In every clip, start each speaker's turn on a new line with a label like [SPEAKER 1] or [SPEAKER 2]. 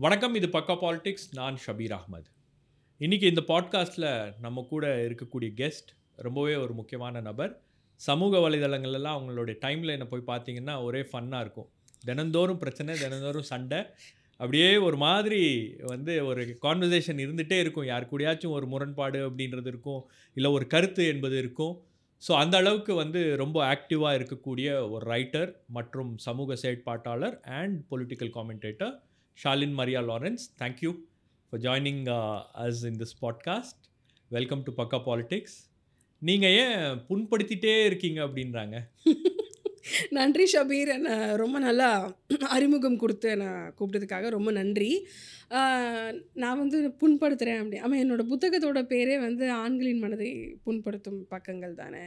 [SPEAKER 1] வணக்கம் இது பக்கா பாலிடிக்ஸ். நான் ஷபீர் அஹ்மத். இன்றைக்கி இந்த பாட்காஸ்ட்டில் நம்ம கூட இருக்கக்கூடிய கெஸ்ட் ரொம்பவே ஒரு முக்கியமான நபர். சமூக வலைதளங்கள்லாம் அவங்களுடைய டைமில் என்ன போய் பார்த்தீங்கன்னா ஒரே ஃபன்னாக இருக்கும். தினந்தோறும் பிரச்சனை தினந்தோறும் சண்டை. அப்படியே ஒரு மாதிரி வந்து ஒரு கான்வர்சேஷன் இருந்துகிட்டே இருக்கும். யார் கூடயாச்சும் ஒரு முரண்பாடு அப்படின்றது இருக்கும். இல்லை ஒரு கருத்து என்பது இருக்கும். ஸோ அந்த அளவுக்கு வந்து ரொம்ப ஆக்டிவாக இருக்கக்கூடிய ஒரு ரைட்டர் மற்றும் சமூக செயற்பாட்டாளர் and political commentator Shalin Maria Lawrence thank you for joining us in this podcast welcome to Pakka politics நீங்கள் ஏன் புண்படுத்திட்டே இருக்கீங்க அப்படின்றாங்க?
[SPEAKER 2] நன்றி ஷபீர். என்னை ரொம்ப நல்லா அறிமுகம் கொடுத்து என்னை கூப்பிட்டதுக்காக ரொம்ப நன்றி. நான் வந்து புண்படுத்துகிறேன் அப்படி. ஆமாம் என்னோடய புத்தகத்தோட பேரே வந்து ஆண்களின் மனதை புண்படுத்தும் பக்கங்கள் தானே.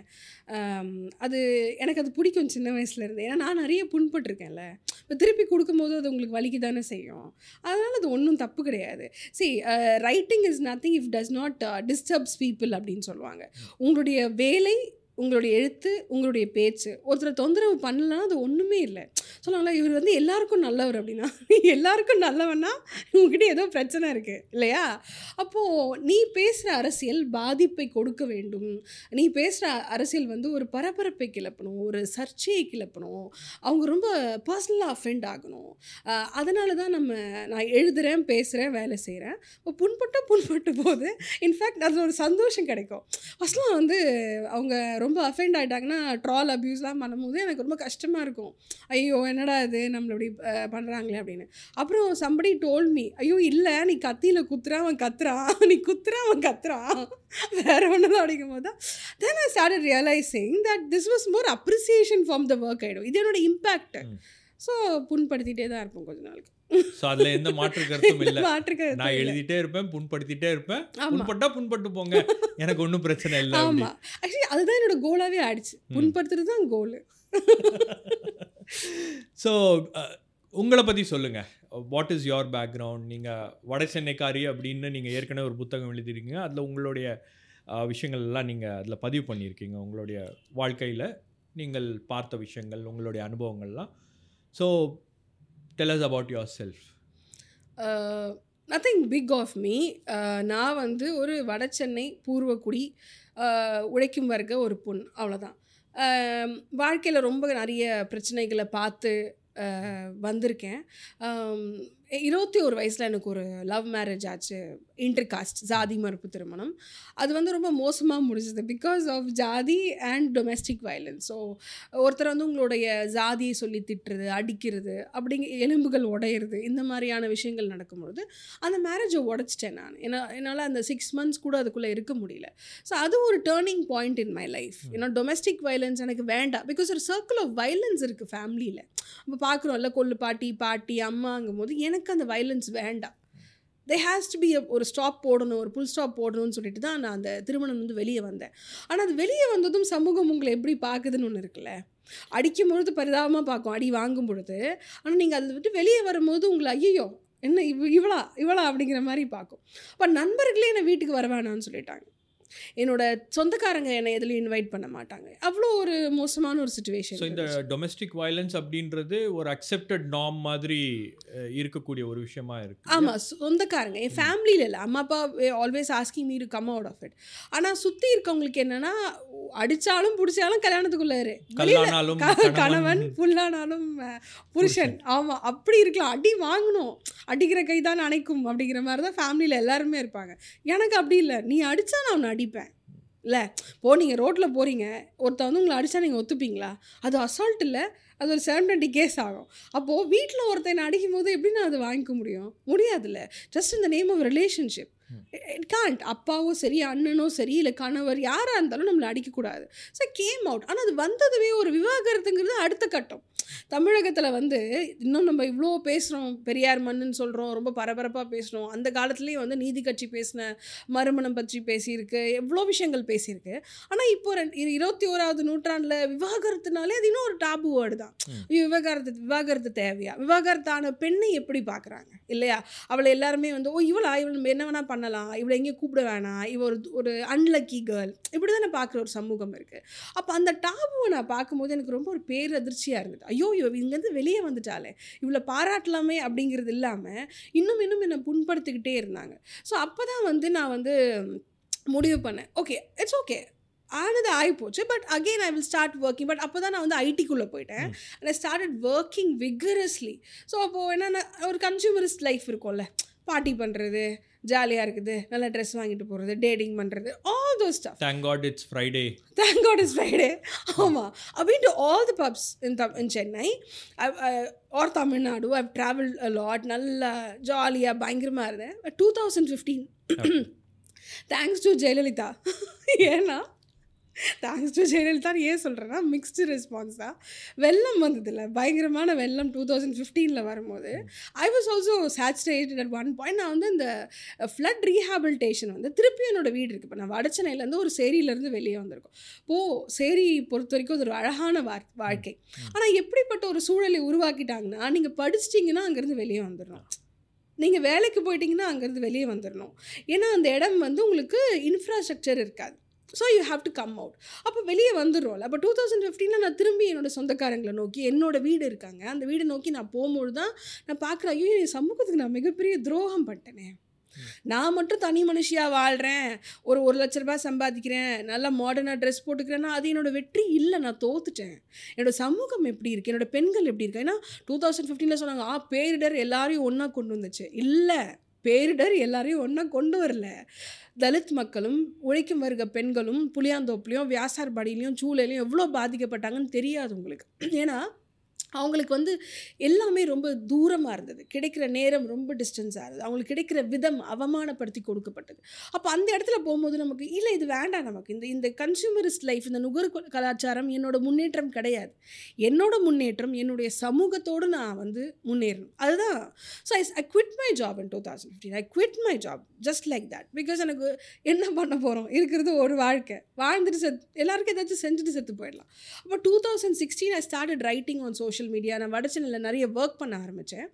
[SPEAKER 2] அது எனக்கு அது பிடிக்கும் சின்ன வயசுலேருந்து ஏன்னா நான் நிறைய புண்பட்டிருக்கேன்ல. இப்போ திருப்பி கொடுக்கும்போது அது உங்களுக்கு வலிக்கு தானே செய்யும். அதனால் அது ஒன்றும் தப்பு கிடையாது. சரி writing is nothing if does not disturbs people அப்படின்னு சொல்லுவாங்க. உங்களுடைய வேலை உங்களுடைய எழுத்து உங்களுடைய பேச்சு. ஒருத்தரை தொந்தரவு பண்ணலன்னா அது ஒன்றுமே இல்லை. சொல்லுவாங்களா இவர் வந்து எல்லாருக்கும் நல்லவர் அப்படின்னா எல்லாருக்கும் நல்லவன்னா உங்ககிட்ட ஏதோ பிரச்சனை இருக்குது இல்லையா? அப்போது நீ பேசுகிற அரசியல் பாதிப்பை கொடுக்க வேண்டும். நீ பேசுகிற அரசியல் வந்து ஒரு பரபரப்பை கிளப்பணும் ஒரு சர்ச்சையை கிளப்பணும். அவங்க ரொம்ப பர்சனலாக அஃபெண்ட் ஆகணும். அதனால தான் நம்ம நான் எழுதுகிறேன் பேசுகிறேன் வேலை செய்கிறேன் இப்போ புண்பட்டும் புண்பட்டு போது இன்ஃபேக்ட் அதில் ஒரு சந்தோஷம் கிடைக்கும். ஃபஸ்ட்லாம் வந்து அவங்க ரொம்ப அஃபெண்ட் ஆகிட்டாங்கன்னா ட்ரால் அப்யூஸ்லாம் பண்ணும்போது எனக்கு ரொம்ப கஷ்டமாக இருக்கும். ஐயோ என்னடா இது? நம்மள இப்படி பண்ணுறாங்களே அப்படின்னு. அப்புறம் சம்படி டோல் மீ ஐயோ இல்லை நீ கத்தியில் குத்துறா அவன் கத்துறான் நீ குத்துறா அவன் கத்துறான் வேற ஒன்றும் அப்படிங்கும் போது தான் then I started realising that this was more appreciation from the work ஆகிடும் இது என்னோட இம்பேக்ட். ஸோ புண்படுத்திட்டே தான் இருப்போம் கொஞ்ச நாளுக்கு.
[SPEAKER 1] ஸோ அதில் எந்த மாற்று கருத்தும் இல்லை. நான் எழுதிட்டே இருப்பேன் புண்படுத்திட்டே இருப்பேன். புண்பட்டா புண்பட்டு போங்க. எனக்கு ஒன்றும் பிரச்சனை இல்லை.
[SPEAKER 2] ஆமாம் ஆக்சுவலி அதுதான் என்னோட கோலாகவே ஆயிடுச்சு. புண்படுத்துறது தான் கோல்
[SPEAKER 1] ஸோ உங்களை பற்றி சொல்லுங்கள் வாட் இஸ் யோர் பேக்ரவுண்ட் நீங்கள் வட சென்னைக்காரி அப்படின்னு நீங்கள் ஏற்கனவே ஒரு புத்தகம் எழுதிருக்கீங்க அதில் உங்களுடைய விஷயங்கள் எல்லாம் நீங்கள் அதில் பதிவு பண்ணியிருக்கீங்க உங்களுடைய வாழ்க்கையில். நீங்கள் பார்த்த விஷயங்கள் உங்களுடைய அனுபவங்கள்லாம். So tell us about yourself
[SPEAKER 2] nothing big of me நான் வந்து ஒரு வடசென்னை பூர்வக்குடி uh, உழைக்கும் வர்க்க ஒரு பொண் அவ்வளோதான் um, வாழ்க்கையில் ரொம்ப நிறைய பிரச்சனைகளை பார்த்து uh, வந்திருக்கேன். Um, இருபத்தி ஒரு வயசில் எனக்கு ஒரு லவ் மேரேஜ் ஆச்சு. இன்டர்காஸ்ட் ஜாதி மறுப்பு திருமணம். அது வந்து ரொம்ப மோசமாக முடிஞ்சது. பிகாஸ் ஆஃப் ஜாதி அண்ட் டொமெஸ்டிக் வயலன்ஸ் ஸோ ஒருத்தர் வந்து உங்களுடைய ஜாதியை சொல்லி திட்டுறது அடிக்கிறது அப்படிங்க எலும்புகள் உடையிறது இந்த மாதிரியான விஷயங்கள் நடக்கும்பொழுது அந்த மேரேஜை உடச்சிட்டேன் நான். ஏன்னா என்னால் அந்த சிக்ஸ் மந்த்ஸ் கூட அதுக்குள்ளே இருக்க முடியல. ஸோ அது ஒரு turning point in my. Life ஏன்னா டொமெஸ்டிக் வயலன்ஸ் எனக்கு வேண்டாம். பிகாஸ் ஒரு சர்க்கிள் ஆஃப் வயலன்ஸ் இருக்குது ஃபேமிலியில் இப்போ பார்க்குறோம்ல கொள்ளு பாட்டி பாட்டி அம்மாங்கும் போது எனக்கு அந்த வயலன்ஸ் வேண்டாம். தே ஹேஸ் டு பி ஒரு ஸ்டாப் போடணும் ஒரு புல் ஸ்டாப் போடணும்னு சொல்லிட்டு தான் நான் அந்த திருமணம் வந்து வெளியே வந்தேன். ஆனால் அது வெளியே வந்ததும் சமூகம் உங்களை எப்படி பார்க்குதுன்னு ஒன்று இருக்குல்ல? அடிக்கும் பொழுது பரிதாபமாக பார்க்கும் அடி வாங்கும் பொழுது. ஆனால் நீங்கள் அதை விட்டு வெளியே வரும்போது உங்களை ஐயோ என்ன இவ் இவளா இவளா அப்படிங்கிற மாதிரி பார்க்கும். அப்போ நண்பர்களே என்னை வீட்டுக்கு வர வேணாம்னு சொல்லிட்டாங்க. என்னோட சொந்தக்காரங்க என்னை எதுலையும் இன்வைட் பண்ண மாட்டாங்க. அவ்வளோ ஒரு மோசமான ஒரு சுச்சுவேஷன்
[SPEAKER 1] இந்த டொமெஸ்டிக் வயலன்ஸ் அப்படின்றது ஒரு அக்செப்டட் நார்ம் மாதிரி இருக்கக்கூடிய ஒரு விஷயமா இருக்கு.
[SPEAKER 2] ஆமாம் சொந்தக்காரங்க. என் ஃபேமிலியில் இல்லை. அம்மா அப்பா always asking me come out of it ஆனால் சுற்றி இருக்கவங்களுக்கு என்னென்னா அடித்தாலும் பிடிச்சாலும் கல்யாணத்துக்குள்ளே இரு. கணவன். புல்லானாலும் புருஷன். ஆமாம் அப்படி இருக்கலாம். அடி வாங்கணும். அடிக்கிற கை தான் அணைக்கும் அப்படிங்கிற மாதிரி தான் ஃபேமிலியில் எல்லாருமே இருப்பாங்க. எனக்கு அப்படி இல்லை. நீ அடித்தா நான் உன்னை அடிப்பேன். இல்லை போ நீங்கள் ரோட்டில் போகிறீங்க ஒருத்தன் வந்து உங்களை அடித்தா நீங்கள் ஒத்துப்பீங்களா? அது அசால்ட் இல்லை அது ஒரு செவன் டுவெண்ட்டி கேஸ் ஆகும். அப்போது வீட்டில் ஒருத்தன் அடிக்கும் போது எப்படி நான் அதை வாங்கிக்க முடியும்? முடியாதுல்ல. ஜஸ்ட் இந்த name of relationship it can't அப்பாவோ சரி அண்ணனோ சரி இல்லை கணவர் யாராக இருந்தாலும் நம்மளை அடிக்கக்கூடாது. ஸோ கேம் அவுட் ஆனால் அது வந்ததுவே ஒரு விவாகரத்துங்கிறது அடுத்த கட்டம். தமிழகத்தில் வந்து இன்னும் நம்ம இவ்வளோ பேசுகிறோம் பெரியார் மண்ணுன்னு சொல்கிறோம் ரொம்ப பரபரப்பாக பேசுகிறோம் அந்த காலத்துலேயும் வந்து நீதி கட்சி பேசின மறுமணம் பற்றி பேசியிருக்கு எவ்வளோ விஷயங்கள் பேசியிருக்கு. ஆனால் இப்போ ரெண்டு இரு- இருபத்தி ஓராவது நூற்றாண்டில் விவாகரத்துனாலே அது இன்னும் ஒரு டாபு வேர்டு தான். விவாகரத்து விவாகரத்து தேவையா? விவாகரத்தான பெண்ணை எப்படி பார்க்குறாங்க இல்லையா? அவளை எல்லாருமே வந்து ஓ இவளா? இவள் நம்ம என்ன வேணால் பண்ணலாம். பண்ணலாம் இவளை எங்கேயும் கூப்பிட வேணாம் இவ ஒரு ஒரு அன்லக்கி கேர்ள் இப்படி தான் நான் பார்க்குற ஒரு சமூகம் இருக்குது அப்போ அந்த டாபுவை நான் பார்க்கும்போது எனக்கு ரொம்ப ஒரு பேரதிர்ச்சியாக இருந்தது. ஐயோ இவ இங்கேருந்து வெளியே வந்துட்டாலே இவளை பாராட்டலாமே அப்படிங்கிறது இல்லாமல் இன்னும் இன்னும் என்னை புண்படுத்திக்கிட்டே இருந்தாங்க. ஸோ அப்போ தான் வந்து நான் வந்து முடிவு பண்ணேன். ஓகே இட்ஸ் ஓகே ஆனது ஆகிப்போச்சு but again I will start working but அப்போ தான் நான் வந்து ஐடிக்குள்ளே போயிட்டேன். I started working vigorously so அப்போது என்னென்ன ஒரு கன்சியூமரிஸ்ட் லைஃப் இருக்கும்ல. பார்ட்டி பண்ணுறது ஜாலியாக இருக்குது. நல்ல ட்ரெஸ் வாங்கிட்டு போகிறது டேட்டிங் பண்ணுறது all those stuff
[SPEAKER 1] thank God it's Friday
[SPEAKER 2] thank God is Friday ஆமாம் அப்படின்னு all the pubs in them in Chennai or Tamil Nadu I've travel lot நல்லா ஜாலியாக பயங்கரமாக இருந்தேன். Two thousand fifteen thanks to Jayalalithaa ஏன்னா thanks to Jayalalithaa ஏன் சொல்கிறேன்னா mixed response தான். வெள்ளம் வந்ததில்ல பயங்கரமான வெள்ளம் டூ தௌசண்ட் ஃபிஃப்டீனில் வரும்போது I was also saturated at one point நான் வந்து இந்த ஃப்ளட் ரீஹாபிலிட்டேஷன் வந்து திருப்பி என்னோட வீடு இருக்குது இப்போ நான் வடச்சென்னையிலேருந்து ஒரு சேரியிலேருந்து வெளியே வந்திருக்கோம். இப்போது சேரி பொறுத்த வரைக்கும் அது ஒரு அழகான வாழ்க்கை. ஆனால் எப்படிப்பட்ட ஒரு சூழலை உருவாக்கிட்டாங்கன்னா நீங்கள் படிச்சிட்டிங்கன்னா அங்கேருந்து வெளியே வந்துடணும் நீங்கள் வேலைக்கு போயிட்டீங்கன்னா அங்கேருந்து வெளியே வந்துடணும் ஏன்னா அந்த இடம் வந்து உங்களுக்கு இன்ஃப்ராஸ்ட்ரக்சர் இருக்காது. So you have to come out அப்போ வெளியே வந்துடும்ல அப்போ டூ தௌசண்ட் ஃபிஃப்டீனில் நான் திரும்பி என்னோட சொந்தக்காரங்களை நோக்கி என்னோட வீடு இருக்காங்க. அந்த வீடு நோக்கி நான் போகும்போது தான் நான் பார்க்குறேன் ஐயோ என் சமூகத்துக்கு நான் மிகப்பெரிய துரோகம் பட்டேனே நான் மட்டும் தனி மனுஷியாக வாழ்கிறேன் ஒரு ஒரு லட்ச ரூபாய் சம்பாதிக்கிறேன். நல்லா மாடர்னாக ட்ரெஸ் போட்டுக்கிறேன்னா அது என்னோட வெற்றி இல்லை நான் தோத்துட்டேன். என்னோடய சமூகம் எப்படி இருக்குது என்னோட பெண்கள் எப்படி இருக்கு? ஏன்னா டூ தௌசண்ட் ஃபிஃப்டீனில் சொன்னாங்க ஆ பேரிடர் எல்லாரையும் ஒன்றா கொண்டு வந்துச்சு. இல்லை பேரிடர் எல்லாரையும் ஒன்றா கொண்டு வரல. தலித் மக்களும் உழைக்கும் வருக பெண்களும் புளியாந்தோப்புலையும் வியாசார்பாடியிலையும் சூளையிலையும் எவ்வளோ பாதிக்கப்பட்டாங்கன்னு தெரியாது உங்களுக்கு. ஏன்னா அவங்களுக்கு வந்து எல்லாமே ரொம்ப தூரமாக இருந்தது. கிடைக்கிற நேரம் ரொம்ப டிஸ்டன்ஸாக இருந்தது. அவங்களுக்கு கிடைக்கிற விதம் அவமானப்படுத்தி கொடுக்கப்பட்டது. அப்போ அந்த இடத்துல போகும்போது நமக்கு இல்லை இது வேண்டாம் நமக்கு. இந்த இந்த கன்சியூமரிஸ்ட் லைஃப் இந்த நுகர் கலாச்சாரம் என்னோட முன்னேற்றம் கிடையாது. என்னோட முன்னேற்றம் என்னுடைய சமூகத்தோடு நான் வந்து முன்னேறணும். அதுதான். So I I quit my job in two thousand fifteen I quit my job just like that because எனக்கு என்ன பண்ண போகிறோம் இருக்கிறது ஒரு வாழ்க்கை. வாழ்ந்துட்டு செத் எல்லாருக்கும் ஏதாச்சும் செஞ்சுட்டு செத்து போயிடலாம். அப்போ two thousand sixteen I started writing on social media நான் வடச்சென்னையில் நிறைய ஒர்க் பண்ண ஆரம்பித்தேன்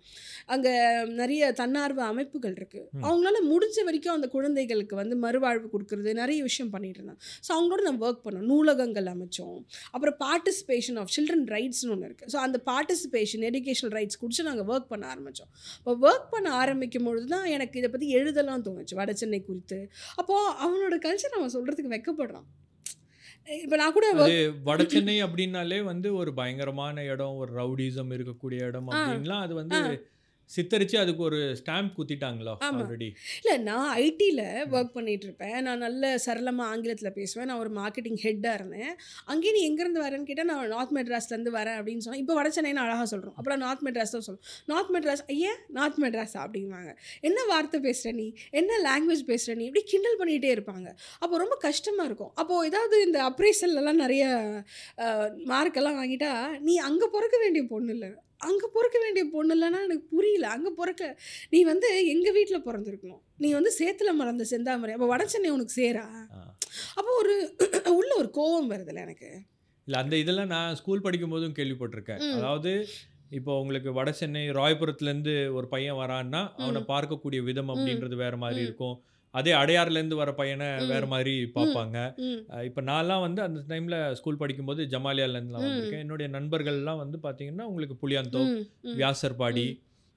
[SPEAKER 2] அங்கே நிறைய தன்னார்வ அமைப்புகள் இருக்குது அவங்களால முடிஞ்ச வரைக்கும் அந்த குழந்தைகளுக்கு வந்து மறுவாழ்வு கொடுக்குறது நிறைய விஷயம் பண்ணிட்டு இருந்தாங்க. ஸோ அவங்களோட நான் ஒர்க் பண்ணோம். நூலகங்கள் அமைச்சோம். அப்புறம் பார்ட்டிசிபேஷன் ஆஃப் சில்ட்ரன் ரைட்ஸ்னு ஒன்று இருக்குது ஸோ அந்த பார்ட்டிசிபேஷன் எஜுகேஷனல் ரைட்ஸ் குடிச்சு நாங்கள் ஒர்க் பண்ண ஆரம்பித்தோம் இப்போ ஒர்க் பண்ண ஆரம்பிக்கும் பொழுது தான் எனக்கு இதை பற்றி எழுதலாம் தோணுச்சு வடச்சென்னை குறித்து. அப்போது அவனோட கல்ச்சர் அவன் சொல்கிறதுக்கு வெக்கப்படுறான். இப்போ நான் கூட
[SPEAKER 1] வட சென்னை அப்படின்னாலே வந்து ஒரு பயங்கரமான இடம் ஒரு ரவுடிசம் இருக்கக்கூடிய இடம் அப்படின்லாம் அது வந்து சித்தரிச்சு அதுக்கு ஒரு ஸ்டாம்ப் குத்திட்டாங்களோ. ஆல்ரெடி
[SPEAKER 2] இல்லை நான் ஐடியில் ஒர்க் பண்ணிட்டு இருப்பேன் நான் நல்ல சரளமாக ஆங்கிலத்தில் பேசுவேன். நான் ஒரு மார்க்கெட்டிங் ஹெட்டாக இருந்தேன். அங்கேயே நீ எங்கேருந்து வரேன்னு கேட்டால் நான் நார்த் மெட்ராஸ்லேருந்து வரேன் அப்படின்னு சொன்னேன் இப்போ வட சென்னைன்னு அழகாக சொல்கிறோம் அப்புறம் நார்த் மெட்ராஸ் தான் சொல்லுவோம் நார்த் மெட்ராஸ் ஐயா நார்த் மெட்ராஸா அப்படிங்குவாங்க என்ன வார்த்தை பேசுகிற நீ? என்ன லாங்குவேஜ் பேசுகிற நீ? இப்படி கிண்டல் பண்ணிகிட்டே இருப்பாங்க. அப்போ ரொம்ப கஷ்டமாக இருக்கும். அப்போது ஏதாவது இந்த அப்ரைசல்லாம் நிறைய மார்க்கெல்லாம் வாங்கிட்டா நீ அங்கே பிறக்க வேண்டிய பொண்ணு இல்லை. அங்கே பிறக்க வேண்டிய பொண்ணு இல்லைன்னா எனக்கு புரியல. அங்கே பிறக்க நீ வந்து எங்கள் வீட்டில் பிறந்திருக்கணும்? நீ வந்து சேத்துல மறந்த செந்தாமரை அப்போ வட சென்னை உனக்கு சேரா? அப்போ ஒரு உள்ள ஒரு கோவம் வருதுல்ல எனக்கு.
[SPEAKER 1] இல்லை அந்த இதெல்லாம் நான் ஸ்கூல் படிக்கும் போதும் கேள்விப்பட்டிருக்கேன். அதாவது இப்போ உங்களுக்கு வட சென்னை ராயபுரத்துலேருந்து ஒரு பையன் வரான்னா அவனை பார்க்கக்கூடிய விதம் அப்படின்றது வேற மாதிரி. இருக்கும். அதே அடையாறுலேருந்து வர பையனை. வேற மாதிரி பார்ப்பாங்க இப்போ நான்லாம் வந்து அந்த டைமில் ஸ்கூல் படிக்கும்போது ஜமாலியாலேருந்துலாம். வந்திருக்கேன் என்னுடைய நண்பர்கள்லாம் வந்து பார்த்தீங்கன்னா உங்களுக்கு புளியாந்தோப். வியாசர்பாடி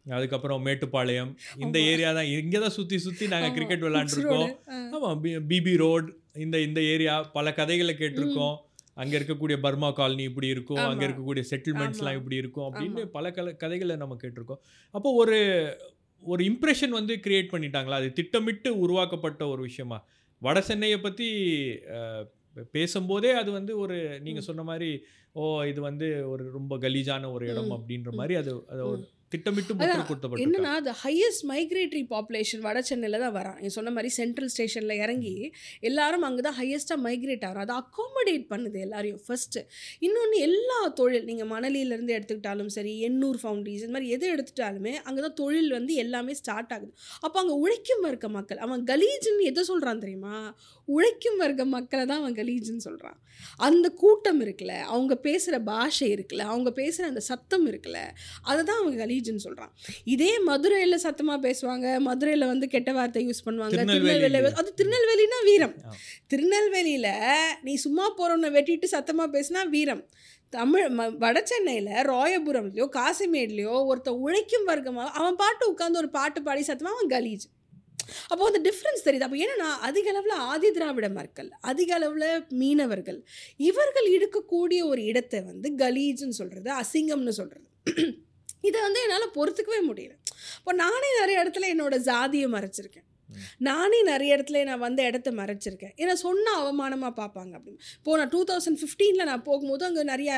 [SPEAKER 1] அதுக்கப்புறம் மேட்டுப்பாளையம் இந்த. ஏரியா தான் இங்கே தான் சுற்றி சுற்றி நாங்கள். கிரிக்கெட் விளாண்டுருக்கோம். ஆமாம் பிபி ரோட் இந்த இந்த ஏரியா பல கதைகளை கேட்டிருக்கோம் அங்கே இருக்கக்கூடிய பர்மா காலனி இப்படி இருக்கும் அங்கே. இருக்கக்கூடிய செட்டில்மெண்ட்ஸ்லாம். இப்படி இருக்கும் அப்படின்னு. பல கல கதைகளை நம்ம கேட்டிருக்கோம் அப்போ ஒரு ஒரு இம்ப்ரெஷன் வந்து கிரியேட் பண்ணிட்டாங்களா அது திட்டமிட்டு உருவாக்கப்பட்ட ஒரு விஷயமா வட சென்னையை பற்றி பேசும்போதே அது வந்து ஒரு நீங்கள் சொன்ன மாதிரி ஓ இது வந்து ஒரு ரொம்ப கலீஜான ஒரு இடம். அப்படின்ற. மாதிரி அது அது ஒரு திட்டமிட்டு
[SPEAKER 2] என்னன்னா the highest migratory பாப்புலேஷன் வட சென்னையில் தான் வரான். நீ சொன்ன மாதிரி சென்ட்ரல் ஸ்டேஷனில் இறங்கி எல்லாரும் அங்கே தான் ஹையஸ்ட்டாக மைக்ரேட் ஆகிறோம் அதை அக்காமடேட் பண்ணுது எல்லாரையும் ஃபஸ்ட்டு இன்னொன்று எல்லா தொழில் நீங்கள் மணலியிலேருந்து எடுத்துக்கிட்டாலும் சரி எண்ணூர் ஃபவுண்டரிஸ் இந்த மாதிரி எது எடுத்துட்டாலுமே அங்கே தான் தொழில் வந்து எல்லாமே ஸ்டார்ட் ஆகுது. அப்போ அங்கே உழைக்கும் வர்க்க மக்கள் அவன் கலீஜுன்னு எதை சொல்கிறான் தெரியுமா? உழைக்கும் வர்க்க மக்களை தான் அவன் கலீஜுன்னு சொல்கிறான் அந்த கூட்டம் இருக்குல்ல அவங்க பேசுகிற பாஷை இருக்குல்ல அவங்க பேசுகிற அந்த சத்தம் இருக்குல்ல அதை தான் அவங்க கலீஜ் கலீஜ்னு சொல்கிறான் இதே மதுரையில் சத்தமாக பேசுவாங்க மதுரையில் வந்து கெட்ட வார்த்தை யூஸ் பண்ணுவாங்க
[SPEAKER 1] திருநெல்வேலி
[SPEAKER 2] அது திருநெல்வேலினா வீரம். திருநெல்வேலியில் நீ சும்மா போகிறவனை வெட்டிட்டு சத்தமாக பேசினா வீரம். தமிழ் ம வட சென்னையில் ராயபுரம்லையோ காசிமேட்லேயோ ஒருத்தன் உழைக்கும் வர்க்கமாக அவன் பாட்டு உட்காந்து ஒரு பாட்டு பாடி சத்தமாக அவன் கலீஜ். அப்போ அந்த டிஃப்ரென்ஸ் தெரியுது. அப்போ என்னன்னா அதிக அளவில் ஆதி திராவிட மக்கள் அதிக அளவில் மீனவர்கள் இவர்கள் இருக்கக்கூடிய ஒரு இடத்தை வந்து கலீஜ்னு சொல்கிறது அசிங்கம்னு சொல்கிறது இதை வந்து என்னால் பொறுத்துக்கவே முடியல. இப்போ நானே நிறைய இடத்துல என்னோட ஜாதியை மறைச்சிருக்கேன். நானே நிறைய இடத்துல நான் வந்த இடத்த மறைச்சிருக்கேன். ஏன்னா சொன்ன அவமானமாக பார்ப்பாங்க அப்படின்னு. இப்போ நான் டூ தௌசண்ட் ஃபிஃப்டீனில் நான் போகும்போது அங்கே நிறைய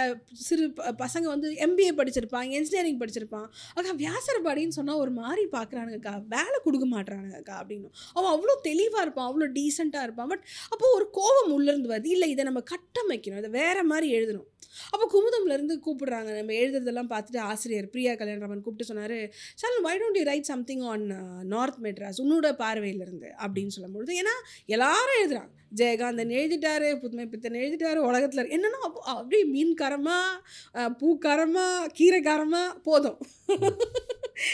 [SPEAKER 2] சிறு பசங்க வந்து எம்பிஏ படிச்சிருப்பாங்க இன்ஜினியரிங் படிச்சிருப்பான். அக்கா வியாசரபாடின்னு சொன்னால் ஒரு மாதிரி பார்க்குறானுங்கக்கா. வேலை கொடுக்க மாட்றானுங்கக்கா அப்படின்னு. அவன் அவ்வளோ தெளிவாக இருப்பான் அவ்வளோ டீசெண்டாக இருப்பான். பட் அப்போது ஒரு கோபம் உள்ளேருந்து வருது. இல்லை இதை நம்ம கட்டமைக்கணும். இதை வேறு மாதிரி எழுதணும். அப்போ குமுதம்லேருந்து கூப்பிடுறாங்க. நம்ம எழுதுறதெல்லாம் பார்த்துட்டு ஆசிரியர் பிரியா கல்யாணராமன் கூப்பிட்டு சொன்னார் sir why don't you write something on North Madras உன்னோட பார்வையிலேருந்து? அப்படின்னு சொல்லும்பொழுது ஏன்னா எல்லாரும் எழுதுறாங்க. ஜெயகாந்தன் எழுதிட்டாரு புதுமை பித்தன் எழுதிட்டாரு உலகத்தில் என்னென்னா அப்போ அப்படியே மீன் பூக்காரமாக கீரைக்காரமாக போதும்.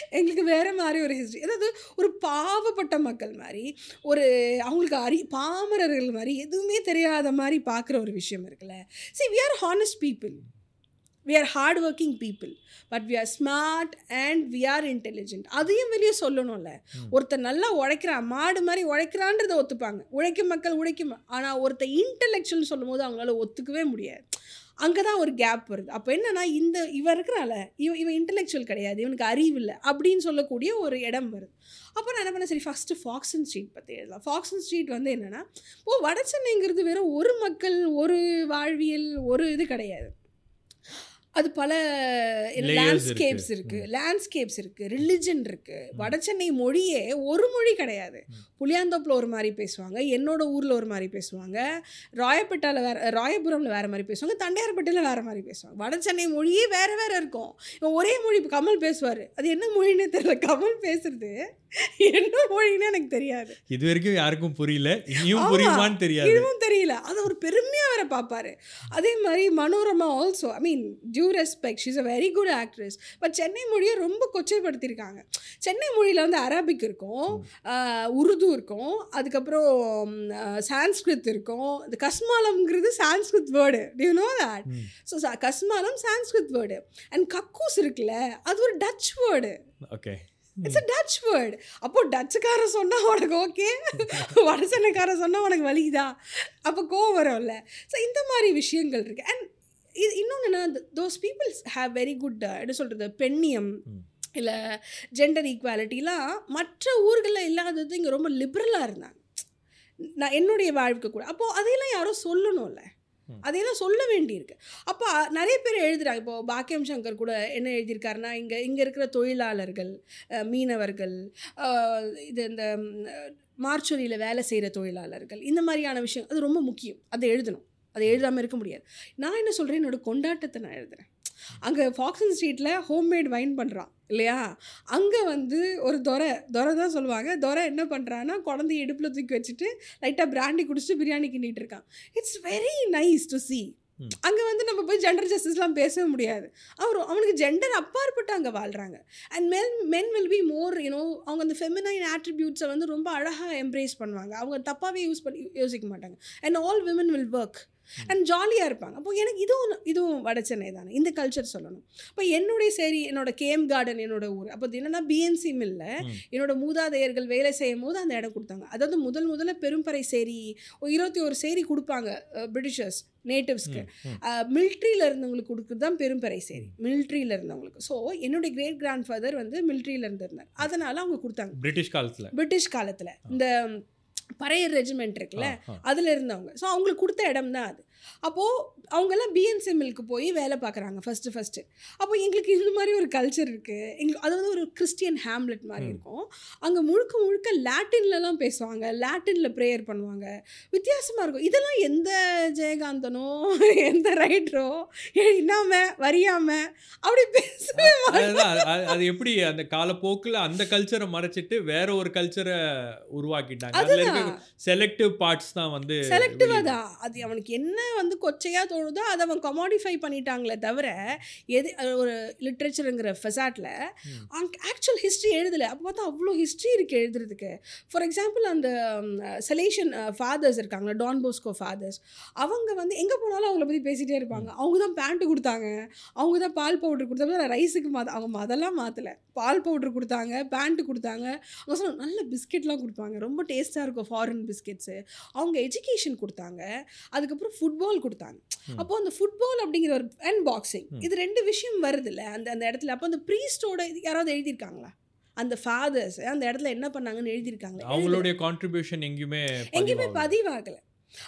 [SPEAKER 2] எங்களுக்கு வேறு மாதிரி ஒரு ஹிஸ்ட்ரி அதாவது ஒரு பாவப்பட்ட மக்கள் மாதிரி ஒரு அவங்களுக்கு அறி பாமரர்கள் மாதிரி எதுவுமே தெரியாத மாதிரி பார்க்குற ஒரு விஷயம் இருக்குல்ல. See we are honest people we are hard working people but we are smart and we are intelligent. அதையும் வெளியே சொல்லணும்ல. ஒருத்தர் நல்லா உழைக்கிறான் மாடு மாதிரி உழைக்கிறான்றதை ஒத்துப்பாங்க. உழைக்கும் மக்கள் உழைக்கும் ஆனால் ஒருத்தர் இன்டெலெக்சுவல் சொல்லும் போது அவங்களால ஒத்துக்கவே முடியாது. அங்கே தான் ஒரு கேப் வருது. அப்போ என்னன்னா இந்த இவன் இருக்கிறால இவன் இவன் இன்டெலெக்சுவல் கிடையாது இவனுக்கு அறிவு இல்லை அப்படின்னு சொல்லக்கூடிய ஒரு இடம் வருது. அப்போ நான் என்ன பண்ணேன் சரி ஃபஸ்ட்டு ஃபாக்ஸன் ஸ்ட்ரீட் பற்றி எழுதலாம். ஃபாக்ஸன் ஸ்ட்ரீட் வந்து என்னென்னா ஓ வட சென்னைங்கிறது வெறும் ஒரு மக்கள் ஒரு வாழ்வியல் ஒரு இது கிடையாது. அது பல லேண்ட்ஸ்கேப்ஸ்
[SPEAKER 1] இருக்கு.
[SPEAKER 2] இருக்கு. லேண்ட்ஸ்கேப்ஸ் இருக்கு. ரிலிஜன் இருக்கு. வடசென்னை மொழியே ஒரு மொழி கிடையாது. புளியாந்தோப்பில் ஒரு மாதிரி பேசுவாங்க. என்னோட ஊரில் ஒரு மாதிரி பேசுவாங்க. ராயப்பேட்டாவில் வேற ராயபுரம்ல வேற மாதிரி பேசுவாங்க. தண்டையார்பேட்டையில் வேற மாதிரி பேசுவாங்க. வடசென்னை மொழியே வேற வேற இருக்கும். ஒரே மொழி கமல் பேசுவார். அது என்ன மொழின்னே தெரியல. கமல் பேசுறது என்ன மொழின்னு எனக்கு தெரியாது.
[SPEAKER 1] இது வரைக்கும் யாருக்கும் புரியல. இனியும். புரியுமான்னு தெரியாது.
[SPEAKER 2] இதுவும் தெரியல. அது ஒரு பெருமையாக வேற பார்ப்பாரு அதே மாதிரி Manorama also I mean due respect she's a very good actress but Chennai மொழியை ரொம்ப கொச்சைப்படுத்தியிருக்காங்க. சென்னை மொழியில் வந்து அரபிக் இருக்கும் உருது இருக்கும் அதுக்கப்புறம் சான்ஸ்கிரித் இருக்கும். இந்த கஸ்மாலம்ங்கிறது Sanskrit word do you know
[SPEAKER 1] that.
[SPEAKER 2] So கஸ்மாலம் Sanskrit word and கக்கூஸ் இருக்குல்ல அது ஒரு Dutch word
[SPEAKER 1] okay.
[SPEAKER 2] It's a Dutch word அப்போ டச்சுக்காரன் சொன்னால் உனக்கு ஓகே வடசென்னைக்காரன் சொன்னால் உனக்கு வலிக்குதா? அப்போ கோவம் வரும்ல. ஸோ இந்த மாதிரி விஷயங்கள் இருக்கு. அண்ட் இது இன்னொன்று என்ன those peoples have very good என்ன சொல்கிறது பெண்ணியம். இல்லை ஜெண்டர் ஈக்குவாலிட்டிலாம் மற்ற ஊர்களில் இல்லாதது இங்கே ரொம்ப லிபரலாக இருந்தாங்க. நான் என்னுடைய வாழ்க்கை கூட. அப்போது அதையெல்லாம் யாரும் சொல்லணும்ல. அதையெல்லாம் சொல்ல வேண்டியிருக்கு. அப்போ நிறைய பேர் எழுதுறாங்க. இப்போ பாக்கியம் சங்கர் கூட என்ன எழுதியிருக்காருன்னா இங்கே இங்கே இருக்கிற தொழிலாளர்கள் மீனவர்கள் இது இந்த மார்ச்சொரியில் வேலை செய்கிற தொழிலாளர்கள் இந்த மாதிரியான விஷயம் அது ரொம்ப முக்கியம். அதை எழுதணும். அதை எழுதாமல் இருக்க முடியாது. நான் என்ன சொல்கிறேன் என்னோட கொண்டாட்டத்தை நான் எழுதுகிறேன் அங்கே ஃபாக்ஸன் ஸ்ட்ரீட்டில் ஹோம்மேட் வைன் பண்ணுறான் இல்லையா? அங்கே வந்து ஒரு துரை துரை தான் சொல்லுவாங்க. துரை என்ன பண்ணுறான்னா குழந்தைய இடுப்பில் தூக்கி வச்சுட்டு லைட்டாக பிராண்டி குடிச்சிட்டு பிரியாணி கிண்டிட்டு இருக்கான். It's very nice to see.
[SPEAKER 1] ம்.
[SPEAKER 2] அங்கே வந்து நம்ம போய் ஜெண்டர் ஜஸ்டிஸ்லாம் பேசவே முடியாது. அவர் அவனுக்கு ஜெண்டர் அப்பாற்பட்டு அங்கே வாழ்கிறாங்க and men men will be more you know அவங்க அந்த ஃபெமினைன் ஆட்ரிபியூட்ஸை வந்து ரொம்ப அழகாக எம்ப்ரேஸ் பண்ணுவாங்க. அவங்க தப்பாகவே யூஸ் பண்ணி யோசிக்க மாட்டாங்க. And all women will work and ஜாலியாக இருப்பாங்க. அப்போ எனக்கு இதுவும் இதுவும் வட சென்னை தானே. இந்த கல்ச்சர் சொல்லணும். அப்போ என்னுடைய சரி என்னோட கேம் கார்டன் என்னோட ஊர். அப்போ என்னன்னா பிஎன்சி மில்ல. என்னோட மூதாதையர்கள் வேலை செய்யும் போது அந்த இடம் கொடுத்தாங்க. அதாவது முதல் முதல்ல பெரும்பறை சேரி இருபத்தி ஒரு சேரி கொடுப்பாங்க பிரிட்டிஷர்ஸ் நேட்டிவ்ஸ்க்கு. மிலிட்ரியில் இருந்தவங்களுக்கு கொடுக்குறது தான் பெரும்பறை சேரி. மிலிட்ரியில் இருந்தவங்களுக்கு. ஸோ என்னுடைய கிரேட் கிராண்ட் ஃபாதர் வந்து மிலிட்ரியில் இருந்திருந்தார். அதனால் அவங்க கொடுத்தாங்க.
[SPEAKER 1] பிரிட்டிஷ் காலத்துல.
[SPEAKER 2] பிரிட்டிஷ் காலத்தில். இந்த பறையர் ரெஜிமெண்ட் இருக்குல்ல. அதில் இருந்தவங்க ஸோ அவங்களுக்கு கொடுத்த இடம் தான் அது அப்போது அவங்கெல்லாம் பிஎன்சிஎம்எல்க்கு போய் வேலை பார்க்குறாங்க ஃபஸ்ட்டு ஃபஸ்ட்டு அப்போ எங்களுக்கு இந்த மாதிரி ஒரு கல்ச்சர் இருக்குது எங்களுக்கு அது வந்து ஒரு கிறிஸ்டியன் ஹேம்லெட் மாதிரி. இருக்கும். அங்கே முழுக்க முழுக்க லாட்டின்லலாம் பேசுவாங்க. லாட்டினில் ப்ரேயர் பண்ணுவாங்க. வித்தியாசமாக இருக்கும். இதெல்லாம் எந்த ஜெயகாந்தனோ எந்த ரைட்டரோ இன்னாம வரியாம அப்படி பேசவே
[SPEAKER 1] அது- எப்படி அந்த காலப்போக்குல அந்த கல்ச்சரை மறைச்சிட்டு வேற ஒரு கல்ச்சரை உருவாக்கிட்டாங்க. செலக்டிவ் பார்ட்ஸ் தான் வந்து
[SPEAKER 2] செலக்டிவாக தான். அது அவனுக்கு என்ன வந்து கொச்சையாக தோணுதோ அதை அவன் கமாடிஃபை பண்ணிட்டாங்களே தவிர எது ஒரு லிட்ரேச்சருங்கிற ஃபெசாட்டில் ஆக்சுவல் ஹிஸ்ட்ரி எழுதலை. அப்போ பார்த்தா அவ்வளோ ஹிஸ்ட்ரி இருக்குது எழுதுறதுக்கு. ஃபார் எக்ஸாம்பிள் அந்த செலேஷன் ஃபாதர்ஸ் இருக்காங்களா டான் போஸ்கோ ஃபாதர்ஸ் அவங்க வந்து எங்கே போனாலும் அவங்கள பற்றி பேசிகிட்டே இருப்பாங்க. அவங்க தான் பேண்ட்டு கொடுத்தாங்க. அவங்க தான் பால் பவுடர் கொடுத்தாங்க ரைஸுக்கு மாற்ற அவங்க அதெல்லாம் மாற்றலை பால் பவுடர் கொடுத்தாங்க பேண்ட்டு கொடுத்தாங்க. அவங்க சொன்ன நல்ல பிஸ்கெட்லாம் கொடுப்பாங்க. ரொம்ப டேஸ்ட்டாக இருக்கும் ஃபாரின் பிஸ்கெட்ஸு அவங்க எஜுகேஷன் கொடுத்தாங்க. அதுக்கப்புறம் ஃபுட்பால் கொடுத்தாங்க. அப்போ அந்த ஃபுட்பால் அப்படிங்கிற ஒரு அண்ட் பாக்ஸிங். இது ரெண்டு விஷயம் வருதுல்ல அந்த அந்த இடத்துல. அப்போ அந்த ப்ரீஸ்டோட யாராவது எழுதியிருக்காங்களா? அந்த ஃபாதர்ஸ் அந்த இடத்துல என்ன பண்ணாங்கன்னு எழுதியிருக்காங்களா?
[SPEAKER 1] அவங்களுடைய கான்ட்ரிபியூஷன் எங்கேயுமே
[SPEAKER 2] எங்கேயுமே
[SPEAKER 1] பதிவாகல.
[SPEAKER 2] பதிவாகலை.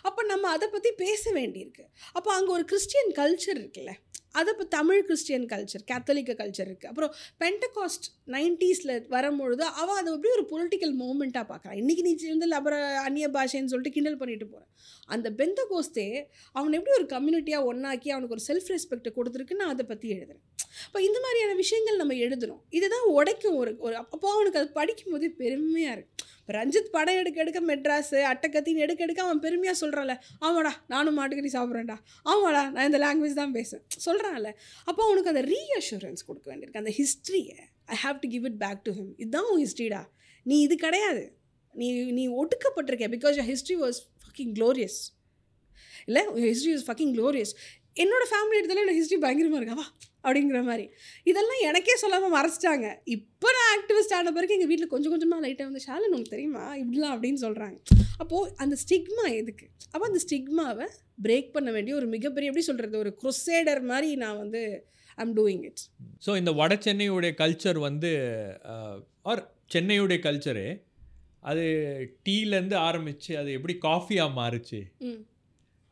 [SPEAKER 2] அப்போ நம்ம அதை பற்றி பேச வேண்டியிருக்கு. அப்போ அங்கே ஒரு கிறிஸ்டியன் கல்ச்சர் இருக்குல்ல. அதை இப்போ தமிழ் கிறிஸ்டியன் கல்ச்சர் கேத்தலிக்க கல்ச்சர் இருக்குது அப்புறம் பென்டகாஸ்ட் நைன்ட்டீஸில் வரும்பொழுது அவள் அதை எப்படி ஒரு பொலிட்டிக்கல் மூமெண்ட்டாக பார்க்குறான் இன்றைக்கி நீ வந்து அப்புறம் அந்நிய பாஷைன்னு சொல்லிட்டு கிண்டல் பண்ணிட்டு போகிறேன் அந்த பெந்தகோஸ்தே அவனை எப்படி ஒரு கம்யூனிட்டியாக ஒன்றாக்கி அவனுக்கு ஒரு செல்ஃப் ரெஸ்பெக்ட் கொடுத்துருக்கு நான் அதை பற்றி எழுதுறேன். இப்போ இந்த மாதிரியான விஷயங்கள் நம்ம எழுதுகிறோம் இதுதான் உடைக்கும் ஒரு ஒரு அப்போ அவனுக்கு அது படிக்கும்போதே பெருமையாக இருக்குது ரஞ்சித் படம் எடுக்க எடுக்க மெட்ராஸு அட்டக்கத்தின்னு எடுக்க எடுக்க அவன் பெருமையாக சொல்கிறான்ல ஆமாடா நானும் மாட்டுக்கறி சாப்பிட்றேன்டா. ஆமாடா நான் இந்த லாங்குவேஜ் தான் பேசுவேன் சொல்கிறான்ல அப்போ உனக்கு அந்த ரீஅஷூரன்ஸ் கொடுக்க வேண்டியிருக்கு. அந்த ஹிஸ்ட்ரியை I have to give it back to him இதுதான் உன் ஹிஸ்ட்ரிடா நீ இது கிடையாது. நீ நீ ஒடுக்கப்பட்டிருக்க because your history was fucking glorious இல்லை ஹிஸ்ட்ரி வாஸ் ஃபக்கிங் க்ளோரியஸ் என்னோட ஃபேமிலி எடுத்தாலும் என்னோட ஹிஸ்ட்ரி பயங்கரமாக இருக்கா? அப்படிங்கிற மாதிரி. இதெல்லாம் எனக்கே சொல்லாமல் மறைச்சிட்டாங்க. இப்போ நான் ஆக்டிவிஸ்ட் ஆன பிறகு எங்கள் வீட்டில் கொஞ்சம் கொஞ்சமாக லைட்டாக வந்து ஷாலன் உனக்கு தெரியுமா? இப்படிலாம் அப்படின்னு சொல்கிறாங்க அப்போது அந்த ஸ்டிக்மா எதுக்கு? அப்போ அந்த ஸ்டிக்மாவை பிரேக் பண்ண வேண்டிய ஒரு மிகப்பெரிய எப்படி சொல்கிறது ஒரு குரொசேடர் மாதிரி நான் வந்து ஐம் டூயிங் இட்
[SPEAKER 1] ஸோ இந்த வட சென்னையுடைய கல்ச்சர் வந்து ஆர் சென்னையுடைய கல்ச்சரு அது டீலேருந்து ஆரம்பித்து அது எப்படி காஃபியாக மாறுச்சு?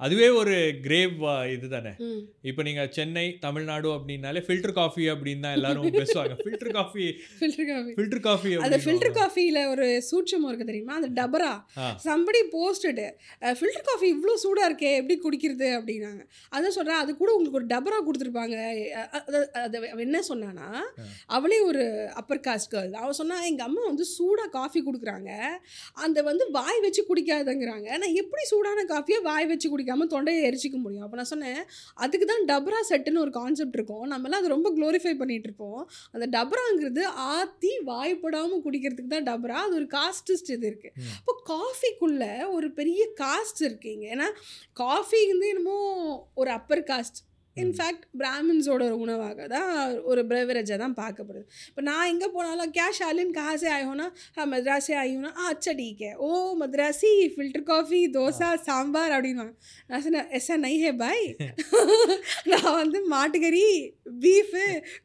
[SPEAKER 1] அதுவே ஒரு கிரேவ் இது தானே இப்போ நீங்கள் சென்னை தமிழ்நாடு அப்படின்னாலே ஃபில்டர் காஃபி அப்படின்னு தான் எல்லாரும் பேசுவாங்க. Filter coffee
[SPEAKER 2] filter coffee
[SPEAKER 1] filter coffee
[SPEAKER 2] அந்த ஃபில்டர் காஃபியில் ஒரு சூட்சம் இருக்குது தெரியுமா? அந்த
[SPEAKER 1] dabara.
[SPEAKER 2] Somebody posted filter coffee இவ்வளோ சூடாக இருக்கே எப்படி குடிக்கிறது? அப்படின்னாங்க. அதான் சொல்கிறேன் அது கூட உங்களுக்கு ஒரு டபரா கொடுத்துருப்பாங்க. அது என்ன சொன்னான்னா. அவளே ஒரு அப்பர் காஸ்ட் கேர்ள் அவள் சொன்னா எங்கள் அம்மா வந்து சூடாக காஃபி கொடுக்குறாங்க. அந்த வந்து வாய் வச்சு குடிக்காதங்கிறாங்க. நான் எப்படி சூடான காஃபியை வாய் வச்சு குடிக்காம தொண்டையை எரிச்சிக்க முடியும். அப்போ நான் சொன்னேன் அதுக்கு தான் டபரா செட்டுன்னு ஒரு கான்செப்ட் இருக்கும். நம்மலாம் அதை ரொம்ப க்ளோரிஃபை பண்ணிட்டு இருப்போம். அந்த டபராங்கிறது ஆற்றி வாய்ப்படாமல் குடிக்கிறதுக்கு தான் டபரா. அது ஒரு காஸ்டிஸ்ட் இது இருக்குது
[SPEAKER 1] ம்.
[SPEAKER 2] அப்போ காஃபிக்குள்ள ஒரு பெரிய காஸ்ட் இருக்குங்க ஏன்னா காஃபி வந்து என்னமோ ஒரு அப்பர் காஸ்ட் இன்ஃபேக்ட் பிராமின்ஸோட ஒரு உணவாக தான் ஒரு பிரெவரேஜை தான் பார்க்கப்படுது இப்போ நான் எங்கே போனாலும் क्या शालिन कहाँ से आए हो ना हाँ मद्रास से आई हूँ ना हाँ अच्छा ठीक है ओ मद्रासी फिल्टर कॉफ़ी डोसा सांबार அப்படின்வாங்க நான் சொன்னேன் எஸ்ஸா நை ஹே பாய் நான் வந்து மாட்டுக்கறி பீஃபு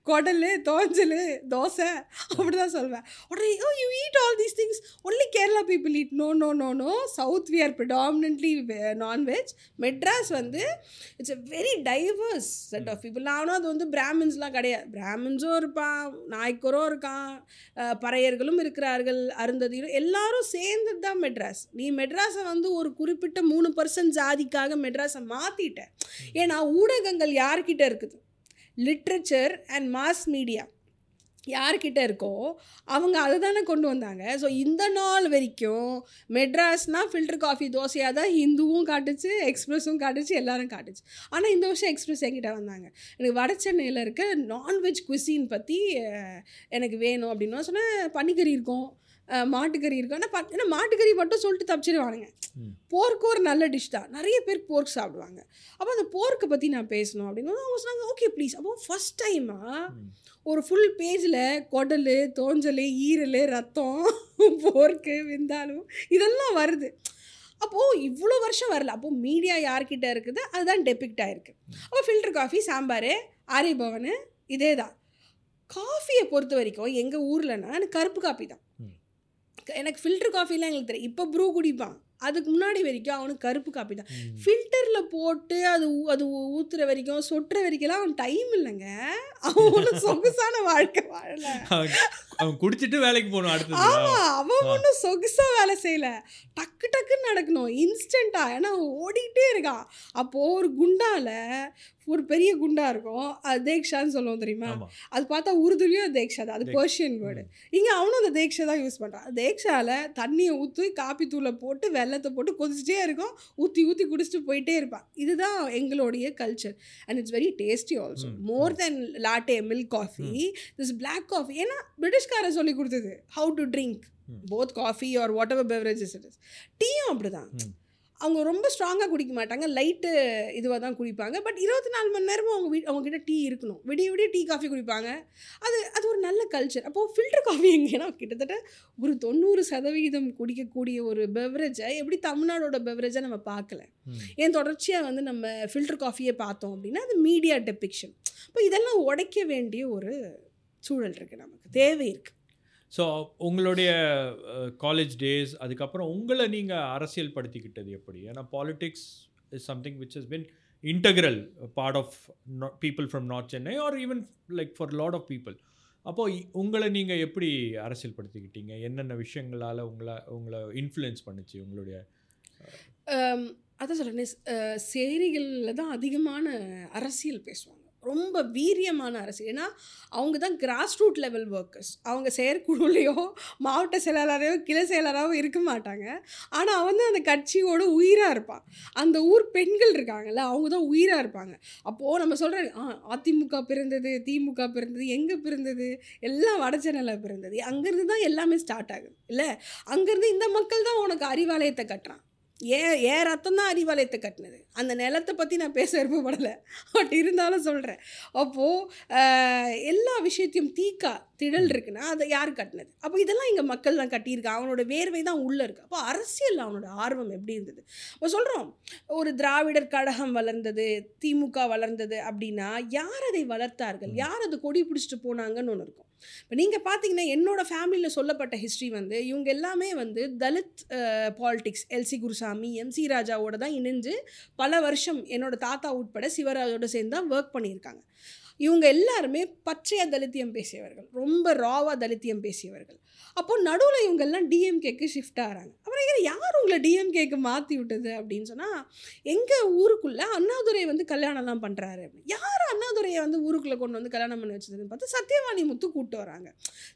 [SPEAKER 2] குடல் தோஞ்சல் தோசை அப்படி தான் சொல்வேன் உடனே oh you eat all these things only Kerala people eat no no no no south we are predominantly non veg Madras வந்து it's a very divorce set of people நானும் அது வந்து பிராமின்ஸ்லாம் கிடையாது. பிராமின்ஸும் இருப்பான் நாய்க்கரும் இருக்கான் பறையர்களும் இருக்கிறார்கள் அருந்ததியும் எல்லாரும் சேர்ந்தது தான் மெட்ராஸ். நீ மெட்ராஸை வந்து ஒரு குறிப்பிட்ட மூணு பர்சன்ட் ஜாதிக்காக மெட்ராஸை மாற்றிட்ட ஏன்னா ஊடகங்கள் யார்கிட்ட இருக்குது? Literature and mass media. யார்கிட்ட இருக்கோ அவங்க அதை தானே கொண்டு வந்தாங்க. ஸோ இந்த நாள் வரைக்கும் மெட்ராஸ்னால் ஃபில்டர் காஃபி தோசையாக தான் ஹிந்துவும் காட்டுச்சு எக்ஸ்பிரஸும் காட்டுச்சு எல்லாரும் காட்டுச்சு. ஆனால் இந்த வருஷம் எக்ஸ்பிரஸ் என்கிட்ட வந்தாங்க. எனக்கு வட சென்னையில் இருக்க நான்வெஜ் குசின் பற்றி எனக்கு வேணும் அப்படின்னு சொன்னேன் பன்னிக்கறி இருக்கும் மாட்டுக்கறி இருக்கும். ஆனால் பட் ஏன்னா மாட்டுக்கறி மட்டும் சொல்லிட்டு தப்பிச்சிடுவானுங்க
[SPEAKER 1] ம்.
[SPEAKER 2] போர்க்கு ஒரு நல்ல டிஷ் தான். நிறைய பேர் போர்க் சாப்பிடுவாங்க. அப்போ அந்த போர்க்கை பற்றி நான் பேசணும் அப்படின்னு அவங்க சொன்னாங்க ஓகே ப்ளீஸ் அப்போ ஃபஸ்ட் டைமாக. ஒரு ஃபுல் பேஜில் குடல் தோஞ்சல் ஈரல் ரத்தம் போர்க்கு விந்தாலும் இதெல்லாம் வருது. அப்போது இவ்வளோ வருஷம் வரல. அப்போது மீடியா யார்கிட்ட இருக்குது? அதுதான் டெபிக்ட் ஆயிருக்கு. அப்போ ஃபில்டர் காஃபி சாம்பார் ஆரியபவன் இதே தான் காஃபியை பொறுத்த வரைக்கும் எங்கள் ஊர்லனா எனக்கு கருப்பு காஃபி தான். எனக்கு ஃபில்டர் காஃபிலாம் எங்களுக்கு தெரியும் இப்போ ப்ரூ குடிப்பான். அதுக்கு முன்னாடி வரைக்கும் அவனுக்கு கருப்பு காப்பி தான். ஃபில்டரில் போட்டு அது அது ஊற்றுற வரைக்கும் சொட்டுற வரைக்கும்லாம் அவன் டைம் இல்லைங்க. அவன் சொகுசான வாழ்க்கை வாழல.
[SPEAKER 1] அவன் குடிச்சிட்டு வேலைக்கு போகணும் அடுத்தது.
[SPEAKER 2] ஆமா அவன் ஒன்றும் சொகுசா வேலை செய்யல. டக்கு டக்குன்னு நடக்கணும். இன்ஸ்டண்டா ஏன்னா அவன் ஓடிக்கிட்டே இருக்கான். அப்போ ஒரு குண்டால ஒரு பெரிய குண்டா இருக்கும். அது தேக்ஷான்னு சொல்லுவோம் தெரியுமா? அது பார்த்தா உருதுலையும் தேக்ஷா தான். அது பர்ஷியன் வேர்டு இங்கே அவனும் அந்த தேக்ஷா தான் யூஸ் பண்ணுறான் தேக்ஷாவில் தண்ணியை ஊற்றி காப்பி தூளை போட்டு வெள்ளை வெள்ளத்தை போட்டு கொதிச்சிட்டே இருக்கும். ஊற்றி ஊற்றி குடிச்சிட்டு போயிட்டே இருப்பான். இதுதான் எங்களுடைய culture and it's very tasty
[SPEAKER 1] also
[SPEAKER 2] more than latte milk coffee this black coffee ஏன்னா பிரிட்டிஷ்காரன் சொல்லி கொடுத்தது how
[SPEAKER 1] to
[SPEAKER 2] drink. Both coffee or whatever beverages it is டீயும் அப்படிதான். அவங்க ரொம்ப ஸ்ட்ராங்காக குடிக்க மாட்டாங்க. லைட்டு இதுவாக தான் குடிப்பாங்க. பட் இருபத்தி நாலு மணி நேரமும் அவங்க வீ அவங்ககிட்ட டீ இருக்கணும். விடிய விடிய டீ காஃபி குடிப்பாங்க. அது அது ஒரு நல்ல கல்ச்சர் அப்போது ஃபில்டர் காஃபி எங்கேனா கிட்டத்தட்ட ஒரு தொண்ணூறு சதவிகிதம் குடிக்கக்கூடிய ஒரு பெவரேஜை எப்படி தமிழ்நாடோட பெவரேஜை நம்ம பார்க்கல. ஏன் தொடர்ச்சியாக வந்து நம்ம ஃபில்டர் காஃபியை பார்த்தோம் அப்படின்னா அது மீடியா டெபிக்ஷன் இப்போ இதெல்லாம் உடைக்க வேண்டிய ஒரு சூழல் இருக்குது நமக்கு. தேவை இருக்குது
[SPEAKER 1] ஸோ உங்களுடைய காலேஜ் டேஸ் அதுக்கப்புறம் உங்களை நீங்கள் அரசியல் படுத்திக்கிட்டது எப்படி? ஏன்னா politics is something which is been integral part of people from north Chennai or even like for lot of people அப்போது உங்களை நீங்கள் எப்படி அரசியல் படுத்திக்கிட்டீங்க என்னென்ன விஷயங்களால் உங்களை உங்களை இன்ஃப்ளூயன்ஸ் பண்ணுச்சு உங்களுடைய
[SPEAKER 2] அதான் சொல்கிறேன் சேரிகளில் தான் அதிகமான அரசியல் பேசுவாங்க. ரொம்ப வீரியமான அரசு. ஏன்னா அவங்க தான் கிராஸ் ரூட் லெவல் ஒர்க்கர்ஸ் அவங்க செயற்குழுலையோ மாவட்ட செயலாளரையோ கிளை செயலாளராகவோ இருக்க மாட்டாங்க. ஆனால் அவன் தான் அந்த கட்சியோட உயிராக இருப்பான். அந்த ஊர் பெண்கள் இருக்காங்கல்ல அவங்க தான் உயிராக இருப்பாங்க. அப்போது நம்ம சொல்கிற ஆ அதிமுக பிறந்தது திமுக பிறந்தது எங்கே பிறந்தது? எல்லாம் வடச்சென்னையில் பிறந்தது. அங்கேருந்து தான் எல்லாமே ஸ்டார்ட் ஆகுது. இல்லை அங்கேருந்து இந்த மக்கள் தான் உனக்கு அறிவாலயத்தை கட்டுறான். ஏ ஏ ரத்தம் தான் அறிவாலயத்தை கட்டினது. அந்த நிலத்தை பற்றி நான் பேச விருப்பப்படலை. பட் இருந்தாலும் சொல்கிறேன் அப்போது எல்லா விஷயத்தையும் தீக்கா திடல் இருக்குன்னா அதை யார் கட்டினது? அப்போ இதெல்லாம் இங்கே மக்கள் தான் கட்டியிருக்காங்க அவனோட வேர்வை தான் உள்ளே இருக்குது அப்போ அரசியல் அவனோட ஆர்வம் எப்படி இருந்தது? இப்போ சொல்கிறோம் ஒரு திராவிடர் கழகம் வளர்ந்தது திமுக வளர்ந்தது அப்படின்னா யார் அதை வளர்த்தார்கள்? யார் அது கொடி பிடிச்சிட்டு போனாங்கன்னு ஒன்று இருக்கும். இப்போ நீங்கள் பார்த்தீங்கன்னா என்னோட ஃபேமிலியில் சொல்லப்பட்ட ஹிஸ்ட்ரி வந்து இவங்க எல்லாமே வந்து Dalit politics LC Gurusamy MC ராஜாவோட தான் இணைஞ்சு பல வருஷம் என்னோட தாத்தா உட்பட சிவராஜோட சேர்ந்து தான் ஒர்க் பண்ணியிருக்காங்க. இவங்க எல்லாருமே பச்சையாக தலித்தியம் பேசியவர்கள் ரொம்ப ராவாக தலித்தியம் பேசியவர்கள். அப்போ நடுவில் இவங்கெல்லாம் டிஎம்கேக்கு ஷிஃப்ட் ஆகிறாங்க. அப்புறம் ஏன் யார் உங்களை டிஎம்கேக்கு மாற்றி விட்டது அப்படின்னு சொன்னால் எங்கள் ஊருக்குள்ளே அண்ணாதுரை வந்து கல்யாணம்லாம் பண்ணுறாரு அப்படின்னு. யார் அண்ணாதுரையை வந்து ஊருக்குள்ளே கொண்டு வந்து கல்யாணம் பண்ணி வச்சதுன்னு பார்த்து சத்யவாணி முத்து கூப்பிட்டு வராங்க.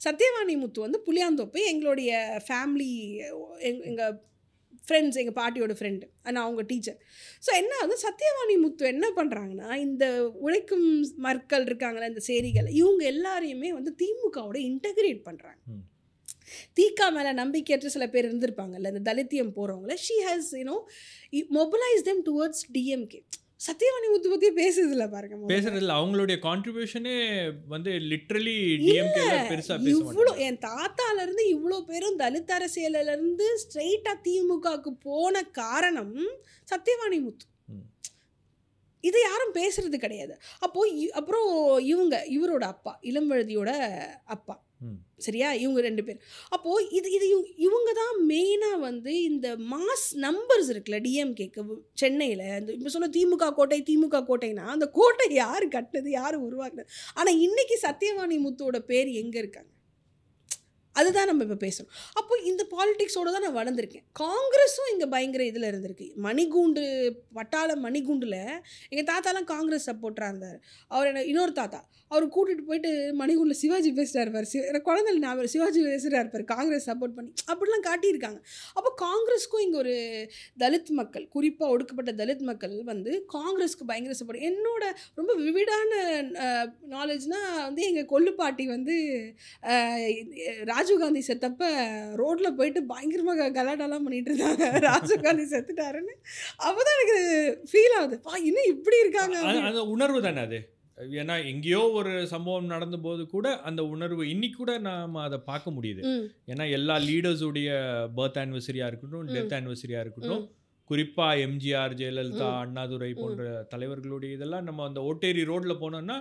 [SPEAKER 2] சத்யவாணி முத்து வந்து புளியாந்தோப்பு எங்களுடைய ஃபேமிலி எங் எங்கள் ஃப்ரெண்ட்ஸ் எங்கள் பாட்டியோட ஃப்ரெண்டு ஆனால் அவங்க டீச்சர் ஸோ என்ன வந்து சத்யவாணி முத்து என்ன பண்ணுறாங்கன்னா இந்த உழைக்கும் மக்கள் இருக்காங்களே இந்த சேரிகள் இவங்க எல்லாரையுமே வந்து திமுகவோட இன்டகிரேட் பண்ணுறாங்க
[SPEAKER 1] ம்.
[SPEAKER 2] தீகா மேலே நம்பிக்கையற்ற சில பேர் இருந்திருப்பாங்கல்ல இந்த தலித்தியம் போகிறவங்கள she has you know mobilise them towards DMK Sathyavani Muthu பற்றி பேசுதில்ல பாருங்க.
[SPEAKER 1] பேசுறதுல அவங்களுடைய கான்ட்ரிபியூஷனே வந்து லிட்ரலி டிஎம்கே பெருசா
[SPEAKER 2] இவ்வளோ என் தாத்தால இருந்து இவ்வளோ பேரும் தலித் அரசியல்ல இருந்து ஸ்ட்ரெயிட்டா திமுகவுக்கு போன காரணம் சத்யவாணி முத்து. இது யாரும் பேசுறது கிடையாது அப்போ அப்புறம் இவங்க இவரோட அப்பா இளம்வழுதியோட அப்பா. சரியா? இவங்க ரெண்டு பேர். அப்போது இது இது இவங்க தான் மெயினாக வந்து இந்த மாஸ் நம்பர்ஸ் இருக்குல்ல டிஎம்கேக்கு சென்னையில் இந்த இப்போ சொன்ன திமுக கோட்டை திமுக கோட்டைனா அந்த கோட்டை யார் கட்டினது யார் உருவாக்குனது? ஆனால் இன்றைக்கி சத்யவாணி முத்துவோட பேர் எங்கே இருக்காங்க? அதுதான் நம்ம இப்போ பேசணும். அப்போ இந்த பாலிடிக்ஸோட தான் நான் வளர்ந்துருக்கேன். காங்கிரஸும் இங்கே பயங்கர இதில் இருந்திருக்கு. மணிகூண்டு பட்டாள மணிகூண்டில் எங்கள் தாத்தாலாம் காங்கிரஸ் சப்போர்ட்டராக இருந்தார். அவர் என்ன இன்னொரு தாத்தா அவர் கூட்டிகிட்டு போயிட்டு மணிகூண்டில் சிவாஜி பேசுகிறார் இருப்பார் சிவ எனக்கு குழந்தைல நான் சிவாஜி பேசுகிறார் இருப்பார் காங்கிரஸ் சப்போர்ட் பண்ணி. அப்படிலாம் காட்டியிருக்காங்க. அப்போ காங்கிரஸ்க்கும் இங்கே ஒரு தலித் மக்கள் குறிப்பாக ஒடுக்கப்பட்ட தலித் மக்கள் வந்து காங்கிரஸ்க்கு பயங்கர சப்போர்ட் என்னோட ரொம்ப விவிடான நாலேஜ்னால் வந்து எங்கள் கொல்லுப்பாட்டி வந்து ராஜ ராஜீவ்காந்தி செத்தப்ப ரோட்டில் போயிட்டு பயங்கரமாக கலாட்டாலாம் பண்ணிட்டு இருந்தாங்க ராஜீவ்காந்தி செத்துட்டாருன்னு. அப்போ தான் எனக்கு ஃபீல் ஆகுது. பா இன்னும் இப்படி இருக்காங்க.
[SPEAKER 1] அந்த உணர்வு தானே அது? ஏன்னா எங்கேயோ ஒரு சம்பவம் நடந்த போது கூட அந்த உணர்வு இன்னைக்கு கூட நாம அதை பார்க்க முடியுது. ஏன்னா எல்லா லீடர்ஸுடைய பர்த் ஆனிவர்சரியா இருக்கட்டும் டெத் ஆனிவர்சரியா இருக்கட்டும்
[SPEAKER 2] ம்.
[SPEAKER 1] குறிப்பா எம்ஜிஆர் ஜெயலலிதா அண்ணாதுரை போன்ற தலைவர்களுடைய இதெல்லாம் நம்ம அந்த ஓட்டேரி ரோட்ல போனோம்னா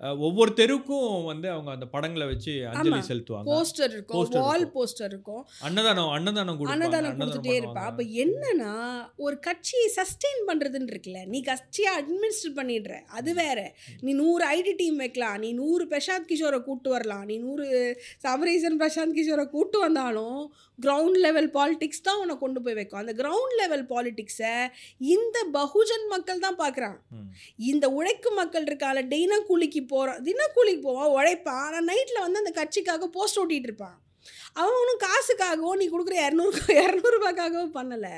[SPEAKER 1] ஒவ்வொரு தெருக்கும் வந்து அவங்க அந்த படங்களை வச்சு அஞ்சலி. செலுத்துவாங்க.
[SPEAKER 2] போஸ்டர் இருக்கும்.
[SPEAKER 1] Poster wall.
[SPEAKER 2] போஸ்டர் இருக்கும்.
[SPEAKER 1] அன்னதானம் அன்னதானம் கொடுப்பாங்க,
[SPEAKER 2] அன்னதானம் கொடுத்துட்டே
[SPEAKER 1] பண்ணுவாங்க.
[SPEAKER 2] இருப்பா. அப்போ என்னன்னா ஒரு கட்சியை சஸ்டெயின் பண்ணுறதுன்னு இருக்குல்ல நீ கட்சியை அட்மினிஸ்டர் பண்ணிடுற. அது வேற. நீ நூறு ஐடி டீம் வைக்கலாம். நீ நூறு பிரசாந்த் கிஷோரை கூட்டு வரலாம். நீ நூறு சபரீசன் பிரசாந்த் கிஷோரை கூட்டு வந்தாலும் கிரவுண்ட் லெவல் பாலிடிக்ஸ் தான் உன்னை கொண்டு போய் வைக்கும். அந்த கிரவுண்ட் லெவல் பாலிடிக்ஸை இந்த பகுஜன் மக்கள் தான் பார்க்குறாங்க.
[SPEAKER 1] ம்.
[SPEAKER 2] இந்த உழைக்கும் மக்கள் இருக்கால தினக்கூலிக்கு போகிறான் தினக்கூலிக்கு போவான் உழைப்பான் ஆனால் நைட்டில் வந்து அந்த கட்சிக்காக போஸ்ட் ஓட்டிகிட்டு இருப்பான். அவன் ஒன்றும் காசுக்காகவோ நீ கொடுக்குற இரநூறு இரநூறுபாக்காகவோ பண்ணலை.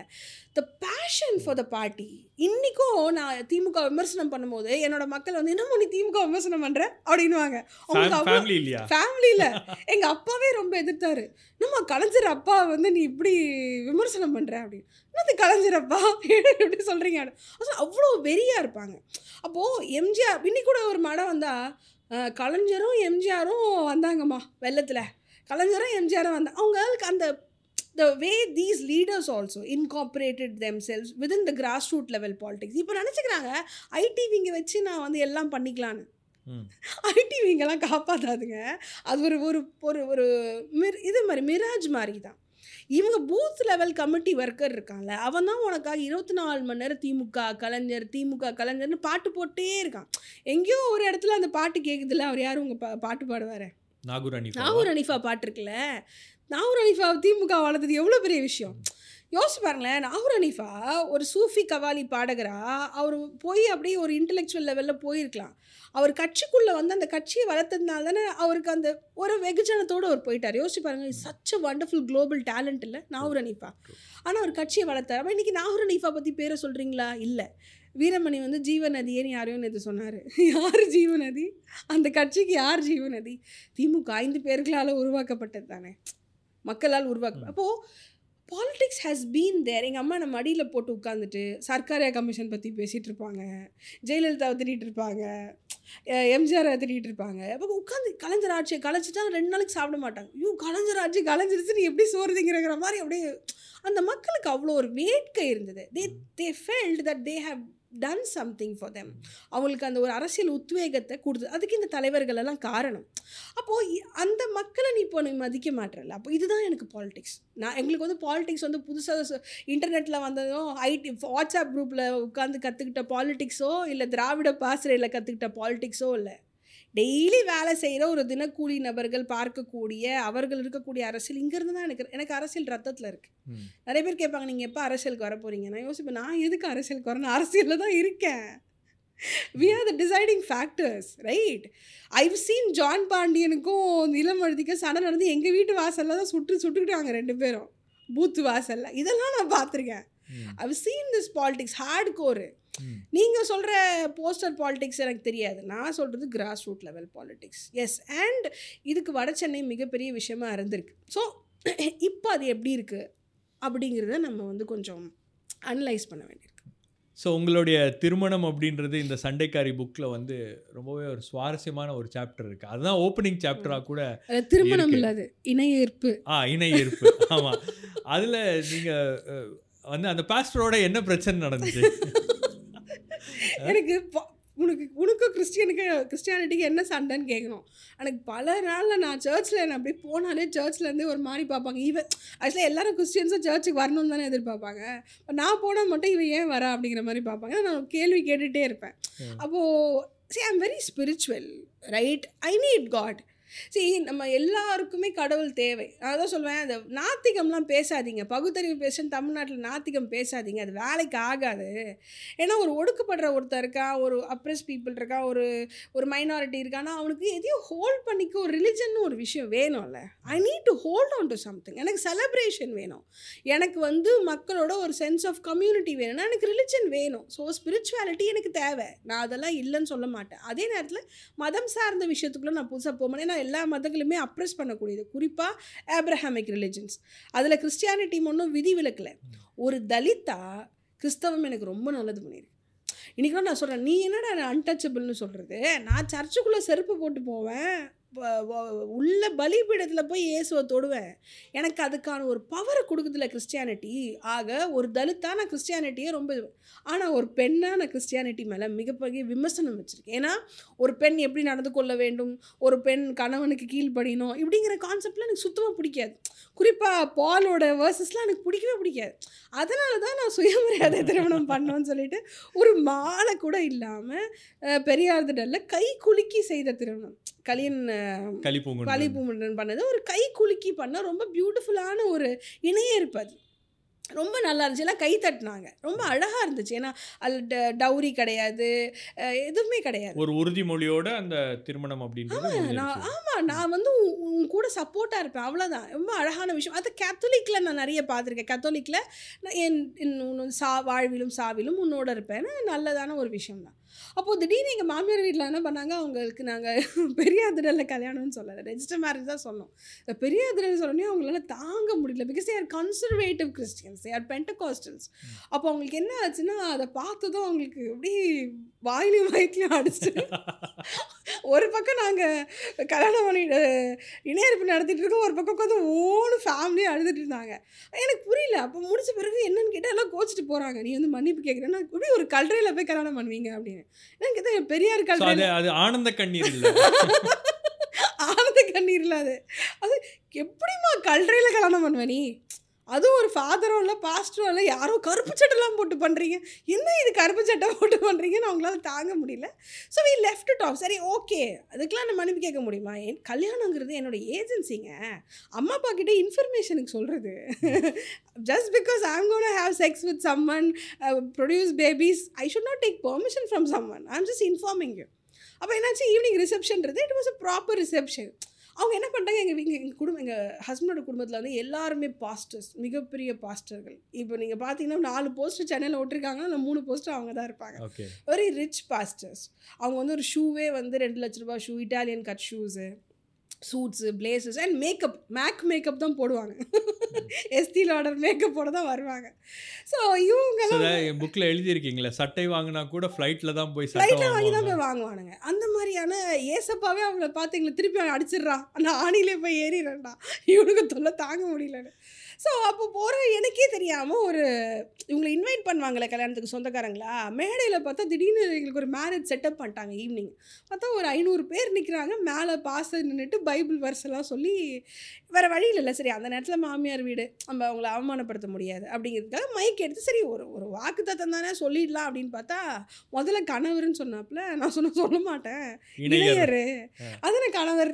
[SPEAKER 2] The passion for the party இன்றைக்கும் நான் திமுக விமர்சனம் பண்ணும்போது என்னோட மக்கள் வந்து என்னமோ நீ திமுக விமர்சனம் பண்ணுற அப்படின்னுவாங்க. அவங்களுக்கு ஃபேமிலியில் எங்கள் அப்பாவே ரொம்ப எதிர்த்தாரு. நம்ம கலைஞர் அப்பா வந்து நீ இப்படி விமர்சனம் பண்ணுற அப்படின்னு. என்னது கலைஞர் அப்பா? எப்படி சொல்கிறீங்க அவ்வளோ வெறியாக இருப்பாங்க. அப்போது எம்ஜிஆர் இன்னி கூட ஒரு மடம் வந்தால் கலைஞரும் எம்ஜிஆரும் வந்தாங்கம்மா வெள்ளத்தில். கலைஞரும் எம்ஜிஆரும் வந்தாங்க அவங்களுக்கு அந்த the way these leaders also incorporated themselves within the grass root level politics இப்போ நினச்சிக்கிறாங்க ஐடிவிங்க வச்சு நான் வந்து எல்லாம் பண்ணிக்கலான்னு. ஐடிவிங்கெல்லாம் காப்பாற்றாதுங்க அது ஒரு ஒரு ஒரு ஒரு மிர் இது மாதிரி மிராஜ் மாதிரி தான் இவங்க பூத் லெவல் கமிட்டி ஒர்க்கர் இருக்கான்ல அவன் தான் உனக்காக இருபத்தி நாலு மணி நேரம் திமுக கலைஞர் திமுக கலைஞர்னு பாட்டு போட்டே இருக்கான். எங்கேயோ ஒரு இடத்துல அந்த பாட்டு கேட்குதுல்ல அவர் யாரும் உங்கள் பா பாட்டு பாடுவார்.
[SPEAKER 1] நாகூர் அனிஃபா
[SPEAKER 2] நாகூர் அனிஃபா பாட்டு இருக்குல்ல நாகூர் அனிஃபா திமுக வளர்த்தது எவ்வளோ பெரிய விஷயம்? யோசிச்சு பாருங்களேன் நாகூர் அனிஃபா ஒரு சூஃபி கவாலி பாடகரா அவர் போய் அப்படியே ஒரு இன்டெலெக்சுவல் லெவலில் போயிருக்கலாம். அவர் கட்சிக்குள்ளே வந்து அந்த கட்சியை வளர்த்ததுனால தானே அவருக்கு அந்த ஒரு வெகுஜனத்தோடு அவர் போயிட்டார். யோசிச்சு பாருங்க சச் வண்டர்ஃபுல் குளோபல் டேலண்ட் இல்லை நாகூர் அனிஃபா ஆனால் அவர் கட்சியை வளர்த்தார். அப்போ இன்றைக்கி நாகூர் அனிஃபா பற்றி பேரை சொல்கிறீங்களா இல்லை. வீரமணி வந்து ஜீவநதியேன்னு யாரையும் நேற்று சொன்னார். யார் ஜீவநதி? அந்த கட்சிக்கு யார் ஜீவநதி? திமுக ஐந்து பேர்களால் உருவாக்கப்பட்டது தானே. மக்களால் உருவாக்க அப்போது பாலிடிக்ஸ் ஹேஸ் பீன் தேர் எங்கள் அம்மா நம்ம அடியில் போட்டு உட்காந்துட்டு சர்க்காரியா கமிஷன் பற்றி பேசிகிட்டு இருப்பாங்க. ஜெயலலிதாவை திட்டிகிட்டு இருப்பாங்க. எம்ஜிஆரை திட்டிகிட்டு இருப்பாங்க. அப்போ உட்காந்து கலைஞர் ஆட்சியை கலைச்சிட்டா ரெண்டு நாளைக்கு சாப்பிட மாட்டாங்க. ஐயோ கலைஞர் ஆட்சி கலைஞ்சிருச்சு நீ எப்படி சோறுதிங்கிற மாதிரி அப்படியே அந்த மக்களுக்கு அவ்வளோ ஒரு வேட்கை இருந்தது. They they felt that they have done something for them அவங்களுக்கு அந்த ஒரு அரசியல் உத்வேகத்தை கொடுத்து அதுக்கு இந்த தலைவர்கள் எல்லாம் காரணம். அப்போது அந்த மக்களை நீ இப்போ நீ மதிக்க மாட்டேறல அப்போ இதுதான் எனக்கு பாலிடிக்ஸ் நான் எங்களுக்கு வந்து பாலிடிக்ஸ் வந்து புதுசாக இன்டர்நெட்டில் வந்ததும் ஐடி வாட்ஸ்அப் குரூப்பில் உட்காந்து கற்றுக்கிட்ட பாலிடிக்ஸோ இல்லை திராவிட பாசறையில் கற்றுக்கிட்ட பாலிடிக்ஸோ இல்லை. டெய்லி வேலை செய்கிற ஒரு தினக்கூலி நபர்கள் பார்க்கக்கூடிய அவர்கள் இருக்கக்கூடிய அரசியல் இங்கேருந்து தான் எனக்கு எனக்கு அரசியல் ரத்தத்தில் இருக்குது. நிறைய பேர் கேட்பாங்க நீங்கள் எப்போ அரசியலுக்கு வர போகிறீங்க நான் யோசிப்பேன் நான் எதுக்கு அரசியலுக்கு நான் அரசியலில் தான் இருக்கேன். We are the deciding factors right I've seen John பாண்டியனுக்கும் இளமழுதிக்கும் சண்டை நடந்து எங்கள் வீட்டு வாசலில் தான் சுட்டு சுட்டுக்கிட்டாங்க ரெண்டு பேரும். பூத்து வாசலில். இதெல்லாம் நான் பார்த்துருக்கேன். I've seen this politics hard
[SPEAKER 1] core.
[SPEAKER 2] நீங்கள் சொல்கிற போஸ்டர் பாலிடிக்ஸ் எனக்கு தெரியாது. நான் சொல்கிறது grass root level politics yes and இதுக்கு வட சென்னை மிகப்பெரிய விஷயமா இருந்திருக்கு. ஸோ இப்போ அது எப்படி இருக்குது அப்படிங்கிறத நம்ம வந்து கொஞ்சம் அனலைஸ் பண்ண வேண்டியிருக்கு.
[SPEAKER 1] ஸோ உங்களுடைய திருமணம் அப்படின்றது இந்த சண்டைக்காரி புக்கில் வந்து ரொம்பவே ஒரு சுவாரஸ்யமான ஒரு சாப்டர் இருக்குது அதுதான் ஓப்பனிங் சாப்டராக கூட
[SPEAKER 2] திருமணம். இல்லாது இணையேற்பு
[SPEAKER 1] ஆ இணை இருப்பு ஆமாம் அதில் நீங்கள் வந்து அந்த பாஸ்டரோட என்ன பிரச்சனை நடந்துச்சு?
[SPEAKER 2] எனக்கு உனக்கு உனக்கும் கிறிஸ்டியனுக்கு கிறிஸ்டியானிட்டிக்கு என்ன சண்டைன்னு கேட்கணும் எனக்கு பல நாளில் நான் சர்ச்சில் என்ன அப்படி போனாலே சர்ச்லேருந்தே ஒரு மாதிரி பார்ப்பாங்க. இவன் ஆக்சுவலாக எல்லாரும் கிறிஸ்டியன்ஸும் சர்ச்சுக்கு வரணும்னு தானே எதிர்பார்ப்பாங்க. இப்ப நான் போனால் மட்டும் இவன் ஏன் வரா அப்படிங்கிற மாதிரி பார்ப்பாங்க. நான் கேள்வி கேட்டுகிட்டே இருப்பேன். அப்போது see I'm very spiritual right I need God சரி நம்ம எல்லாருக்குமே கடவுள் தேவை. நான் தான் சொல்லுவேன் அந்த நாத்திகம்லாம் பேசாதீங்க. பகுத்தறிவு பேசுன்னு தமிழ்நாட்டில் நாத்திகம் பேசாதீங்க. அது வேலைக்கு ஆகாது. ஏன்னா ஒரு ஒடுக்கப்படுற ஒருத்தர் இருக்கா ஒரு அப்ரெஸ் பீப்புள் இருக்கா ஒரு ஒரு மைனாரிட்டி இருக்கான்னா அவனுக்கு எதையும் ஹோல்ட் பண்ணிக்க ஒரு ரிலிஜன் ஒரு விஷயம் வேணும்ல. I need to hold on to something எனக்கு செலப்ரேஷன் வேணும். எனக்கு வந்து மக்களோட ஒரு சென்ஸ் ஆஃப் கம்யூனிட்டி வேணும்னா எனக்கு ரிலிஜன் வேணும். ஸோ ஸ்பிரிச்சுவாலிட்டி எனக்கு தேவை. நான் அதெல்லாம் இல்லைன்னு சொல்ல மாட்டேன். அதே நேரத்தில் மதம் சார்ந்த விஷயத்துக்குள்ளே நான் புதுசாக போக மாட்டேன் ஏன்னா எல்லா மதங்களுமே அப்ரெஸ் பண்ணக்கூடியது. குறிப்பாக ஆப்ரஹாமிக் ரிலிஜன்ஸ் அதில் கிறிஸ்டியானிட்டி ஒன்றும் விதி விலக்கலை. ஒரு தலித்தா கிறிஸ்தவம் எனக்கு ரொம்ப நல்லது பண்ணியிருக்கு இன்றைக்கி நான் சொல்கிறேன் நீ என்னடா அன்டச்சபிள்னு சொல்கிறது நான் சர்ச்சுக்குள்ளே செருப்பு போட்டு போவேன். உள்ள பலிபீடத்தில் போய் இயேசுவை தொடுவேன். எனக்கு அதுக்கான ஒரு பவரை கொடுக்குதுல கிறிஸ்டியானிட்டி ஆக ஒரு தலித்தான கிறிஸ்டியானிட்டியே ரொம்ப ஆனால் ஒரு பெண்ணான கிறிஸ்டியானிட்டி மேலே மிகப்பெரிய விமர்சனம் வச்சுருக்கேன். ஏன்னா ஒரு பெண் எப்படி நடந்து கொள்ள வேண்டும்? ஒரு பெண் கணவனுக்கு கீழ்ப்படியணும்? இப்படிங்கிற கான்செப்டில் எனக்கு சுத்தமாக பிடிக்காது. குறிப்பாக பாலோட வேர்சஸ்லாம் எனக்கு பிடிக்கவே பிடிக்காது. அதனால தான் நான் சுயமரியாதை திருமணம் பண்ணோன்னு சொல்லிட்டு ஒரு மாலை கூட இல்லாமல் பெரியார் திடலில் கை குலுக்கி செய்த திருமணம். கலியன்
[SPEAKER 1] கலிப்பூங்குண்டு
[SPEAKER 2] கலிபூமன் பண்ணது. ஒரு கை குலுக்கி பண்ண ரொம்ப பியூட்டிஃபுல்லான ஒரு இணையே இருப்பது. ரொம்ப நல்லா இருந்துச்சு. எல்லாம் கை தட்டினாங்க. ரொம்ப அழகாக இருந்துச்சு. ஏன்னா அது டவுரி கிடையாது. எதுவுமே கிடையாது.
[SPEAKER 1] ஒரு உறுதிமொழியோட அந்த திருமணம் அப்படின்றது
[SPEAKER 2] நான். ஆமாம் நான் வந்து உன் கூட சப்போர்ட்டாக இருப்பேன். அவ்வளோதான் ரொம்ப அழகான விஷயம். அது கேத்தலிக்கில் நான் நிறைய பார்த்துருக்கேன். கேத்தலிக்கில் நான் என் சா வாழ்விலும் சாவிலும் உன்னோட இருப்பேன்னு நல்லதான ஒரு விஷயம் தான் அப்போது திடீர்னு எங்கள் மாமியார் வீட்டில் என்ன பண்ணாங்க? அவங்களுக்கு நாங்கள் பெரிய அதிரலில் கல்யாணம்னு சொல்லலை. ரெஜிஸ்டர் மேரேஜ் தான் சொன்னோம். இந்த பெரிய அதிரல் சொன்னோன்னே அவங்களால தாங்க முடியல. Because are conservative Christians or Pentecostals அப்போ அவங்களுக்கு என்ன ஆச்சுன்னா அதை பார்த்ததும் அவங்களுக்கு அப்படியே வாயிலையும் வயிற்றுலையும் அடிச்சுட்டு ஒரு பக்கம் நாங்கள் கல்யாணம் பண்ணிட்டு இணையறிப்பு நடத்திட்டு இருக்கோம். ஒரு பக்கம் உட்காந்து ஓனு ஃபேமிலி அழுதுட்டு இருந்தாங்க. எனக்கு புரியல. அப்போ முடிச்ச பிறகு என்னன்னு கேட்டால் எல்லாம் கோச்சிட்டு போகிறாங்க நீ வந்து மன்னிப்பு கேட்குறேன்னா எப்படி ஒரு கல்றையில் போய் கல்யாணம் பண்ணுவீங்க? அப்படின்னு. எனக்கு கேட்டால் பெரியார் கல்றை
[SPEAKER 1] அது ஆனந்த கண்ணீர்
[SPEAKER 2] ஆனந்த கண்ணீர்ல அது. அது எப்படிம்மா கல்றையில் கல்யாணம் பண்ணுவ நீ? அதுவும் ஒரு ஃபாதரோ இல்லை பாஸ்டரோ இல்லை யாரோ கருப்பு சட்டைலாம் போட்டு பண்ணுறீங்க என்ன இது கருப்பு சட்டை போட்டு பண்ணுறீங்கன்னு அவங்களால தாங்க முடியல. ஸோ வி லெஃப்ட் டாப் சரி ஓகே அதுக்கெலாம் நான் மனுப்பி கேட்க முடியுமா? என் கல்யாணங்கிறது என்னோட ஏஜென்சிங்க அம்மா அப்பா கிட்டே இன்ஃபர்மேஷனுக்கு சொல்கிறது just because I'm gonna have sex with someone produce babies I should not take permission from someone I'm just informing you அப்போ என்னாச்சு? Evening ரிசப்ஷன்றது it was a proper reception அவங்க என்ன பண்ணிட்டாங்க எங்கள் எங்கள் குடும்பம் எங்கள் ஹஸ்பண்டோட குடும்பத்தில் வந்து எல்லாருமே பாஸ்டர்ஸ் மிகப்பெரிய பாஸ்டர்கள் இப்போ நீங்கள் பார்த்தீங்கன்னா நாலு போஸ்டர் சென்னையில் ஓட்டிருக்காங்க அதில் மூணு போஸ்டர் அவங்க தான் இருப்பாங்க. வெரி ரிச் பாஸ்டர்ஸ் அவங்க வந்து ஒரு ஷூவே வந்து ரெண்டு லட்ச ரூபாய் shoe Italian cut shoes suits blazers and makeup make makeup தான் போடுவாங்க. எஸ்டி லாடர் மேக்கப்போட தான் வருவாங்க. ஸோ இவங்க
[SPEAKER 1] புக்ல எழுதியிருக்கீங்களே சட்டை வாங்கினா கூட ஃப்ளைட்ல தான் போய்
[SPEAKER 2] ஃப்ளைட்டில் வாங்கி தான் போய் வாங்குவானுங்க. அந்த மாதிரியான ஏசப்பாவே அவங்கள பார்த்து எங்களை திருப்பி அவன் அடிச்சிடுறான். அந்த ஆணிலே போய் ஏறிடுறா இவனுக்கு தொல்லை தாங்க முடியலன்னு. ஸோ அப்போ போகிற எனக்கே தெரியாமல் ஒரு இவங்களை இன்வைட் பண்ணுவாங்களே கல்யாணத்துக்கு சொந்தக்காரங்களா? மேடையில் பார்த்தா திடீர்னு எங்களுக்கு ஒரு மேரேஜ் செட்டப் பண்ணிட்டாங்க ஈவினிங் பார்த்தா ஒரு ஐநூறு பேர் நிற்கிறாங்க மேலே பாச நின்றுட்டு பைபிள் verse எல்லாம் சொல்லி வேறு வழியில் இல்லை சரி அந்த நேரத்தில் மாமியார் வீடு நம்ம அவங்கள அவமானப்படுத்த முடியாது அப்படிங்கிறதுக்காக மைக் எடுத்து சரி ஒரு ஒரு வாக்கு தத்தம் தானே சொல்லிடலாம் அப்படின்னு பார்த்தா முதல்ல கணவர்னு சொன்னாப்புல. நான் சொன்ன சொல்ல மாட்டேன். இளையரு. அதானே கணவர்.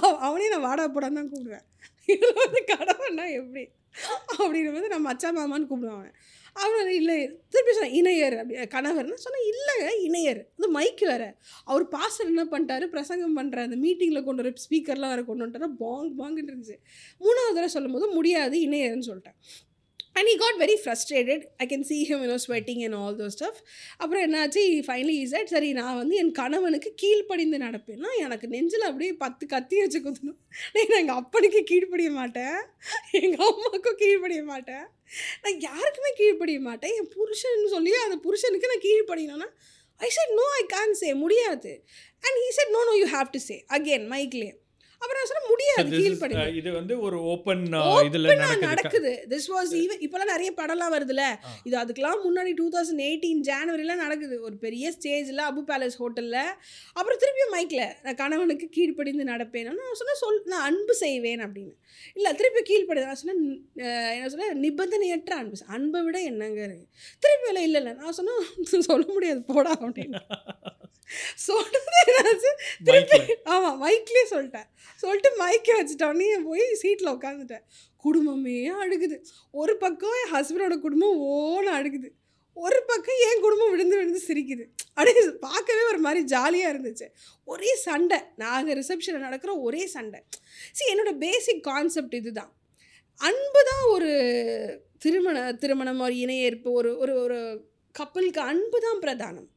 [SPEAKER 2] அவ- அவனே நான் வாடா போடான்னு தான் கூப்பிடுவேன். இதில் வந்து கணவன்னா எப்படி? அப்படிங்கிற போது நான் மச்சா மாமான்னு கூப்பிடுவாங்க அவன். இல்லை திருப்பி சொன்னேன் இணையர் அப்படி கணவர்னு? சொன்னேன் இல்லைங்க இணையர் இது மைக்கு வேறு. அவர் பாஸ்டர் என்ன பண்ணிட்டாரு? பிரசங்கம் பண்ணுற அந்த மீட்டிங்கில் கொண்டு வர ஸ்பீக்கர்லாம் வேறு கொண்டு வந்துட்டாரு. பாங் பாங்குன்னு இருந்துச்சு. மூணாவது தடவை சொல்லும்போது முடியாது இணையர்னு சொல்லிட்டேன். And I got very frustrated I can see him you know sweating and all those stuff அப்புறம் என்னாச்சு? ஃபைனலி இசட் சரி நான் வந்து என் கணவனுக்கு கீழ்ப்படிந்து நடப்பேன்னா எனக்கு நெஞ்சில் அப்படியே பத்து கத்தி வச்சு குத்தணும். நான் எங்கள் அப்பனுக்கு கீழ்ப்படிய மாட்டேன்? எங்கள் அம்மாவுக்கும் கீழ்ப்படிய மாட்டேன். நான் யாருக்குமே கீழ்ப்படிய மாட்டேன். என் புருஷன் சொல்லி அந்த புருஷனுக்கு நான் கீழ்ப்படியணும்னா I said no I can say முடியாது. And he said no no you have to say again மைக்லேயே அப்புறம் சொன்னேன் முடியாது கீழ்ப்படி
[SPEAKER 1] இது வந்து ஒரு ஓப்பன்
[SPEAKER 2] Open
[SPEAKER 1] இதுல நடக்குது.
[SPEAKER 2] திஸ் வாஸ் ஈவன் இப்போலாம் நிறைய படம்லாம் வருதுல்ல
[SPEAKER 1] ஆ.
[SPEAKER 2] இது அதுக்கெல்லாம் முன்னாடி டூ தௌசண்ட் எயிட்டீன் ஜான்வரிலாம் நடக்குது. ஒரு பெரிய ஸ்டேஜில் அபு பேலஸ் ஹோட்டலில் அப்புறம் திருப்பியும் மைக்கில் நான் கணவனுக்கு கீழ்ப்படிந்து நடப்பேன். நான் சொன்னேன் சொல் நான் அன்பு செய்வேன் அப்படின்னு. இல்லை திருப்பி கீழ்ப்படி நான் சொன்னேன் என்ன சொன்னேன் நிபந்தனையற்ற அன்பு. அன்பை விட என்னங்க திருப்பி இல்லை இல்லை இல்லை. நான் சொன்னேன் சொல்ல முடியாது போடா அப்படின்னு. சொல்றது என்னாச்சு? திருப்பி ஆமாம் மைக்லேயே சொல்லிட்டேன். சொல்லிட்டு மைக்கை வச்சுட்டோன்னே போய் சீட்டில் உட்காந்துட்டேன் குடும்பமே அழுகுது. ஒரு பக்கம் என் ஹஸ்பண்டோட குடும்பம் ஓன்னு அழுகுது. ஒரு பக்கம் என் குடும்பம் விழுந்து விழுந்து சிரிக்குது. அப்படியே பார்க்கவே ஒரு மாதிரி ஜாலியாக இருந்துச்சு. ஒரே சண்டை. நாங்கள் ரிசப்ஷனில் நடக்கிற ஒரே சண்டை. சரி என்னோட பேசிக் கான்செப்ட் இதுதான். அன்பு தான் ஒரு திருமண திருமணம் ஒரு இணையேற்பு ஒரு ஒரு ஒரு கப்பலுக்கு அன்பு தான் பிரதானம்.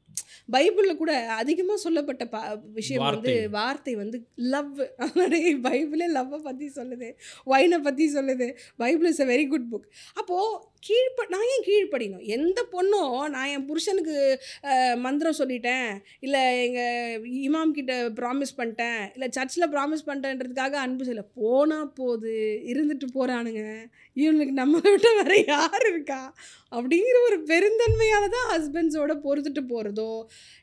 [SPEAKER 2] பைபிளில் கூட அதிகமாக சொல்லப்பட்ட ப விஷயம் வந்து
[SPEAKER 1] வார்த்தை.
[SPEAKER 2] வந்து லவ். அதனால பைபிளே லவ்வை பற்றி சொல்லுது ஒயினை பற்றி சொல்லுது. Bible is a very good book அப்போது கீழ்ப்ப நான் ஏன் கீழ்ப்படினோம் எந்த பொண்ணும் நான் என் புருஷனுக்கு மந்திரம் சொல்லிட்டேன் இல்லை எங்கள் இமாம் கிட்ட ப்ராமிஸ் பண்ணிட்டேன் இல்லை சர்ச்சில் ப்ராமிஸ் பண்ணிட்டேன்றதுக்காக அன்பு சொல்ல போனால் போகுது இருந்துட்டு போகிறானுங்க இவனுக்கு நம்ம விட்ட வேறு யார் இருக்கா? அப்படிங்கிற ஒரு பெருந்தன்மையால் தான் ஹஸ்பண்ட்ஸோட பொறுத்துட்டு போகிறதோ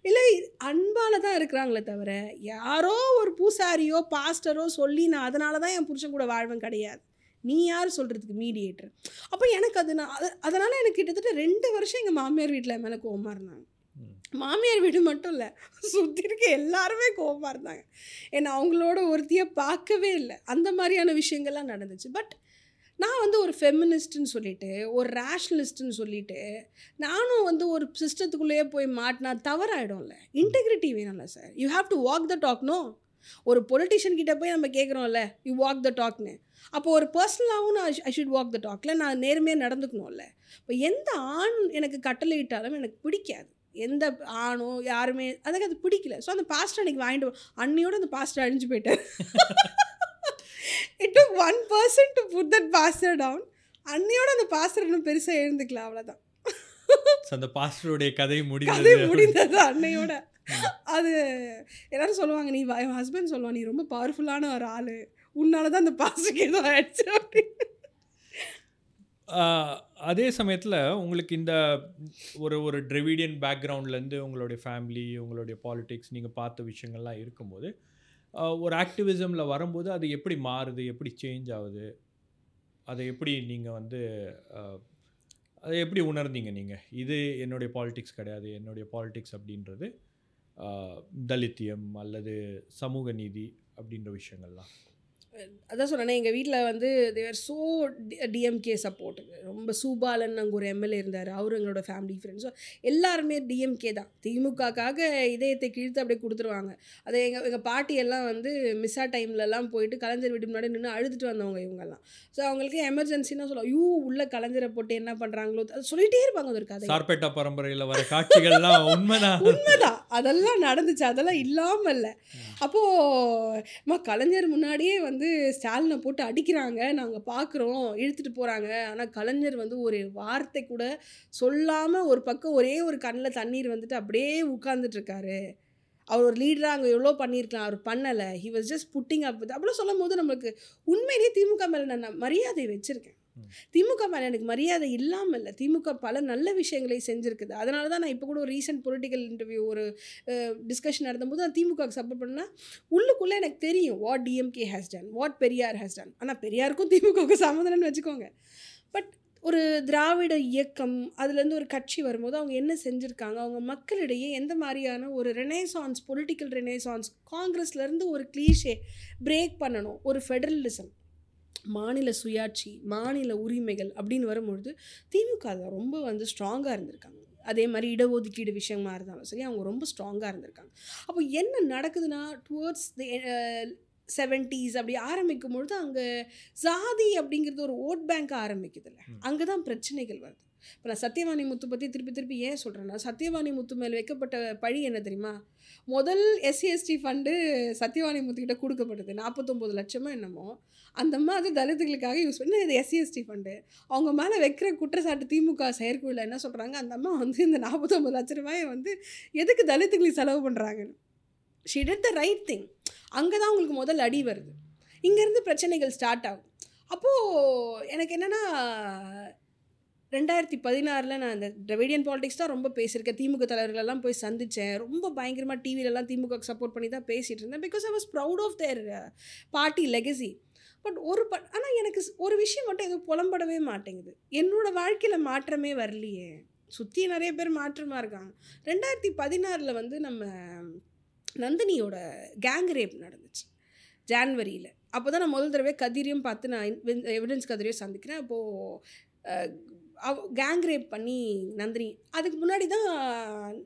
[SPEAKER 2] இல்லை அன்பால் தான் இருக்கிறாங்களே தவிர யாரோ ஒரு பூசாரியோ பாஸ்டரோ சொல்லி நான் அதனால தான் என் புருஷன் கூட வாழ்வேன் கிடையாது. நீ யார் சொல்கிறதுக்கு மீடியேட்டர் அப்போ எனக்கு அது நான் அது அதனால் எனக்கு கிட்டத்தட்ட ரெண்டு வருஷம் எங்கள் மாமியார் வீட்டில் மேலே கோவமாக இருந்தாங்க. மாமியார் வீடு மட்டும் இல்லை சுற்றி இருக்க எல்லாருமே கோவமாக இருந்தாங்க. ஏன்னா அவங்களோட ஒருத்தியை பார்க்கவே இல்லை. அந்த மாதிரியான விஷயங்கள்லாம் நடந்துச்சு. பட் நான் வந்து ஒரு ஃபெமினிஸ்ட்னு சொல்லிட்டு ஒரு ரேஷ்னலிஸ்ட்னு சொல்லிட்டு நானும் வந்து ஒரு சிஸ்டத்துக்குள்ளேயே போய் மாட்டினா தவறாயிடும்ல. இன்டெகிரிட்டி வேணும்ல sir you have to walk the talk no ஒரு பொலிட்டிஷியன் கிட்ட போய் நம்ம கேட்குறோம்ல யூ வாக் த டாக்னு அப்போ ஒரு பர்சனலாகவும் நான் ஐ ஷுட் வாக் த டாக்ல நான் நேர்மையாக நடந்துக்கணும்ல. இப்போ எந்த ஆண் எனக்கு கட்டளையிட்டாலும் எனக்கு பிடிக்காது. எந்த ஆணோ யாருமே அதுக்கு அது பிடிக்கல. ஸோ அந்த பாஸ்டர் அன்றைக்கி வாங்கிட்டு அன்னியோட அந்த பாஸ்டர் அழிஞ்சு போயிட்டார். It took one person to put that pastor down அன்னியோட அந்த பாஸ்டர் இன்னும் பெருசாக எழுந்துக்கலாம் அவ்வளோதான்
[SPEAKER 1] அந்த பாஸ்டருடைய கதை முடிந்தது.
[SPEAKER 2] முடிந்தது அன்னையோட. அது எல்லாரும் சொல்லுவாங்க நீ ஹஸ்பண்ட் சொல்லுவான் நீ ரொம்ப பவர்ஃபுல்லான ஒரு ஆள். உன்னால தான் அந்த பாஸ்டருக்கு ஏதோ ஆயிடுச்சு அப்படின்னு
[SPEAKER 1] அதே சமயத்தில் உங்களுக்கு இந்த ஒரு ஒரு ட்ரெவிடியன் பேக்ரவுண்ட்லேருந்து உங்களுடைய ஃபேமிலி உங்களுடைய பாலிடிக்ஸ் நீங்கள் பார்த்த விஷயங்கள்லாம் இருக்கும்போது ஒரு ஆக்டிவிசமில் வரும்போது அது எப்படி மாறுது எப்படி சேஞ்ச் ஆகுது? அதை எப்படி நீங்கள் வந்து அதை எப்படி உணர்ந்தீங்க நீங்கள் இது என்னுடைய பாலிடிக்ஸ் கிடையாது என்னுடைய பாலிடிக்ஸ் அப்படின்றது தலித்தியம் அல்லது சமூக நீதி அப்படின்ற விஷயங்கள்லாம்.
[SPEAKER 2] அதான் சொன்னேனே எங்கள் வீட்டில் வந்து தேவர் ஸோ டிஎம்கே சப்போர்ட் ரொம்ப சூபாலன் அங்கே ஒரு எம்எல்ஏ இருந்தார். அவர் எங்களோட ஃபேமிலி ஃப்ரெண்ட்ஸ் ஸோ எல்லாருமே டிஎம்கே தான். திமுகக்காக இதயத்தை கிழித்து அப்படியே கொடுத்துருவாங்க. அதை எங்கள் எங்கள் பாட்டி எல்லாம் வந்து மிஸ்ஸா டைம்லலாம் போயிட்டு கலைஞர் வீட்டு முன்னாடி நின்று அழுதுட்டு வந்தவங்க இவங்கெல்லாம். ஸோ அவங்களுக்கு எமர்ஜென்சின்னா சொல்லுவாங்க யூ உள்ள கலைஞரை போட்டு என்ன பண்ணுறாங்களோ அது சொல்லிகிட்டே இருப்பாங்க அது ஒரு கதை
[SPEAKER 1] சார்பேட்டா பரம்பரையில் வர காட்சிகள்லாம் உண்மைதான்.
[SPEAKER 2] உண்மைதான். அதெல்லாம் நடந்துச்சு. அதெல்லாம் இல்லாமல் இல்லை அப்போது கலைஞர் முன்னாடியே வந்து ஸ்டாலினை போட்டு அடிக்கிறாங்க. நாங்கள் பார்க்குறோம் இழுத்துட்டு போகிறாங்க ஆனால் கலைஞர் வந்து ஒரு வார்த்தை கூட சொல்லாமல் ஒரு பக்கம் ஒரே ஒரு கண்ணில் தண்ணீர் வந்துட்டு அப்படியே உட்காந்துட்ருக்காரு அவர் ஒரு லீடராக அங்கே எவ்வளோ பண்ணியிருக்கலாம் அவர் பண்ணலை. He was just putting up அப்படிலாம் சொல்லும் போது நம்மளுக்கு உண்மையிலேயே திமுக மேலே நான் மரியாதை வச்சுருக்கேன். திமுக மேலே எனக்கு மரியாதை இல்லாமல் இல்லை திமுக பல நல்ல விஷயங்களை செஞ்சுருக்குது. அதனால தான் நான் இப்போ கூட ஒரு ரீசெண்ட் பொலிட்டிக்கல் இன்டர்வியூ ஒரு டிஸ்கஷன் நடந்தபோது நான் திமுக சப்போர்ட் பண்ணால் உள்ளுக்குள்ளே எனக்கு தெரியும் what DMK has done what Periyar has done ஆனால் பெரியாருக்கும் திமுகவுக்கு சம்மந்தம்னு வச்சுக்கோங்க. பட் ஒரு திராவிட இயக்கம் அதுலேருந்து ஒரு கட்சி வரும்போது அவங்க என்ன செஞ்சுருக்காங்க? அவங்க மக்களிடையே எந்த மாதிரியான ஒரு ரெனேசான்ஸ் பொலிட்டிக்கல் ரெனேசான்ஸ் காங்கிரஸ்லேருந்து ஒரு க்ளீஷே பிரேக் பண்ணணும். ஒரு ஃபெடரலிசம் மாநில சுயாட்சி மாநில உரிமைகள் அப்படின்னு வரும்பொழுது திமுக ரொம்ப வந்து ஸ்ட்ராங்காக இருந்திருக்காங்க. அதே மாதிரி இடஒதுக்கீடு விஷயமா இருந்தாலும் சரி அவங்க ரொம்ப ஸ்ட்ராங்காக இருந்திருக்காங்க. அப்போ என்ன நடக்குதுன்னா டுவர்ட்ஸ் தி செவன்ட்டீஸ் அப்படி ஆரம்பிக்கும் பொழுது அங்கே சாதி அப்படிங்கிறது ஒரு ஓட் பேங்க் ஆரம்பிக்குதுல்ல
[SPEAKER 1] ம்.
[SPEAKER 2] அங்கே தான் பிரச்சனைகள் வருது. இப்போ நான் சத்யவாணி முத்து பற்றி திருப்பி திருப்பி ஏன் சொல்கிறேன்னா சத்யவாணி முத்து மேல் வைக்கப்பட்ட பழி என்ன தெரியுமா? முதல் எஸ்சிஎஸ்டி ஃபண்டு சத்யவாணி முத்துக்கிட்ட கொடுக்கப்பட்டது நாற்பத்தொம்போது லட்சமோ என்னமோ. அந்த அம்மா அது தலித்துகளுக்காக யூஸ் பண்ணி இது எஸ்சிஎஸ்டி ஃபண்டு அவங்க மேலே வைக்கிற குற்றச்சாட்டு திமுக செயற்குழுவில் என்ன சொல்கிறாங்க அந்த அம்மா வந்து இந்த நாற்பத்தொம்பது லட்ச ரூபாயை வந்து எதுக்கு தலித்துகளுக்கு செலவு பண்ணுறாங்கன்னு she did the right thing அங்கே தான் உங்களுக்கு முதல் அடி வருது. இங்கேருந்து பிரச்சனைகள் ஸ்டார்ட் ஆகும். அப்போது எனக்கு என்னென்னா ரெண்டாயிரத்தி பதினாறில் நான் இந்த திராவிடியன் பாலிடிக்ஸ் தான் ரொம்ப பேசியிருக்கேன். திமுக தலைவர்களெல்லாம் போய் சந்தித்தேன் ரொம்ப பயங்கரமாக டிவிலெலாம் திமுக சப்போர்ட் பண்ணி தான் பேசிகிட்டு இருந்தேன். Because I was proud of their party legacy but ஒரு ப ஆனால் எனக்கு ஸ்- ஒரு விஷயம் மட்டும் எதுவும் புலம்படவே மாட்டேங்குது. என்னோடய வாழ்க்கையில் மாற்றமே வரலையே. சுற்றி நிறைய பேர் மாற்றமாக இருக்காங்க. ரெண்டாயிரத்தி பதினாறில் வந்து நம்ம நந்தினியோட கேங் ரேப் நடந்துச்சு. ஜான்வரியில் அப்போ தான் நான் முதல் தடவை கதிரியும் பார்த்து நான் எவிடன்ஸ் கதிரியும் சந்திக்கிறேன். அப்போது அவ் கேங் ரேப் பண்ணி நந்தினி. அதுக்கு முன்னாடி தான்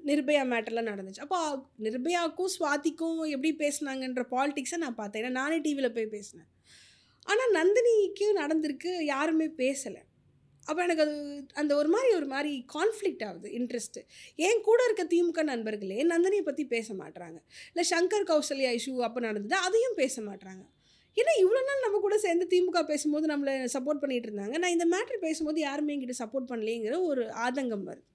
[SPEAKER 2] நிர்பயா மேட்டர்லாம் நடந்துச்சு. அப்போ நிர்பயாவுக்கும் சுவாதிக்கும் எப்படி பேசுனாங்கன்ற பாலிட்டிக்ஸை நான் பார்த்தேன். ஏன்னா நானே டிவியில் போய் பேசினேன். ஆனால் நந்தினிக்கும் நடந்திருக்கு யாருமே பேசலை. அப்போ எனக்கு அது அந்த ஒரு மாதிரி ஒரு மாதிரி கான்ஃப்ளிக்ட் ஆகுது இன்ட்ரெஸ்ட்டு என் கூட இருக்க திமுக நண்பர்களே நந்தினியை பற்றி பேச மாட்டுறாங்க இல்லை சங்கர் கௌசல்யா இஷ்யூ அப்போ நடந்தது அதையும் பேச மாட்டுறாங்க ஏன்னா இவ்வளோ நாள் நம்ம கூட சேர்ந்து திமுக பேசும்போது நம்மளை சப்போர்ட் பண்ணிகிட்டு இருந்தாங்க. நான் இந்த மேட்ரு பேசும்போது யாருமே என்கிட்ட சப்போர்ட் பண்ணலேங்கிற ஒரு ஆதங்கம் வருது.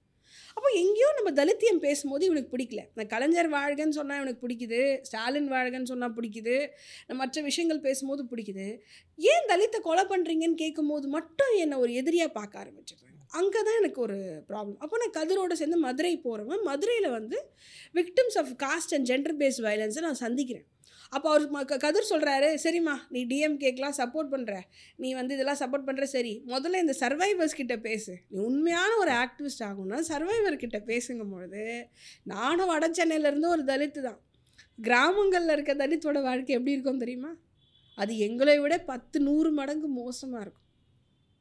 [SPEAKER 2] அப்போ எங்கேயோ நம்ம தலித்தியம் பேசும்போது இவனுக்கு பிடிக்கல. நான் கலைஞர் வாழ்கன்னு சொன்னால் இவனுக்கு பிடிக்குது. ஸ்டாலின் வாழ்கன்னு சொன்னால் பிடிக்குது. மற்ற விஷயங்கள் பேசும்போது பிடிக்குது. ஏன் தலித்தை கொலை பண்ணுறீங்கன்னு கேட்கும்போது மட்டும் என்னை ஒரு எதிரியாக பார்க்க ஆரம்பிச்சிடுறாங்க. அங்கே தான் எனக்கு ஒரு ப்ராப்ளம் அப்போ நான் கதிரோடு சேர்ந்து மதுரை போகிறவன் மதுரையில் வந்து victims of caste and gender based வயலன்ஸை நான் சந்திக்கிறேன். அப்போ அவர் ம- க- கதிர் சொல்கிறாரு சரிம்மா நீ டிஎம்கேக்கெலாம் சப்போர்ட் பண்ணுற நீ வந்து இதெல்லாம் சப்போர்ட் பண்ணுற சரி. முதல்ல இந்த சர்வைவர்ஸ் கிட்ட பேசு. நீ உண்மையான ஒரு ஆக்டிவிஸ்ட் ஆகும்னா சர்வைவர் கிட்ட பேசுங்கும் பொழுது நானும் வட சென்னையிலேருந்து ஒரு தலித்து தான். கிராமங்களில் இருக்க தலித்தோட வாழ்க்கை எப்படி இருக்கும் தெரியுமா? அது எங்களை விட பத்து நூறு மடங்கு மோசமாக இருக்கும்.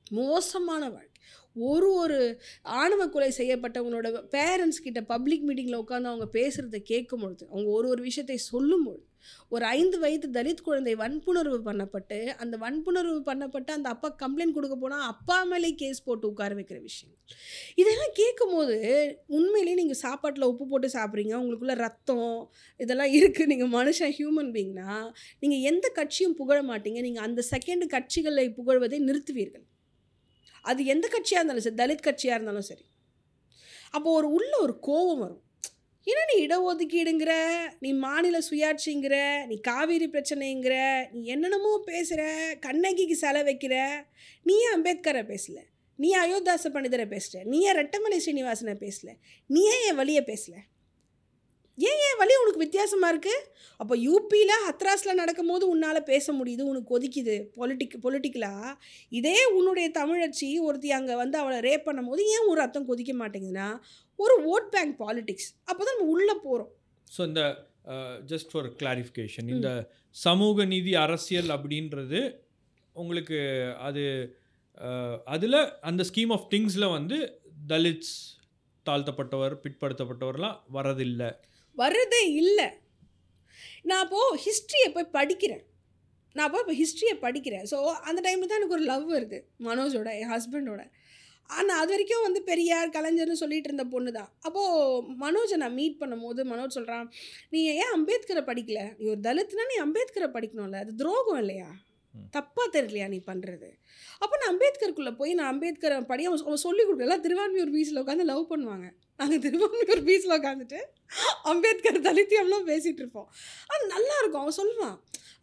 [SPEAKER 2] மோசமான வாழ்க்கை. ஒரு ஒரு ஆணவ கொலை செய்யப்பட்டவங்களோட பேரண்ட்ஸ் கிட்ட பப்ளிக் மீட்டிங்கில் உட்காந்து அவங்க பேசுகிறத கேட்கும் பொழுது அவங்க ஒரு ஒரு விஷயத்தை சொல்லும் பொழுது ஒரு ஐந்து வயது தலித் குழந்தை வன்புணர்வு பண்ணப்பட்டு அந்த வன்புணர்வு பண்ணப்பட்டு அந்த அப்பா கம்ப்ளைண்ட் கொடுக்க போனால் அப்பா மேலே கேஸ் போட்டு உட்கார வைக்கிற விஷயம் இதெல்லாம் கேட்கும்போது உண்மையிலேயே நீங்கள் சாப்பாட்டில் உப்பு போட்டு சாப்பிட்றீங்க உங்களுக்குள்ள ரத்தம் இதெல்லாம் இருக்குது நீங்கள் மனுஷன் ஹியூமன் பீங்னா நீங்கள் எந்த கட்சியும் புகழ மாட்டீங்க. நீங்கள் அந்த செகண்ட் கட்சிகளை புகழ்வதை நிறுத்துவீர்கள். அது எந்த கட்சியாக இருந்தாலும் சரி தலித் கட்சியாக இருந்தாலும் சரி. அப்போ ஒரு உள்ள ஒரு கோபம் வரும். ஏன்னா நீ இடஒதுக்கீடுங்கிற? நீ மாநில சுயாட்சிங்கிற? நீ காவிரி பிரச்சனைங்கிற? நீ என்னென்னமோ பேசுகிற கண்ணகிக்கு செலை வைக்கிற? நீ ஏன் அம்பேத்கரை பேசல? நீ அயோத்தாச பண்டிதரை பேசுகிற நீ ஏன் ரெட்டமலை ஸ்ரீனிவாசனை பேசல? நீ ஏன் என் வழியை பேசல? ஏன் ஏன் வழி உனக்கு வித்தியாசமாக இருக்குது அப்போ யூபியில் ஹத்ராஸில் நடக்கும்போது உன்னால் பேச முடியுது உனக்கு கொதிக்குது பொலிட்டிக் பொலிட்டிக்கலாக இதே உன்னுடைய தமிழச்சி ஒருத்தி அங்கே வந்து அவளை ரேப் பண்ணும்போது ஏன் ஒரு ரத்தம் கொதிக்க மாட்டேங்குதுன்னா ஒரு ஓட் பேங்க் பாலிடிக்ஸ் அப்போ தான் நம்ம உள்ளே போகிறோம்
[SPEAKER 1] ஸோ இந்த ஜஸ்ட் ஃபார் கிளாரிஃபிகேஷன் இந்த சமூக நீதி அரசியல் அப்படின்றது உங்களுக்கு அது அதில் அந்த ஸ்கீம் ஆஃப் திங்ஸில் வந்து தலித்ஸ் தாழ்த்தப்பட்டவர் பிற்படுத்தப்பட்டவர்லாம் வரதில்லை.
[SPEAKER 2] வர்றதே இல்லை. நான் அப்போது ஹிஸ்ட்ரியை போய் படிக்கிறேன். நான் அப்போ இப்போ ஹிஸ்ட்ரியை படிக்கிறேன். ஸோ அந்த டைமில் தான் எனக்கு ஒரு லவ் வருது. மனோஜோட என் ஹஸ்பண்டோட ஆனால் அது வரைக்கும் வந்து பெரியார் கலைஞர்னு சொல்லிட்டு இருந்த பொண்ணு தான் அப்போது மனோஜை நான் மீட் பண்ணும்போது மனோஜ் சொல்கிறான் நீ ஏன் அம்பேத்கரை படிக்கல? நீ ஒரு தலித்னா நீ அம்பேத்கரை படிக்கணும்ல. அது துரோகம் இல்லையா? தப்பாக தெரியலையா நீ பண்ணுறது அப்போ நான் அம்பேத்கருக்குள்ளே போய் நான் அம்பேத்கரை படி அவன் அவன் சொல்லிக் கொடுக்கல. திருவான்மியூர் பீச்சில் உட்காந்து லவ் பண்ணுவாங்க. நாங்கள் திருவான்மியூர் பீச்சில் உட்காந்துட்டு அம்பேத்கர் தலித்தியம்லாம் பேசிகிட்டு இருப்போம். அது நல்லா இருக்கும். அவன் சொல்லுவான்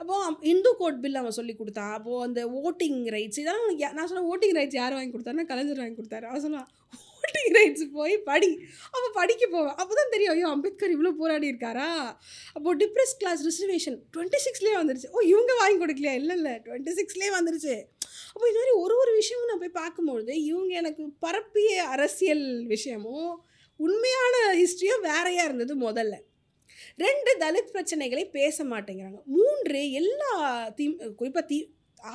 [SPEAKER 2] அப்போது இந்து கோட் பில் அவன் சொல்லி கொடுத்தான். அப்போது அந்த ஓட்டிங் ரைட்ஸ் இதெல்லாம் உனக்கு நான் சொன்னேன் ஓட்டிங் ரைட்ஸ் யார் வாங்கி கொடுத்தாருன்னா கலைஞர் வாங்கி கொடுத்தாரு. அவன் சொல்லுவான் ஓட்டிங் ரைட்ஸ் போய் படி. அப்போ படிக்க போவேன். அப்போ தான் தெரியும் ஐயோ அம்பேத்கர் இவ்வளோ போராடி இருக்காரா? அப்போது டிப்ரெஸ் கிளாஸ் ரிசர்வேஷன் டுவெண்ட்டி சிக்ஸ்லேயே வந்துருச்சு. ஓ இவங்க வாங்கி கொடுக்கலையா? இல்லை இல்லை டுவெண்ட்டி சிக்ஸ்லேயே வந்துருச்சு. அப்போ இது மாதிரி ஒரு ஒரு விஷயமும் நான் போய் பார்க்கும்பொழுது இவங்க எனக்கு பரப்பிய அரசியல் விஷயமும் உண்மையான ஹிஸ்ட்ரியும் வேறையாக இருந்தது முதல்ல. ரெண்டு தலித் பிரச்சனைகளை பேச மாட்டேங்கிறாங்க. மூன்று எல்லா தி குறிப்பாக தி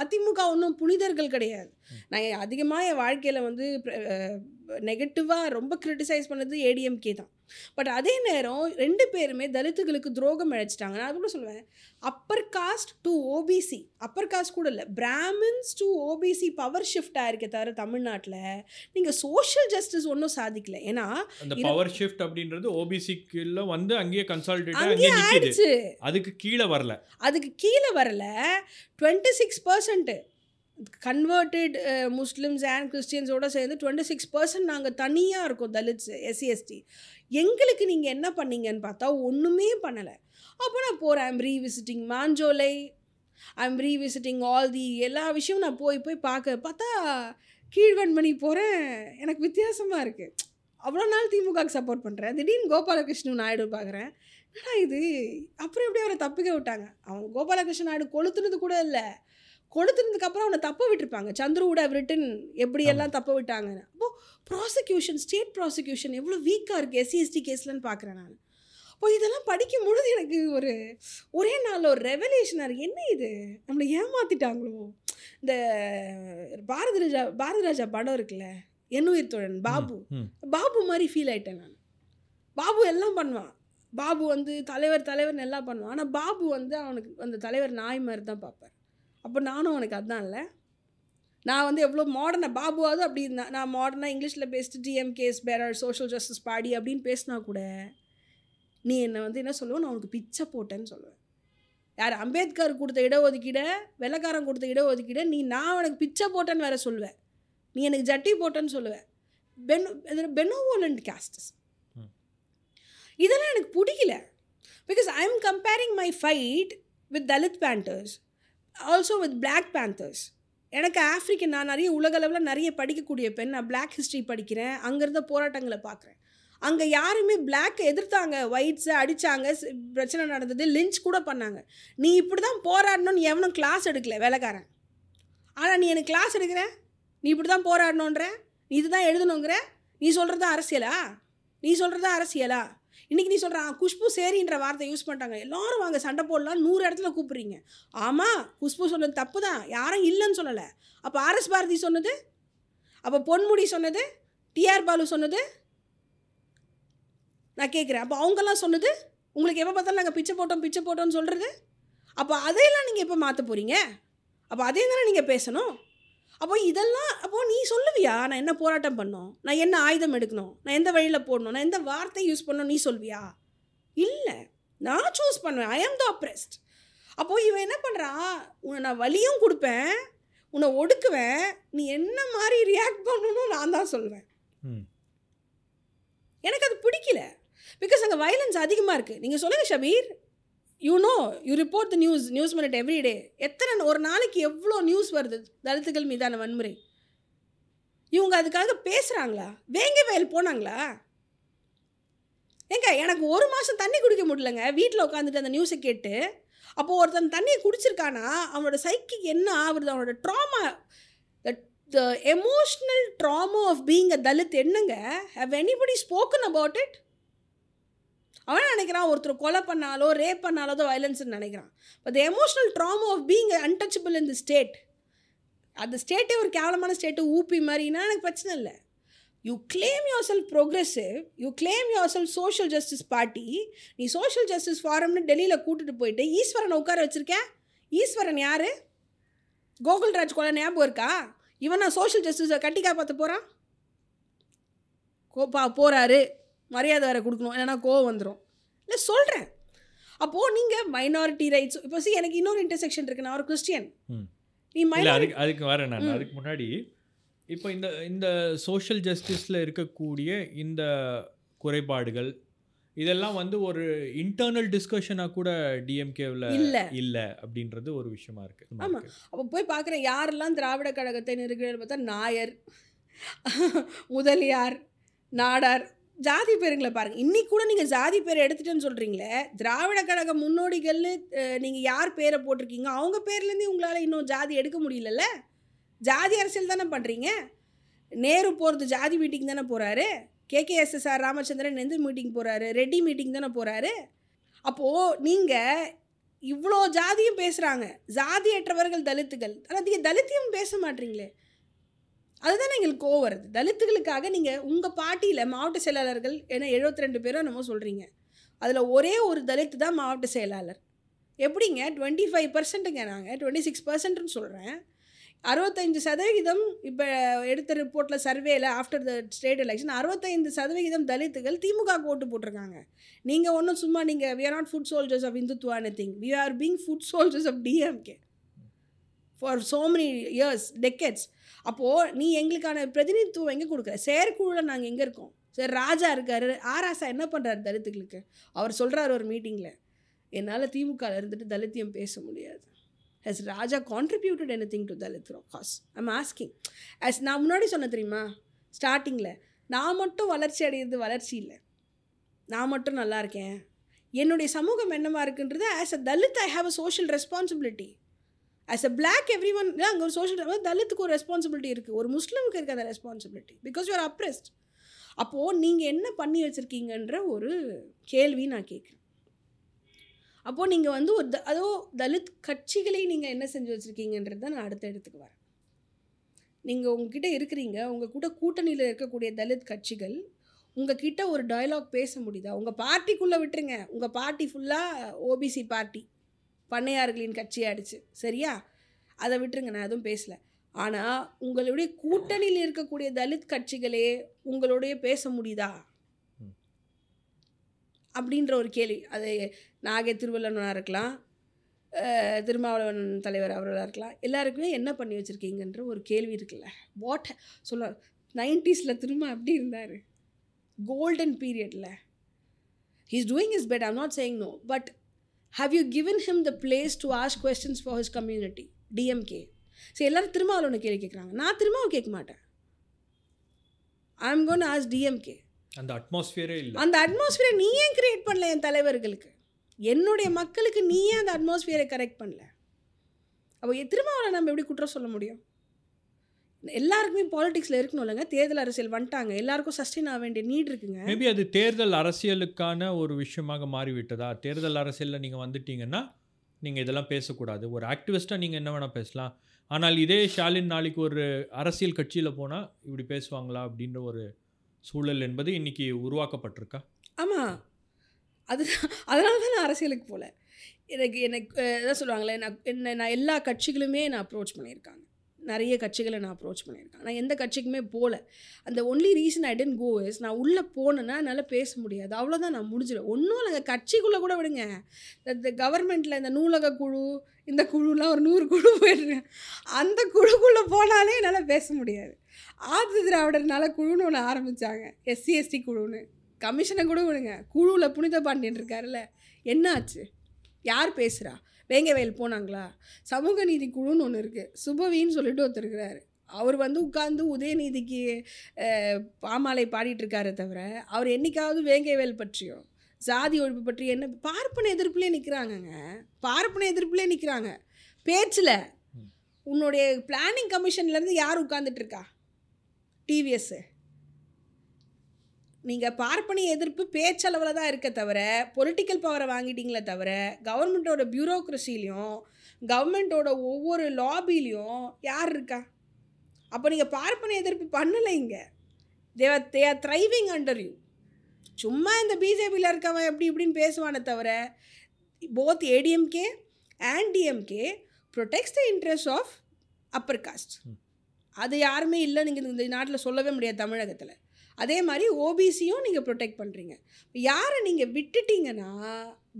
[SPEAKER 2] அதிமுக ஒன்றும் புனிதர்கள் கிடையாது. நான் அதிகமாக என் வாழ்க்கையில் வந்து நெகட்டிவாக ரொம்ப கிரிட்டிசைஸ் பண்ணது ஏடிஎம்கே தான். பட் அதே நேரம் ரெண்டு பேருமே தலித்துகளுக்கு துரோகம் இழைச்சிட்டாங்க. நான் அது கூட சொல்லுவேன் upper caste to OBC upper caste கூட இல்லை. Brahmins to OBC power shift ஆயிருக்கே தவிர தமிழ்நாட்டில் நீங்கள் சோஷியல் ஜஸ்டிஸ் ஒன்றும் சாதிக்கல. ஏன்னா
[SPEAKER 1] அந்த பவர் ஷிஃப்ட் அப்படின்றது ஓபிசிக்குள்ள வந்து அங்கேயே கன்சால்டேட்
[SPEAKER 2] அங்கேயே ஆயிடுச்சு.
[SPEAKER 1] அதுக்கு கீழே வரல.
[SPEAKER 2] அதுக்கு கீழே வரல. Twenty six percent converted Muslims and கிறிஸ்டியன்ஸோட சேர்ந்து டுவெண்ட்டி சிக்ஸ் பர்சன்ட் நாங்கள் தனியாக இருக்கோம் தலித்ஸ் எஸ்சி எஸ்டி எங்களுக்கு நீங்கள் என்ன பண்ணீங்கன்னு பார்த்தா ஒன்றுமே பண்ணலை. அப்போ நான் போகிறேன் I'm revisiting Manjolai I'm revisiting all the எல்லா விஷயமும் நான் போய் போய் பார்க்க பார்த்தா கீழ்வன்மணி போகிறேன் எனக்கு வித்தியாசமாக இருக்குது அவ்வளோ நாள் திமுகவுக்கு சப்போர்ட் பண்ணுறேன் திடீர்னு கோபாலகிருஷ்ணன் நாயுடு பார்க்குறேன். ஆனால் இது? அப்புறம் எப்படி அவரை தப்பிக்க விட்டாங்க? அவங்க கோபாலகிருஷ்ணன் நாயுடு கொளுத்துனது கூட இல்லை. கொளுத்துனதுக்கு அப்புறம் அவனை தப்ப விட்டுருப்பாங்க. சந்துருவோட ரிட்டன் எப்படி எல்லாம் தப்ப விட்டாங்கன்னு. அப்போ ப்ராசிக்யூஷன் ஸ்டேட் ப்ராசிக்யூஷன் எவ்வளோ வீக்காக இருக்குது எஸ்சி எஸ்டி கேஸ்லன்னு பார்க்குறேன் நான். அப்போ இதெல்லாம் படிக்கும் பொழுது எனக்கு ஒரு ஒரே நாளில் ஒரு ரெவலேஷனாக இருக்குது என்ன இது? நம்மளை ஏமாத்திட்டாங்களோ? இந்த பாரதி ராஜா பாரதி ராஜா படம் இருக்குல்ல எண்ணுயிர் தோழன் பாபு. பாபு மாதிரி ஃபீல் ஆயிட்டேன் நான். பாபு எல்லாம் பண்ணுவான். பாபு வந்து தலைவர் தலைவர்னு எல்லாம் பண்ணுவான். ஆனால் பாபு வந்து அவனுக்கு அந்த தலைவர் நாய் மாதிரி தான் பார்ப்பார். அப்போ நானும் அவனுக்கு அதான் இல்லை. நான் வந்து எவ்வளோ மாடர்னாக பாபுவாவது அப்படி இருந்தா- நான் மாடர்னாக இங்கிலீஷில் பேசிட்டு DMK's bearer social justice body அப்படின்னு பேசினா கூட நீ என்னை வந்து என்ன சொல்லுவேன் நான் உனக்கு பிச்சை போட்டேன்னு சொல்லுவேன் யார் அம்பேத்கர் கொடுத்த இடஒதுக்கீடை வெள்ளைக்காரன் கொடுத்த இடஒதுக்கீடை நீ நான் உனக்கு பிச்சை போட்டேன்னு வேற சொல்லுவேன் நீ எனக்கு ஜட்டி போட்டேன்னு சொல்லுவேன் பெனோ பெனோவோலண்ட் கேஸ்டஸ். இதெல்லாம் எனக்கு பிடிக்கல. Because I am comparing my fight with Dalit Panthers also with Black Panthers எனக்கு ஆஃப்ரிக்கன் நான் நிறைய உலகளவில் நிறைய படிக்கக்கூடிய பெண். நான் பிளாக் ஹிஸ்ட்ரி படிக்கிறேன். அங்கே இருந்த போராட்டங்களை பார்க்குறேன். அங்கே யாருமே பிளாக் எதிர்த்தாங்க. ஒயிட்ஸை அடித்தாங்க பிரச்சனை நடந்தது. லிஞ்ச் கூட பண்ணாங்க. நீ இப்படி தான் போராடணும்னு எவனும் கிளாஸ் எடுக்கல வேலைக்காரன். ஆனால் நீ எனக்கு கிளாஸ் எடுக்கிற? நீ இப்படி தான் போராடணுன்ற நீ இதுதான் எழுதணுங்கிற? நீ சொல்கிறது அரசியலா? நீ சொல்கிறது அரசியலா? இன்றைக்கி நீ சொல்கிற குஷ்பு சரின்ற வார்த்தை யூஸ் பண்ணிட்டாங்க. எல்லோரும் வாங்க சண்டை போடலாம் நூறு இடத்துல கூப்பிட்றீங்க. ஆமாம் குஷ்பு சொன்னது தப்பு தான் யாரும் இல்லைன்னு சொல்லலை. அப்போ ஆர்எஸ் பாரதி சொன்னது? அப்போ பொன்முடி சொன்னது? டிஆர் பாலு சொன்னது? நான் கேட்குறேன் அப்போ அவங்கெல்லாம் சொன்னது? உங்களுக்கு எப்போ பார்த்தாலும் நாங்கள் பிச்சை போட்டோம் பிச்சை போட்டோம்னு சொல்கிறது அப்போ அதையெல்லாம் நீங்கள் எப்போ மாற்ற போகிறீங்க அப்போ அதே தானே நீங்கள் பேசணும்? அப்போ இதெல்லாம் அப்போ நீ சொல்லுவியா? நான் என்ன போராட்டம் பண்ணணும் நான் என்ன ஆயுதம் எடுக்கணும்? நான் எந்த வழியில் போடணும்? நான் எந்த வார்த்தை யூஸ் பண்ணணும் நீ சொல்வியா இல்லை. நான் சூஸ் பண்ணுவேன். ஐ ஆம் த அப்ரெஸ்ட் அப்போது இவன் என்ன பண்ணுறான் உன்னை நான் வலியும் கொடுப்பேன். உன்னை ஒடுக்குவேன். நீ என்ன மாதிரி ரியாக்ட் பண்ணணும் நான் தான் சொல்லுவேன்.
[SPEAKER 1] ம்.
[SPEAKER 2] எனக்கு அது பிடிக்கல. பிகாஸ் அங்கே வயலன்ஸ் அதிகமாக இருக்குது நீங்கள் சொல்லுங்கள் Shabbir. You know you report the news News Minute every day எத்தனை ஒரு நாளைக்கு எவ்வளோ நியூஸ் வருது தலித்துகள் மீதான வன்முறை? இவங்க அதுக்காக பேசுகிறாங்களா வேங்க வயல் போனாங்களா? ஏங்க எனக்கு ஒரு மாதம் தண்ணி குடிக்க முடியலங்க. வீட்டில் உட்காந்துட்டு அந்த நியூஸை கேட்டு அப்போது ஒருத்தன் தண்ணியை குடிச்சிருக்கானா? அவனோட சைக்கிக் என்ன ஆகுறது? அவனோட drama the emotional drama of being a Dalit என்னங்க? How anybody spoken about it அவன் நினைக்கிறான்? ஒருத்தர் கொலை பண்ணாலோ ரேப் பண்ணாலோ தான் வயலன்ஸ்னு நினைக்கிறான். But the emotional drama of being untouchable in the state அந்த ஸ்டேட்டே ஒரு கேவலமான ஸ்டேட்டு ஊப்பி மாதிரினா எனக்கு பிரச்சனை இல்லை. You claim yourself progressive you claim yourself social justice party நீ சோஷியல் ஜஸ்டிஸ் ஃபாரம்னு டெல்லியில் கூட்டிகிட்டு போயிட்டு ஈஸ்வரனை உட்கார வச்சுருக்கேன். ஈஸ்வரன் யார்? கோகுல்ராஜ் கொலை ஞாபகம் இருக்கா? இவன் நான் சோஷியல் ஜஸ்டிஸை கட்டி காப்பாற்ற போகிறான் கோப்பா போகிறாரு மரியாதை வேறு கொடுக்கணும். இல்லைன்னா கோவம் வந்துடும் இல்லை சொல்கிறேன் அப்போது நீங்கள் மைனாரிட்டி ரைட்ஸ் இப்போ சி எனக்கு இன்னொரு இன்டர்செக்ஷன் இருக்கு. நான் ஒரு கிறிஸ்டியன். நீ
[SPEAKER 1] அதுக்கு அதுக்கு வரேன் நான். அதுக்கு முன்னாடி இப்போ இந்த இந்த சோஷியல் ஜஸ்டிஸில் இருக்கக்கூடிய இந்த குறைபாடுகள் இதெல்லாம் வந்து ஒரு இன்டர்னல் டிஸ்கஷனாக கூட டிஎம்கேவில்
[SPEAKER 2] இல்லை.
[SPEAKER 1] இல்லை அப்படின்றது ஒரு விஷயமா இருக்கு.
[SPEAKER 2] ஆமா. அப்போ போய் பார்க்குறேன் யாரெல்லாம் திராவிட கழகத்தை நிறுவனம் பார்த்தா நாயர் முதலியார் நாடார் ஜாதி பேருங்களை பாருங்கள் இன்னைக்கு கூட நீங்கள் ஜாதி பேரை எடுத்துட்டேன்னு சொல்கிறீங்களே திராவிட கழக முன்னோடிகள்னு நீங்கள் யார் பேரை போட்டிருக்கீங்க? அவங்க பேர்லேருந்து உங்களால் இன்னும் ஜாதி எடுக்க முடியலல்ல? ஜாதி அரசியல் தானே பண்ணுறீங்க நேரு போகிறது ஜாதி மீட்டிங் தானே போகிறாரு கேகேஎஸ்எஸ்ஆர் ராமச்சந்திரன் எந்த மீட்டிங் போகிறாரு ரெட்டி மீட்டிங் தானே போகிறாரு அப்போது நீங்கள் இவ்வளோ ஜாதியும் பேசுகிறாங்க ஜாதியற்றவர்கள் தலித்துகள். ஆனால் நீங்கள் தலித்தையும் பேச மாட்டீங்களே. அதுதான் எங்களுக்கு கோவம் வருது. தலித்துகளுக்காக நீங்கள் உங்கள் பாட்டியில் மாவட்ட செயலாளர்கள் ஏன்னா 72 ரெண்டு பேரும் நம்ம சொல்கிறீங்க அதில் ஒரே ஒரு தலித்து தான் மாவட்ட செயலாளர். எப்படிங்க? டுவெண்ட்டி ஃபைவ் பர்சன்ட்டுங்க நாங்கள் டுவெண்ட்டி சிக்ஸ் பர்சன்ட்னு சொல்கிறேன் அறுபத்தஞ்சு சதவிகிதம் இப்போ எடுத்த ரிப்போர்ட்டில் சர்வேல ஆஃப்டர் த ஸ்டேட் எலெக்ஷன் அறுபத்தைந்து சதவிகிதம் தலித்துகள் திமுக ஓட்டு போட்டிருக்காங்க. நீங்கள் ஒன்றும் சும்மா நீங்கள் we are not foot soldiers of Hindutva think we are being foot soldiers of DMK for so many years decades அப்போது நீ எங்களுக்கான பிரதிநிதித்துவம் எங்கே கொடுக்குற? செயற்குழுவில் நாங்கள் எங்கே இருக்கோம்? சரி ராஜா இருக்காரு. ஆராசா என்ன பண்ணுறாரு தலித்துகளுக்கு? அவர் சொல்கிறார் ஒரு மீட்டிங்கில் என்னால் திமுகவில் இருந்துட்டு தலித்தியம் பேச முடியாது. Has Raja contributed anything to Dalit cause I'm asking as நான் முன்னாடி சொன்ன தெரியுமா? ஸ்டார்டிங்கில் நான் மட்டும் வளர்ச்சி அடையிறது வளர்ச்சி இல்லை. நான் மட்டும் நல்லா இருக்கேன். என்னுடைய சமூகம் என்னவா இருக்குன்றது as a Dalit I have a social responsibility as a black everyone அங்கே ஒரு சோஷியல் தலித்துக்கு ஒரு ரெஸ்பான்சிபிலிட்டி இருக்குது ஒரு முஸ்லீமுக்கு இருக்குது அந்த ரெஸ்பான்சிபிலிட்டி பிகாஸ் யூஆர் அப்ரெஸ்ட் அப்போது நீங்கள் என்ன பண்ணி வச்சுருக்கீங்கன்ற ஒரு கேள்வி நான் கேட்குறேன் அப்போது நீங்கள் வந்து ஒரு த- அதோ தலித் கட்சிகளை நீங்கள் என்ன செஞ்சு வச்சுருக்கீங்கன்றது தான் நான் அடுத்த இடத்துக்கு வரேன். நீங்கள் உங்ககிட்ட இருக்கிறீங்க உங்கள் கூட கூட்டணியில் இருக்கக்கூடிய தலித் கட்சிகள் உங்ககிட்ட ஒரு டயலாக் பேச முடியுதா? உங்கள் பார்ட்டிக்குள்ளே விட்டுருங்க. உங்கள் பார்ட்டி ஃபுல்லாக ஓபிசி பார்ட்டி பண்ணையார்களின் கட்சி ஆயிடுச்சு. சரியா? அதை விட்டுருங்க நான் எதுவும் பேசல. ஆனால் உங்களுடைய கூட்டணியில் இருக்கக்கூடிய தலித் கட்சிகளே உங்களுடைய பேச முடியுதா. அப்படின்ற ஒரு கேள்வி. அது நாகை திருவள்ளவனாக இருக்கலாம் திருமாவளவன் தலைவர் அவர்களாக இருக்கலாம் எல்லாருக்குமே என்ன பண்ணி வச்சுருக்கீங்கன்ற ஒரு கேள்வி இருக்குல்ல. வாட் சொல்ல நைன்டிஸில் திரும்ப அப்படி இருந்தார். கோல்டன் பீரியடில் he's doing is bad I'm not saying no but have you given him the place to ask questions for his community? DMK சரி எல்லாரும் திருமாவளவனை கேள்வி கேட்குறாங்க நான் திருமாவை கேட்க மாட்டேன். I am gone as DMK
[SPEAKER 1] அந்த அட்மாஸ்பியரே இல்லை.
[SPEAKER 2] அந்த அட்மாஸ்பியரை நீ ஏன் கிரியேட் பண்ணல என் தலைவர்களுக்கு? என்னுடைய மக்களுக்கு நீ ஏன் அந்த அட்மாஸ்பியரை கரெக்ட் பண்ணல? அப்போ திருமாவளவன் நம்ம எப்படி குற்றம் சொல்ல முடியும்? எல்லாருக்குமே பாலிடிக்ஸில் இருக்கணும் இல்லைங்க. தேர்தல் அரசியல் வந்துட்டாங்க. எல்லாருக்கும் சஸ்டெயின் ஆக வேண்டிய நீட் இருக்குங்க.
[SPEAKER 1] மேபி அது தேர்தல் அரசியலுக்கான ஒரு விஷயமாக மாறிவிட்டதா? தேர்தல் அரசியலில் நீங்கள் வந்துட்டீங்கன்னா நீங்கள் இதெல்லாம் பேசக்கூடாது. ஒரு ஆக்டிவிஸ்ட்டாக நீங்கள் என்ன வேணால் பேசலாம். ஆனால் இதே ஷாலின் நாளைக்கு ஒரு அரசியல் கட்சியில் போனால் இப்படி பேசுவாங்களா? அப்படின்ற ஒரு சூழல் என்பது இன்னைக்கு உருவாக்கப்பட்டிருக்கா?
[SPEAKER 2] ஆமாம் அது அதனால தான் நான் அரசியலுக்கு போகல எனக்கு எனக்கு அதான் சொல்லுவாங்களே நான் என்ன நான் எல்லா கட்சிகளுமே நான் அப்ரோச் பண்ணியிருக்காங்க. நிறைய கட்சிகளை நான் அப்ரோச் பண்ணியிருக்கேன். நான் எந்த கட்சிக்குமே போகல அந்த only reason I didn't go is நான் உள்ளே போனேன்னா என்னால் பேச முடியாது. அவ்வளோதான் நான் முடிஞ்சிடும். ஒன்றும் இல்லைங்க கட்சிக்குள்ளே கூட விடுங்க. இந்த கவர்மெண்ட்டில் இந்த நூலக குழு இந்த குழுலாம் ஒரு நூறு குழு போயிடுறேன் அந்த குழுக்குள்ளே போனாலே என்னால் பேச முடியாது. ஆதி திராவிடர் நல குழுன்னு ஒன்று ஆரம்பித்தாங்க எஸ்சி எஸ்டி குழுன்னு. கமிஷனை கூட விடுங்க. குழுவில் புனித பாண்டியன் இருக்காருல்ல. என்ன ஆச்சு யார் பேசுகிறா வேங்கவேல் போனாங்களா? சமூக நீதி குழுன்னு ஒன்று இருக்குது சுபவின்னு சொல்லிட்டு ஒருத்தர் இருக்கிறாரு. அவர் வந்து உட்கார்ந்து உதயநீதிக்கு பாமாலை பாடிட்டு இருக்காரே தவிர அவர் என்னைக்காவது வேங்கைவேல் பற்றியோ சாதி ஒழிப்பு பற்றி என்ன பார்ப்பன எதிர்ப்புலேயே நிற்கிறாங்கங்க பார்ப்பன எதிர்ப்புலேயே நிற்கிறாங்க பேச்சில். உன்னுடைய பிளானிங் கமிஷன்லேருந்து யார் உட்கார்ந்துட்டு இருக்கா டிவிஎஸ்ஸு நீங்கள் பார்ப்பனிய எதிர்ப்பு பேச்சளவில் தான் இருக்க தவிர பொலிட்டிக்கல் பவரை வாங்கிட்டீங்களே தவிர கவர்மெண்ட்டோட பியூரோக்ரஸிலையும் கவர்மெண்ட்டோட ஒவ்வொரு லாபிலையும் யார் இருக்கா? அப்போ நீங்கள் பார்ப்பனிய எதிர்ப்பு பண்ணலை இங்கே. தேவ they are thriving under you சும்மா இந்த பிஜேபியில் இருக்கவன் எப்படி இப்படின்னு பேசுவானே தவிர both ADMK and DMK protects the interest of upper caste அது யாருமே இல்லை நீங்கள் இந்த நாட்டில் சொல்லவே முடியாது தமிழகத்தில். அதே மாதிரி ஓபிசியும் நீங்கள் ப்ரொடெக்ட் பண்ணுறீங்க யாரை நீங்கள் விட்டுட்டீங்கன்னா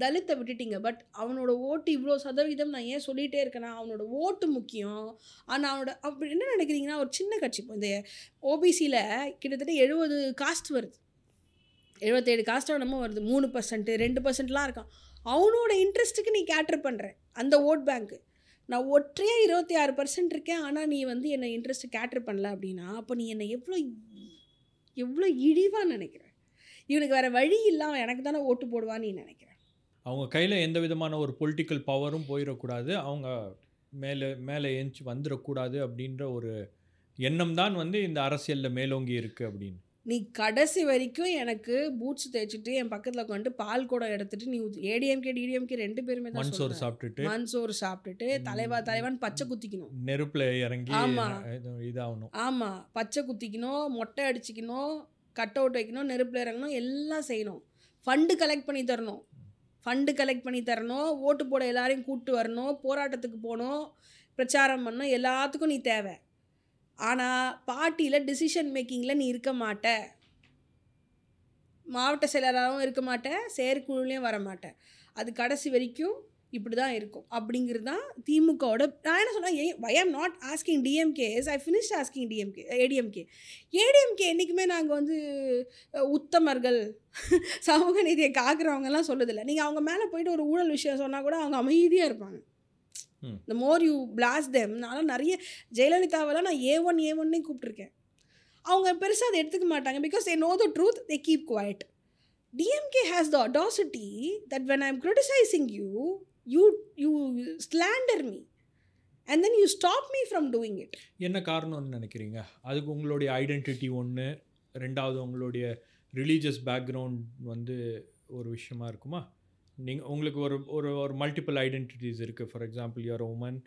[SPEAKER 2] தலித்தை விட்டுட்டீங்க. பட் அவனோட ஓட்டு இவ்வளோ சதவீதம் நான் ஏன் சொல்லிகிட்டே இருக்கேன்னா அவனோட ஓட்டு முக்கியம். ஆனால் அவனோட அப்படி என்ன நினைக்கிறீங்கன்னா ஒரு சின்ன கட்சி. இப்போ இந்த ஓபிசியில் கிட்டத்தட்ட எழுபது காஸ்ட் வருது. எழுபத்தேழு காஸ்ட்டாக நம்ம வருது. மூணு பர்சன்ட்டு ரெண்டு பர்சன்ட்லாம் இருக்கான். அவனோட இன்ட்ரெஸ்ட்டுக்கு நீ கேட்டர் பண்ணுற அந்த ஓட் பேங்க்கு நான் ஒற்றையாக இருபத்தி ஆறு பர்சன்ட் இருக்கேன். ஆனால் நீ வந்து என்னை இன்ட்ரெஸ்ட்டு கேட்டர் பண்ணல அப்படின்னா அப்போ நீ என்னை எவ்வளோ எவ்வளோ இழிவாக நினைக்கிறேன். இவனுக்கு வேறு வழி இல்லாமல் எனக்கு தானே ஓட்டு போடுவான்னு நினைக்கிறேன்
[SPEAKER 1] அவங்க கையில் எந்த விதமான ஒரு பொலிட்டிக்கல் பவரும் போயிடக்கூடாது. அவங்க மேலே மேலே ஏஞ்சி வந்துடக்கூடாது அப்படின்ற ஒரு எண்ணம் தான் வந்து இந்த அரசியலில் மேலோங்கி இருக்குது அப்படின்னு.
[SPEAKER 2] நீ கடைசி வரைக்கும் எனக்கு பூட்ஸ் தேய்ச்சிட்டு என் பக்கத்தில் உட்காந்துட்டு பால் கூட எடுத்துட்டு நீ ஏடிஎம்கே டிடிஎம்கே ரெண்டு பேருமே தான்
[SPEAKER 1] சோறு. சாப்பிட்டுட்டு
[SPEAKER 2] மண் சோறு சாப்பிட்டுட்டு தலைவா தலைவான்னு பச்சை குத்திக்கணும்.
[SPEAKER 1] நெருப்பில் இறங்கி
[SPEAKER 2] ஆமா.
[SPEAKER 1] இது- இதாகணும்.
[SPEAKER 2] ஆமாம் பச்சை குத்திக்கணும் மொட்டை அடிச்சிக்கணும் கட் அவுட் வைக்கணும் நெருப்பில் இறங்கணும் எல்லாம் செய்யணும். ஃபண்டு கலெக்ட் பண்ணி தரணும். ஃபண்டு கலெக்ட் பண்ணி தரணும். ஓட்டு போட எல்லாரையும் கூப்பிட்டு வரணும். போராட்டத்துக்கு போகணும். பிரச்சாரம் பண்ணணும். எல்லாத்துக்கும் நீ தேவை. ஆனால் பார்ட்டியில் டிசிஷன் மேக்கிங்கில் நீ இருக்க மாட்ட. மாவட்ட செயலராகவும் இருக்க மாட்டேன் செயற்குழுலையும் வர மாட்டேன் அது கடைசி வரைக்கும் இப்படி தான் இருக்கும். அப்படிங்கிறது தான் திமுகவோட நான் என்ன சொன்னேன் I am not asking DMK I finish asking DMK ADMK ADMK என்றைக்குமே நாங்கள் வந்து உத்தமர்கள் சமூக நீதியை காக்கிறவங்கலாம் சொல்லுதில்லை. நீங்கள் அவங்க மேலே போயிட்டு ஒரு ஊழல் விஷயம் சொன்னால் கூட அவங்க அமைதியாக இருப்பாங்க.
[SPEAKER 1] ம்.
[SPEAKER 2] இந்த மோர் யூ பிளாஸ் தெம் நான் நிறைய ஜெயலலிதாவெல்லாம் நான் ஏ ஒன் ஏ ஒன்னே கூப்பிட்ருக்கேன் அவங்க பெருசாக அதை எடுத்துக்க மாட்டாங்க because they know the truth they keep quiet. DMK has the audacity that when I am criticizing you you you slander me and then you stop me from doing it.
[SPEAKER 1] என்ன காரணம்னு நினைக்கிறீங்க? அதுக்கு உங்களுடைய ஐடென்டிட்டி ஒன்று ரெண்டாவது உங்களுடைய religious background வந்து ஒரு விஷயமா இருக்குமா? நீங்கள் உங்களுக்கு ஒரு ஒரு ஒரு மல்டிபிள் ஐடென்டிட்டிஸ் இருக்குது for example you're woman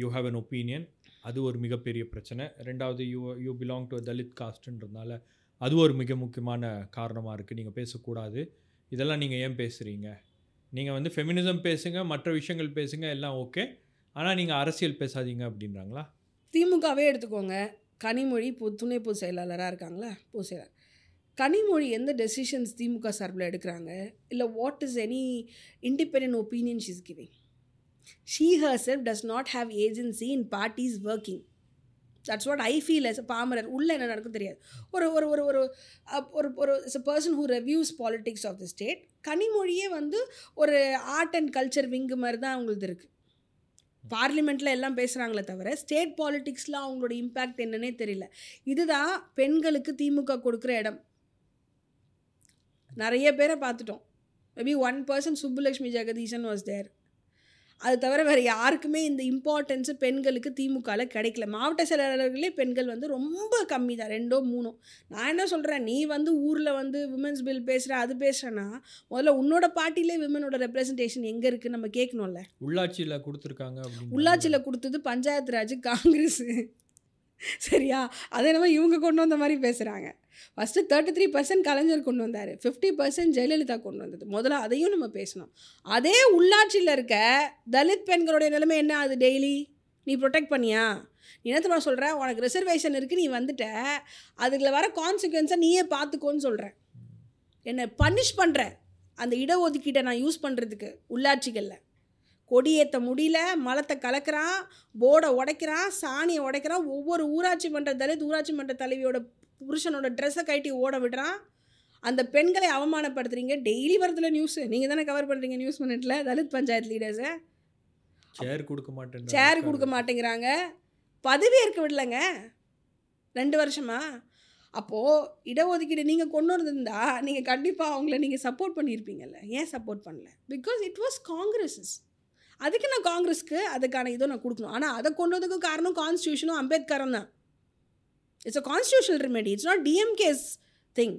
[SPEAKER 1] you have an opinion அது ஒரு மிகப்பெரிய பிரச்சனை. ரெண்டாவது you you belong to Dalit காஸ்ட்ன்றதுனால அது ஒரு மிக முக்கியமான காரணமாக இருக்குது நீங்கள் பேசக்கூடாது. இதெல்லாம் நீங்கள் ஏன் பேசுகிறீங்க நீங்கள் வந்து ஃபெமினிசம் பேசுங்க மற்ற விஷயங்கள் பேசுங்க எல்லாம் ஓகே. ஆனால் நீங்கள் அரசியல் பேசாதீங்க அப்படின்றாங்களா?
[SPEAKER 2] திமுகவே எடுத்துக்கோங்க. கனிமொழி பொ துணை பொது செயலாளராக இருக்காங்களா? பொது செயலாளர். கனிமொழி எந்த டெசிஷன்ஸ் திமுக சார்பில் எடுக்கிறாங்க? இல்லை what is any independent opinion she's giving she herself does not have agency in parties working that's what I feel as பாமரர். உள்ளே என்ன நடக்கும் தெரியாது. ஒரு ஒரு ஒரு ஒரு அப்- ஒரு ஒரு is a person who reviews politics of the state கனிமொழியே வந்து ஒரு ஆர்ட் அண்ட் கல்ச்சர் விங்கு மாதிரி தான் அவங்களுக்கு இருக்குது பார்லிமெண்ட்டில் எல்லாம் பேசுகிறாங்களே தவிர ஸ்டேட் பாலிட்டிக்ஸில் அவங்களோட இம்பேக்ட் என்னன்னே தெரியல. இதுதான் பெண்களுக்கு திமுக கொடுக்குற இடம். நிறைய பேரை பார்த்துட்டோம். Maybe one person Subbulakshmi Jagadeesan was there அது தவிர வேறு யாருக்குமே இந்த இம்பார்ட்டன்ஸு பெண்களுக்கு திமுகவில் கிடைக்கல. மாவட்ட செயலாளர்களே பெண்கள் வந்து ரொம்ப கம்மி தான் ரெண்டோ மூணோ. நான் என்ன சொல்கிறேன் நீ வந்து ஊரில் வந்து விமன்ஸ் பில் பேசுகிற அது பேசுகிறேன்னா முதல்ல உன்னோட பார்ட்டிலே விமனோட ரெப்ரசன்டேஷன் எங்கே இருக்குன்னு நம்ம கேட்கணும்ல?
[SPEAKER 1] உள்ளாட்சியில் கொடுத்துருக்காங்க
[SPEAKER 2] உள்ளாட்சியில் கொடுத்தது பஞ்சாயத்து ராஜ் காங்கிரஸ். சரியா? அதை நம்ம இவங்க கொண்டு வந்த மாதிரி பேசுகிறாங்க first thirty three percent Kalaignar கொண்டு வந்தார். ஃபிஃப்டி பர்சன்ட் ஜெயலலிதா கொண்டு வந்தது. முதல்ல அதையும் நம்ம பேசணும். அதே உள்ளாட்சியில் இருக்க தலித் பெண்களுடைய நிலைமை என்ன அது டெய்லி நீ ப்ரொடெக்ட் பண்ணியா? நீ என்ன தெரியுமா சொல்கிற உனக்கு ரிசர்வேஷன் இருக்குது நீ வந்துட்ட. அதுக்குள்ள வர கான்சிக்வன்ஸை நீயே பார்த்துக்கோன்னு சொல்கிறேன் என்னை பனிஷ் பண்ணுற அந்த இடஒதுக்கீட்டை நான் யூஸ் பண்ணுறதுக்கு உள்ளாட்சிகளில். கொடியேற்ற முடியல மலத்தை கலக்கிறான் போர்டை உடைக்கிறான் சாணியை உடைக்கிறான் ஒவ்வொரு ஊராட்சி மன்ற தலித் ஊராட்சி மன்ற தலைவியோட புருஷனோட ட்ரெஸ்ஸை கட்டி ஓட விடுறான். அந்த பெண்களை அவமானப்படுத்துறீங்க. டெய்லி வரதுல நியூஸ் நீங்கள் தானே கவர் பண்ணுறீங்க நியூஸ் மினிட்ல தலித் பஞ்சாயத்து லீடர்ஸை
[SPEAKER 1] சேர் கொடுக்க மாட்டேன்
[SPEAKER 2] சேர் கொடுக்க மாட்டேங்கிறாங்க. பதவி ஏற்க விடலைங்க. ரெண்டு வருஷமா. அப்போது இடஒதுக்கீடு நீங்கள் கொண்டு வந்திருந்தா நீங்கள் கண்டிப்பாக அவங்கள நீங்கள் சப்போர்ட் பண்ணியிருப்பீங்கல்ல. ஏன் சப்போர்ட் பண்ணல? பிகாஸ் இட் வாஸ் காங்கிரஸஸ் அதுக்கு நான் காங்கிரஸ்க்கு அதுக்கான இதை நான் கொடுக்கணும். ஆனால் அதை கொண்டு வந்ததுக்கு காரணம் கான்ஸ்டியூஷனும் அம்பேத்கரும் தான் it's a constitutional remedy it's not DMK's thing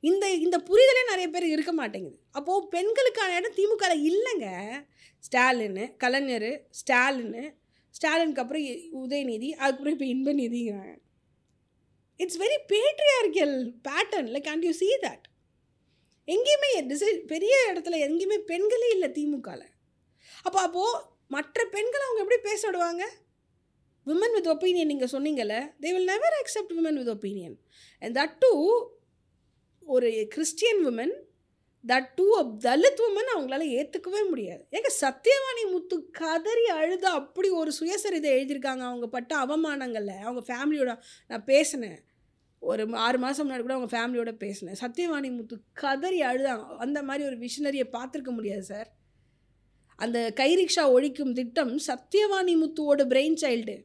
[SPEAKER 2] இந்த இந்த புரிதலே நிறைய பேர் இருக்க மாட்டேங்குது. அப்போது பெண்களுக்கான இடம் திமுக இல்லைங்க. ஸ்டாலின் கலைஞர் ஸ்டாலின் ஸ்டாலினுக்கு அப்புறம் இ- உதயநிதி அதுக்கப்புறம் இப்போ இன்பநிதிங்கிறாங்க. It's very patriarchal pattern like can you see that எங்கேயுமே டிசை பெரிய இடத்துல எங்கேயுமே பெண்களே இல்லை திமுகவில் அப்போ அப்போது மற்ற பெண்களை அவங்க எப்படி பேச விடுவாங்க? விமன் வித் ஒப்பீனியன் நீங்கள் சொன்னீங்கல்ல they will never accept women with opinion and that too ஒரு Christian women that too a Dalit woman அவங்களால ஏற்றுக்கவே முடியாது. ஏங்க சத்யவாணி முத்து கதறி அழுத அப்படி ஒரு சுயசரிதை எழுதியிருக்காங்க அவங்க பட்ட அவமானங்களில். அவங்க ஃபேமிலியோட நான் பேசினேன். ஒரு ஆறு மாதம் முன்னாடி கூட அவங்க ஃபேமிலியோட பேசினேன். சத்யவாணி முத்து கதறி அழுதாங்க அந்த மாதிரி ஒரு விஷனரியை பார்த்துருக்க முடியாது சார் அந்த கைரிக்ஷா ஒழிக்கும் திட்டம் சத்யவாணி முத்துவோட பிரெயின் சைல்டு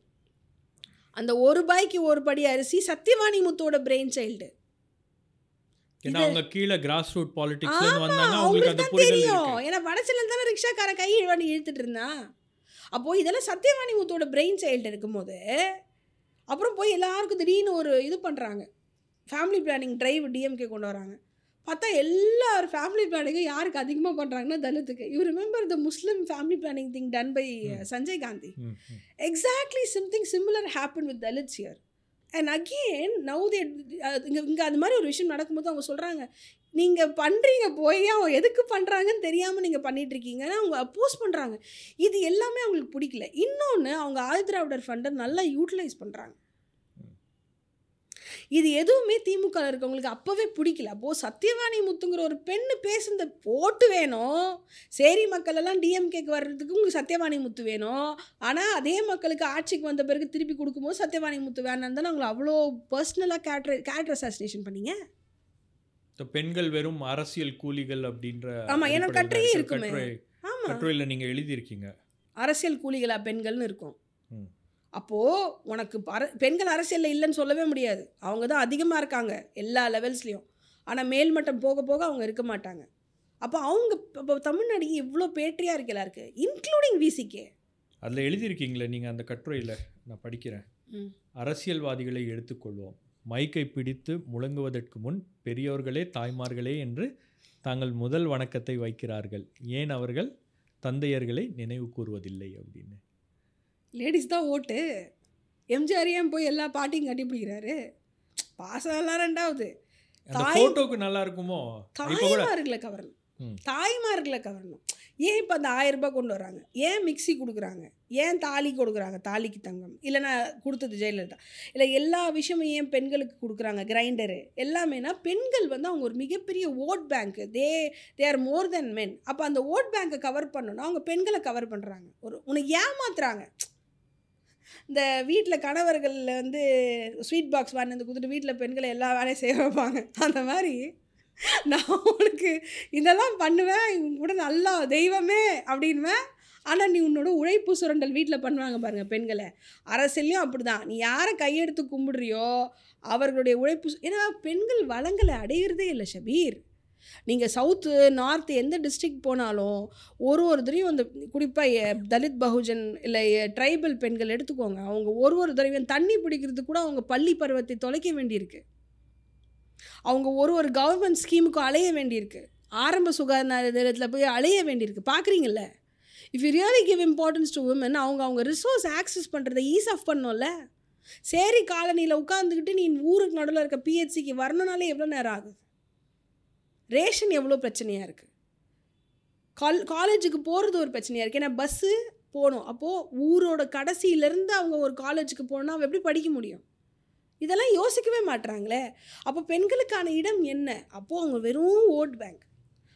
[SPEAKER 2] அந்த ஒரு ரூபாய்க்கு ஒரு படி அரிசி சத்யவாணி முத்துவோட பிரெயின் சைல்டு
[SPEAKER 1] ஏன்னா அவங்க கீழே கிராஸ் ரூட் பாலிடிக்ஸ்ல
[SPEAKER 2] ஆமா,
[SPEAKER 1] வந்தாங்க அவங்களுக்கு
[SPEAKER 2] தெரியும். ஏன்னா வடச்சல தானே ரிக்ஷாக்கார கை வண்டி இழுத்துட்டு இருந்தான் அப்போ இதெல்லாம் சத்யவாணி முத்தோட பிரெயின் சைல்டு இருக்கும்போது அப்புறம் போய் எல்லாருக்கும் திடீர்னு ஒரு இது பண்ணுறாங்க ஃபேமிலி பிளானிங் டிரைவ் டிஎம்கே கொண்டு வராங்க. பார்த்தா எல்லார் ஃபேமிலி பிளானிங்கும் யாருக்கு அதிகமாக பண்ணுறாங்கன்னா தலித்துக்கு. You remember the Muslim family planning thing done by
[SPEAKER 1] Sanjay Gandhi.
[SPEAKER 2] Exactly something similar happen with Dalits here and again now they இங்கே இங்கே அது மாதிரி ஒரு விஷயம் நடக்கும்போது அவங்க சொல்கிறாங்க நீங்கள் பண்ணுறீங்க போய் அவங்க எதுக்கு பண்ணுறாங்கன்னு தெரியாமல் நீங்கள் பண்ணிட்டு இருக்கீங்கன்னு அவங்க அப்போஸ் பண்ணுறாங்க இது எல்லாமே அவங்களுக்கு பிடிக்கல. இன்னொன்று அவங்க ஆதிதிராவிடர் ஃபண்டை நல்லா யூட்டிலைஸ் பண்ணுறாங்க இது எதுவுமே திமுக இருக்கவங்களுக்கு அப்போவே பிடிக்கல. அப்போது சத்யவாணி முத்துங்கிற ஒரு பெண்ணு பேசுந்த ஓட்டு வேணும். சேரி மக்கள் எல்லாம் டிஎம்கேக்கு வர்றதுக்கு உங்களுக்கு சத்யவாணி முத்து வேணும். ஆனால் அதே மக்களுக்கு ஆட்சிக்கு வந்த பிறகு திருப்பி கொடுக்கும்போது சத்யவாணி முத்து வேணாம் தானே அவங்களை அவ்வளோ பர்சனலாக கேட்ரு கேட்ரு அசாசினேஷன் பண்ணீங்க?
[SPEAKER 1] பெண்கள் வெறும் அரசியல் கூலிகள் அப்படின்ற
[SPEAKER 2] ஆமா, ஏன்னா கட்டுரையே இருக்குமே. ஆமாம்
[SPEAKER 1] கட்டுரையில் நீங்கள் எழுதியிருக்கீங்க.
[SPEAKER 2] அரசியல் கூலிகளா பெண்கள்னு இருக்கும்.
[SPEAKER 1] ம்.
[SPEAKER 2] அப்போது உனக்கு அர பெண்கள் அரசியலில் இல்லைன்னு சொல்லவே முடியாது. அவங்க தான் அதிகமாக இருக்காங்க எல்லா லெவல்ஸ்லேயும் ஆனால் மேல்மட்டம் போக போக அவங்க இருக்க மாட்டாங்க. அப்போ அவங்க இப்போ தமிழ்நாடு இவ்வளோ பேட்ரியாக இருக்கலா இருக்குது இன்க்ளூடிங் விசிகே
[SPEAKER 1] அதில் எழுதியிருக்கீங்களே நீங்கள் அந்த கட்டுரையில் நான் படிக்கிறேன். அரசியல்வாதிகளை எடுத்துக்கொள்வோம். மைக்கை பிடித்து முழங்குவதற்கு முன் பெரியோர்களே தாய்மார்களே என்று தாங்கள் முதல் வணக்கத்தை வைக்கிறார்கள். ஏன் அவர்கள் தந்தையர்களை நினைவு கூறுவதில்லை அப்படின்னு.
[SPEAKER 2] லேடிஸ் தான் ஓட்டு. எம்ஜிஆர் ஏன் போய் எல்லா பாட்டியும் கட்டிப்பிடிக்கிறாரு பாசம் எல்லாம் ரெண்டாவது.
[SPEAKER 1] ஃபோட்டோக்கு நல்லா இருக்குமோ?
[SPEAKER 2] தாய்மார்களை கவரணும். தாய்மார்களை கவரணும். ஏன் இப்போ அந்த ஆயிரம் ரூபாய் கொண்டு வராங்க? ஏன் மிக்ஸி கொடுக்குறாங்க? ஏன் தாலி கொடுக்குறாங்க? தாலிக்கு தங்கம். இல்லைன்னா கொடுத்தது ஜெயலலிதா. இல்லை எல்லா விஷயமும் ஏன் பெண்களுக்கு கொடுக்குறாங்க? கிரைண்டரு எல்லாமேனா பெண்கள் வந்து அவங்க ஒரு மிகப்பெரிய vote bank. They they are more than men அப்போ அந்த ஓட் பேங்க்கை கவர் பண்ணணும்னா அவங்க பெண்களை கவர் பண்ணுறாங்க ஒரு உன்னை ஏமாத்துறாங்க. இந்த வீட்டில் கணவர்கள் வந்து ஸ்வீட் பாக்ஸ் வாங்கி வந்து கொடுத்துட்டு வீட்டில் பெண்களை எல்லா வேலையும் செய்ய வைப்பாங்க. அந்த மாதிரி நான் உனக்கு இதெல்லாம் பண்ணுவேன் இவங்க கூட நல்லா தெய்வமே அப்படின்வேன். ஆனால் நீ உன்னோட உழைப்பு சுரண்டல் வீட்டில் பண்ணுவாங்க பாருங்கள் பெண்களை. அரசியலையும் அப்படி தான் நீ யாரை கையெடுத்து கும்பிடுறியோ அவர்களுடைய உழைப்பு ஏன்னா பெண்கள் வளங்களை அடையிறதே இல்லை ஷபீர். நீங்கள் சவுத்து நார்த் எந்த டிஸ்ட்ரிக்ட் போனாலும் ஒரு ஒரு தடவையும் அந்த குறிப்பாக தலித் பகுஜன் இல்லை ட்ரைபல் பெண்கள் எடுத்துக்கோங்க. அவங்க ஒரு ஒரு தடவையும் தண்ணி பிடிக்கிறதுக்கு கூட அவங்க பள்ளி பருவத்தை தொலைக்க வேண்டியிருக்கு. அவங்க ஒரு ஒரு கவர்மெண்ட் ஸ்கீமுக்கும் அலைய வேண்டியிருக்கு. ஆரம்ப சுகாதார நிலையத்தில் போய் அலைய வேண்டியிருக்கு. பார்க்குறீங்கள if you really give importance to women அவங்க அவங்க ரிசோர்ஸ் ஆக்சஸ் பண்ணுறதை ஈஸ் ஆஃப் பண்ணோம்ல? சரி காலனியில் உட்காந்துக்கிட்டு நீ ஊருக்கு நடுவில் இருக்க பிஹெச்சிக்கு வரணுனாலே எவ்வளோ நேரம் ஆகுது? ரேஷன் எவ்வளோ பிரச்சனையாக இருக்குது கால் காலேஜுக்கு போகிறது ஒரு பிரச்சனையாக இருக்குது ஏன்னா பஸ்ஸு போகணும். அப்போது ஊரோட கடைசியிலேருந்து அவங்க ஒரு காலேஜுக்கு போகணுன்னா அவன் எப்படி படிக்க முடியும்? இதெல்லாம் யோசிக்கவே மாட்றாங்களே. அப்போ பெண்களுக்கான இடம் என்ன? அப்போது அவங்க வெறும் ஓட் பேங்க்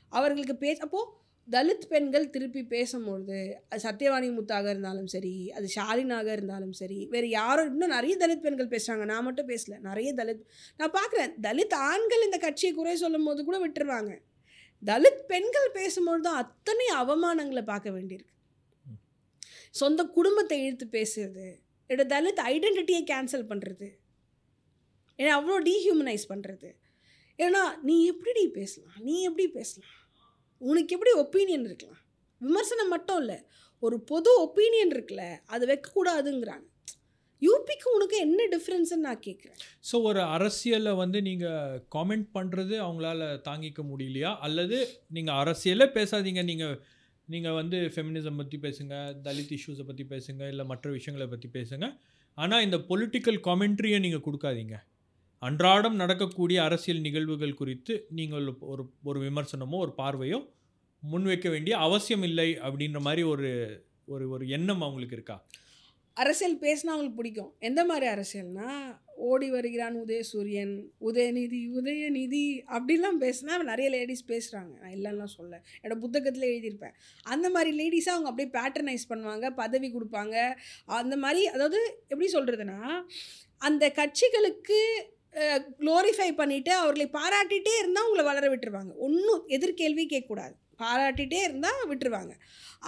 [SPEAKER 2] அவர்களுக்கு பேச அப்போது தலித் பெண்கள் திருப்பி பேசும்பொழுது அது சத்யவாணி முத்தாக இருந்தாலும் சரி அது ஷாலினாக இருந்தாலும் சரி வேறு யாரும் இன்னும் நிறைய தலித் பெண்கள் பேசுகிறாங்க நான் மட்டும் பேசல நிறைய தலித் நான் பார்க்குறேன் தலித் ஆண்கள் இந்த கட்சியை குறை சொல்லும் போது கூட விட்டுருவாங்க. தலித் பெண்கள் பேசும்போது தான் அத்தனை அவமானங்களை பார்க்க வேண்டியிருக்கு. சொந்த குடும்பத்தை இழுத்து பேசுறது என்னோட தலித் ஐடென்டிட்டியை கேன்சல் பண்ணுறது ஏன்னா அவ்வளோ டீஹியூமனைஸ் பண்ணுறது ஏன்னா நீ எப்படி பேசலாம் நீ எப்படி பேசலாம்? உனக்கு எப்படி ஒப்பீனியன் இருக்கலாம்? விமர்சனம் மட்டும் இல்லை. ஒரு பொது ஒப்பீனியன் இருக்குல்ல அது வைக்கக்கூடாதுங்கிறாங்க. யூபிக்கு உனக்கு என்ன டிஃப்ரென்ஸ்ன்னு நான் கேட்குறேன்
[SPEAKER 1] ஸோ ஒரு அரசியலை வந்து நீங்கள் காமெண்ட் பண்ணுறது அவங்களால தாங்கிக்க முடியலையா? அல்லது நீங்கள் அரசியலே பேசாதீங்க. நீங்கள் நீங்கள் வந்து ஃபெமினிசம் பற்றி பேசுங்க தலித் இஷ்யூஸை பற்றி பேசுங்க இல்லை மற்ற விஷயங்களை பற்றி பேசுங்க. ஆனால் இந்த பொலிட்டிக்கல் காமெண்ட்ரியை நீங்கள் கொடுக்காதீங்க. அன்றாடம் நடக்கக்கூடிய அரசியல் நிகழ்வுகள் குறித்து நீங்கள் ஒரு ஒரு விமர்சனமோ ஒரு பார்வையோ முன்வைக்க வேண்டிய அவசியம் இல்லை அப்படின்ற மாதிரி ஒரு ஒரு ஒரு எண்ணம் அவங்களுக்கு இருக்கா?
[SPEAKER 2] அரசியல் பேசினா அவங்களுக்கு பிடிக்கும். எந்த மாதிரி அரசியல்னா ஓடி வருகிறான் உதயசூரியன் உதயநிதி உதயநிதி அப்படிலாம் பேசினா நிறைய லேடிஸ் பேசுகிறாங்க நான் இல்லைன்னா சொல்ல என்னோட புத்தகத்தில் எழுதியிருப்பேன். அந்த மாதிரி லேடிஸாக அவங்க அப்படியே பேட்டர்னைஸ் பண்ணுவாங்க பதவி கொடுப்பாங்க. அந்த மாதிரி அதாவது எப்படி சொல்கிறதுனா அந்த கட்சிகளுக்கு க்ளோரிஃபை பண்ணிவிட்டு அவர்களை பாராட்டிகிட்டே இருந்தால் உங்களை வளர விட்டுருவாங்க. ஒன்றும் எதிர்கேள்வி கேட்கக்கூடாது. பாராட்டிகிட்டே இருந்தால் விட்டுருவாங்க.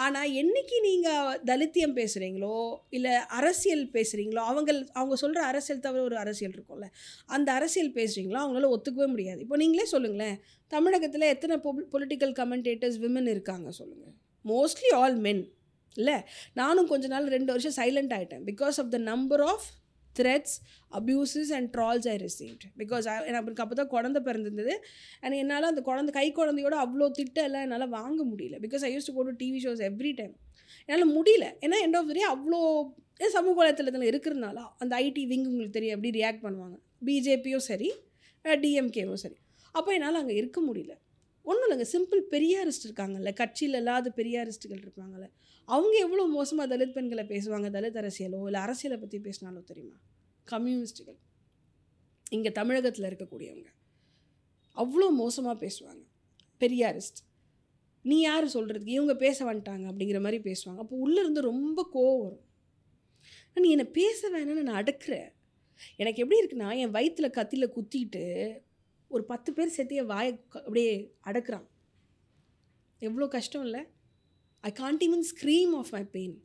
[SPEAKER 2] ஆனால் என்றைக்கு நீங்கள் தலித்தியம் பேசுகிறீங்களோ இல்லை அரசியல் பேசுகிறீங்களோ அவங்க அவங்க சொல்கிற அரசியல் தவிர ஒரு அரசியல் இருக்கும்ல அந்த அரசியல் பேசுகிறீங்களோ அவங்களால ஒத்துக்கவே முடியாது. இப்போ நீங்களே சொல்லுங்களேன் தமிழகத்தில் எத்தனை பொலிட்டிக்கல் கமெண்டேட்டர்ஸ் விமன் இருக்காங்க சொல்லுங்கள் மோஸ்ட்லி ஆல் மென் இல்லை? நானும் கொஞ்ச நாள் ரெண்டு வருஷம் சைலண்ட் ஆகிட்டேன் because of the number of threats abuses and trolls I received because எனக்கு அப்போ தான் குழந்த பிறந்திருந்தது. அண்ட் என்னால் அந்த குழந்தை கை குழந்தையோட அவ்வளோ திட்டம் எல்லாம் என்னால் வாங்க முடியல. Because I use to go to TV shows every time என்னால் முடியல. ஏன்னா எண்ட் ஆஃப் த டே அவ்வளோ சமூக வலைத்தளத்தில் இருக்கிறதுனால அந்த ஐடி விங் உங்களுக்கு தெரியும் எப்படி ரியாக்ட் பண்ணுவாங்க. பிஜேபியும் சரி டிஎம்கேவும் சரி. அப்போ என்னால் அங்கே இருக்க முடியல. ஒன்றும் இல்லைங்க. சிம்பிள் பெரியாரிஸ்ட் இருக்காங்கல்ல கட்சியில் இல்லாத பெரியாரிஸ்ட்டுகள் இருப்பாங்கல்ல. அவங்க எவ்வளோ மோசமாக தலித் பெண்களை பேசுவாங்க? தலித் அரசியலோ இல்லை அரசியலை பற்றி பேசினாலோ தெரியுமா? கம்யூனிஸ்ட்டுகள் இங்கே தமிழகத்தில் இருக்கக்கூடியவங்க. அவ்வளோ மோசமாக பேசுவாங்க. பெரியாரிஸ்ட். நீ யார் சொல்கிறதுக்கு இவங்க பேச வந்துட்டாங்க அப்படிங்கிற மாதிரி பேசுவாங்க. அப்போ உள்ளேருந்து ரொம்ப கோவம் வரும். நீ என்னை பேச வேணாம்னு நான் அடுக்கிறேன் எனக்கு எப்படி இருக்குன்னா என் வயிற்றில் கத்தியில் குத்திட்டு ஒரு பத்து பேர் சேர்த்து என் வாயை அப்படியே அடக்கிறான். எவ்வளோ கஷ்டம் இல்லை? I can't even scream of my pain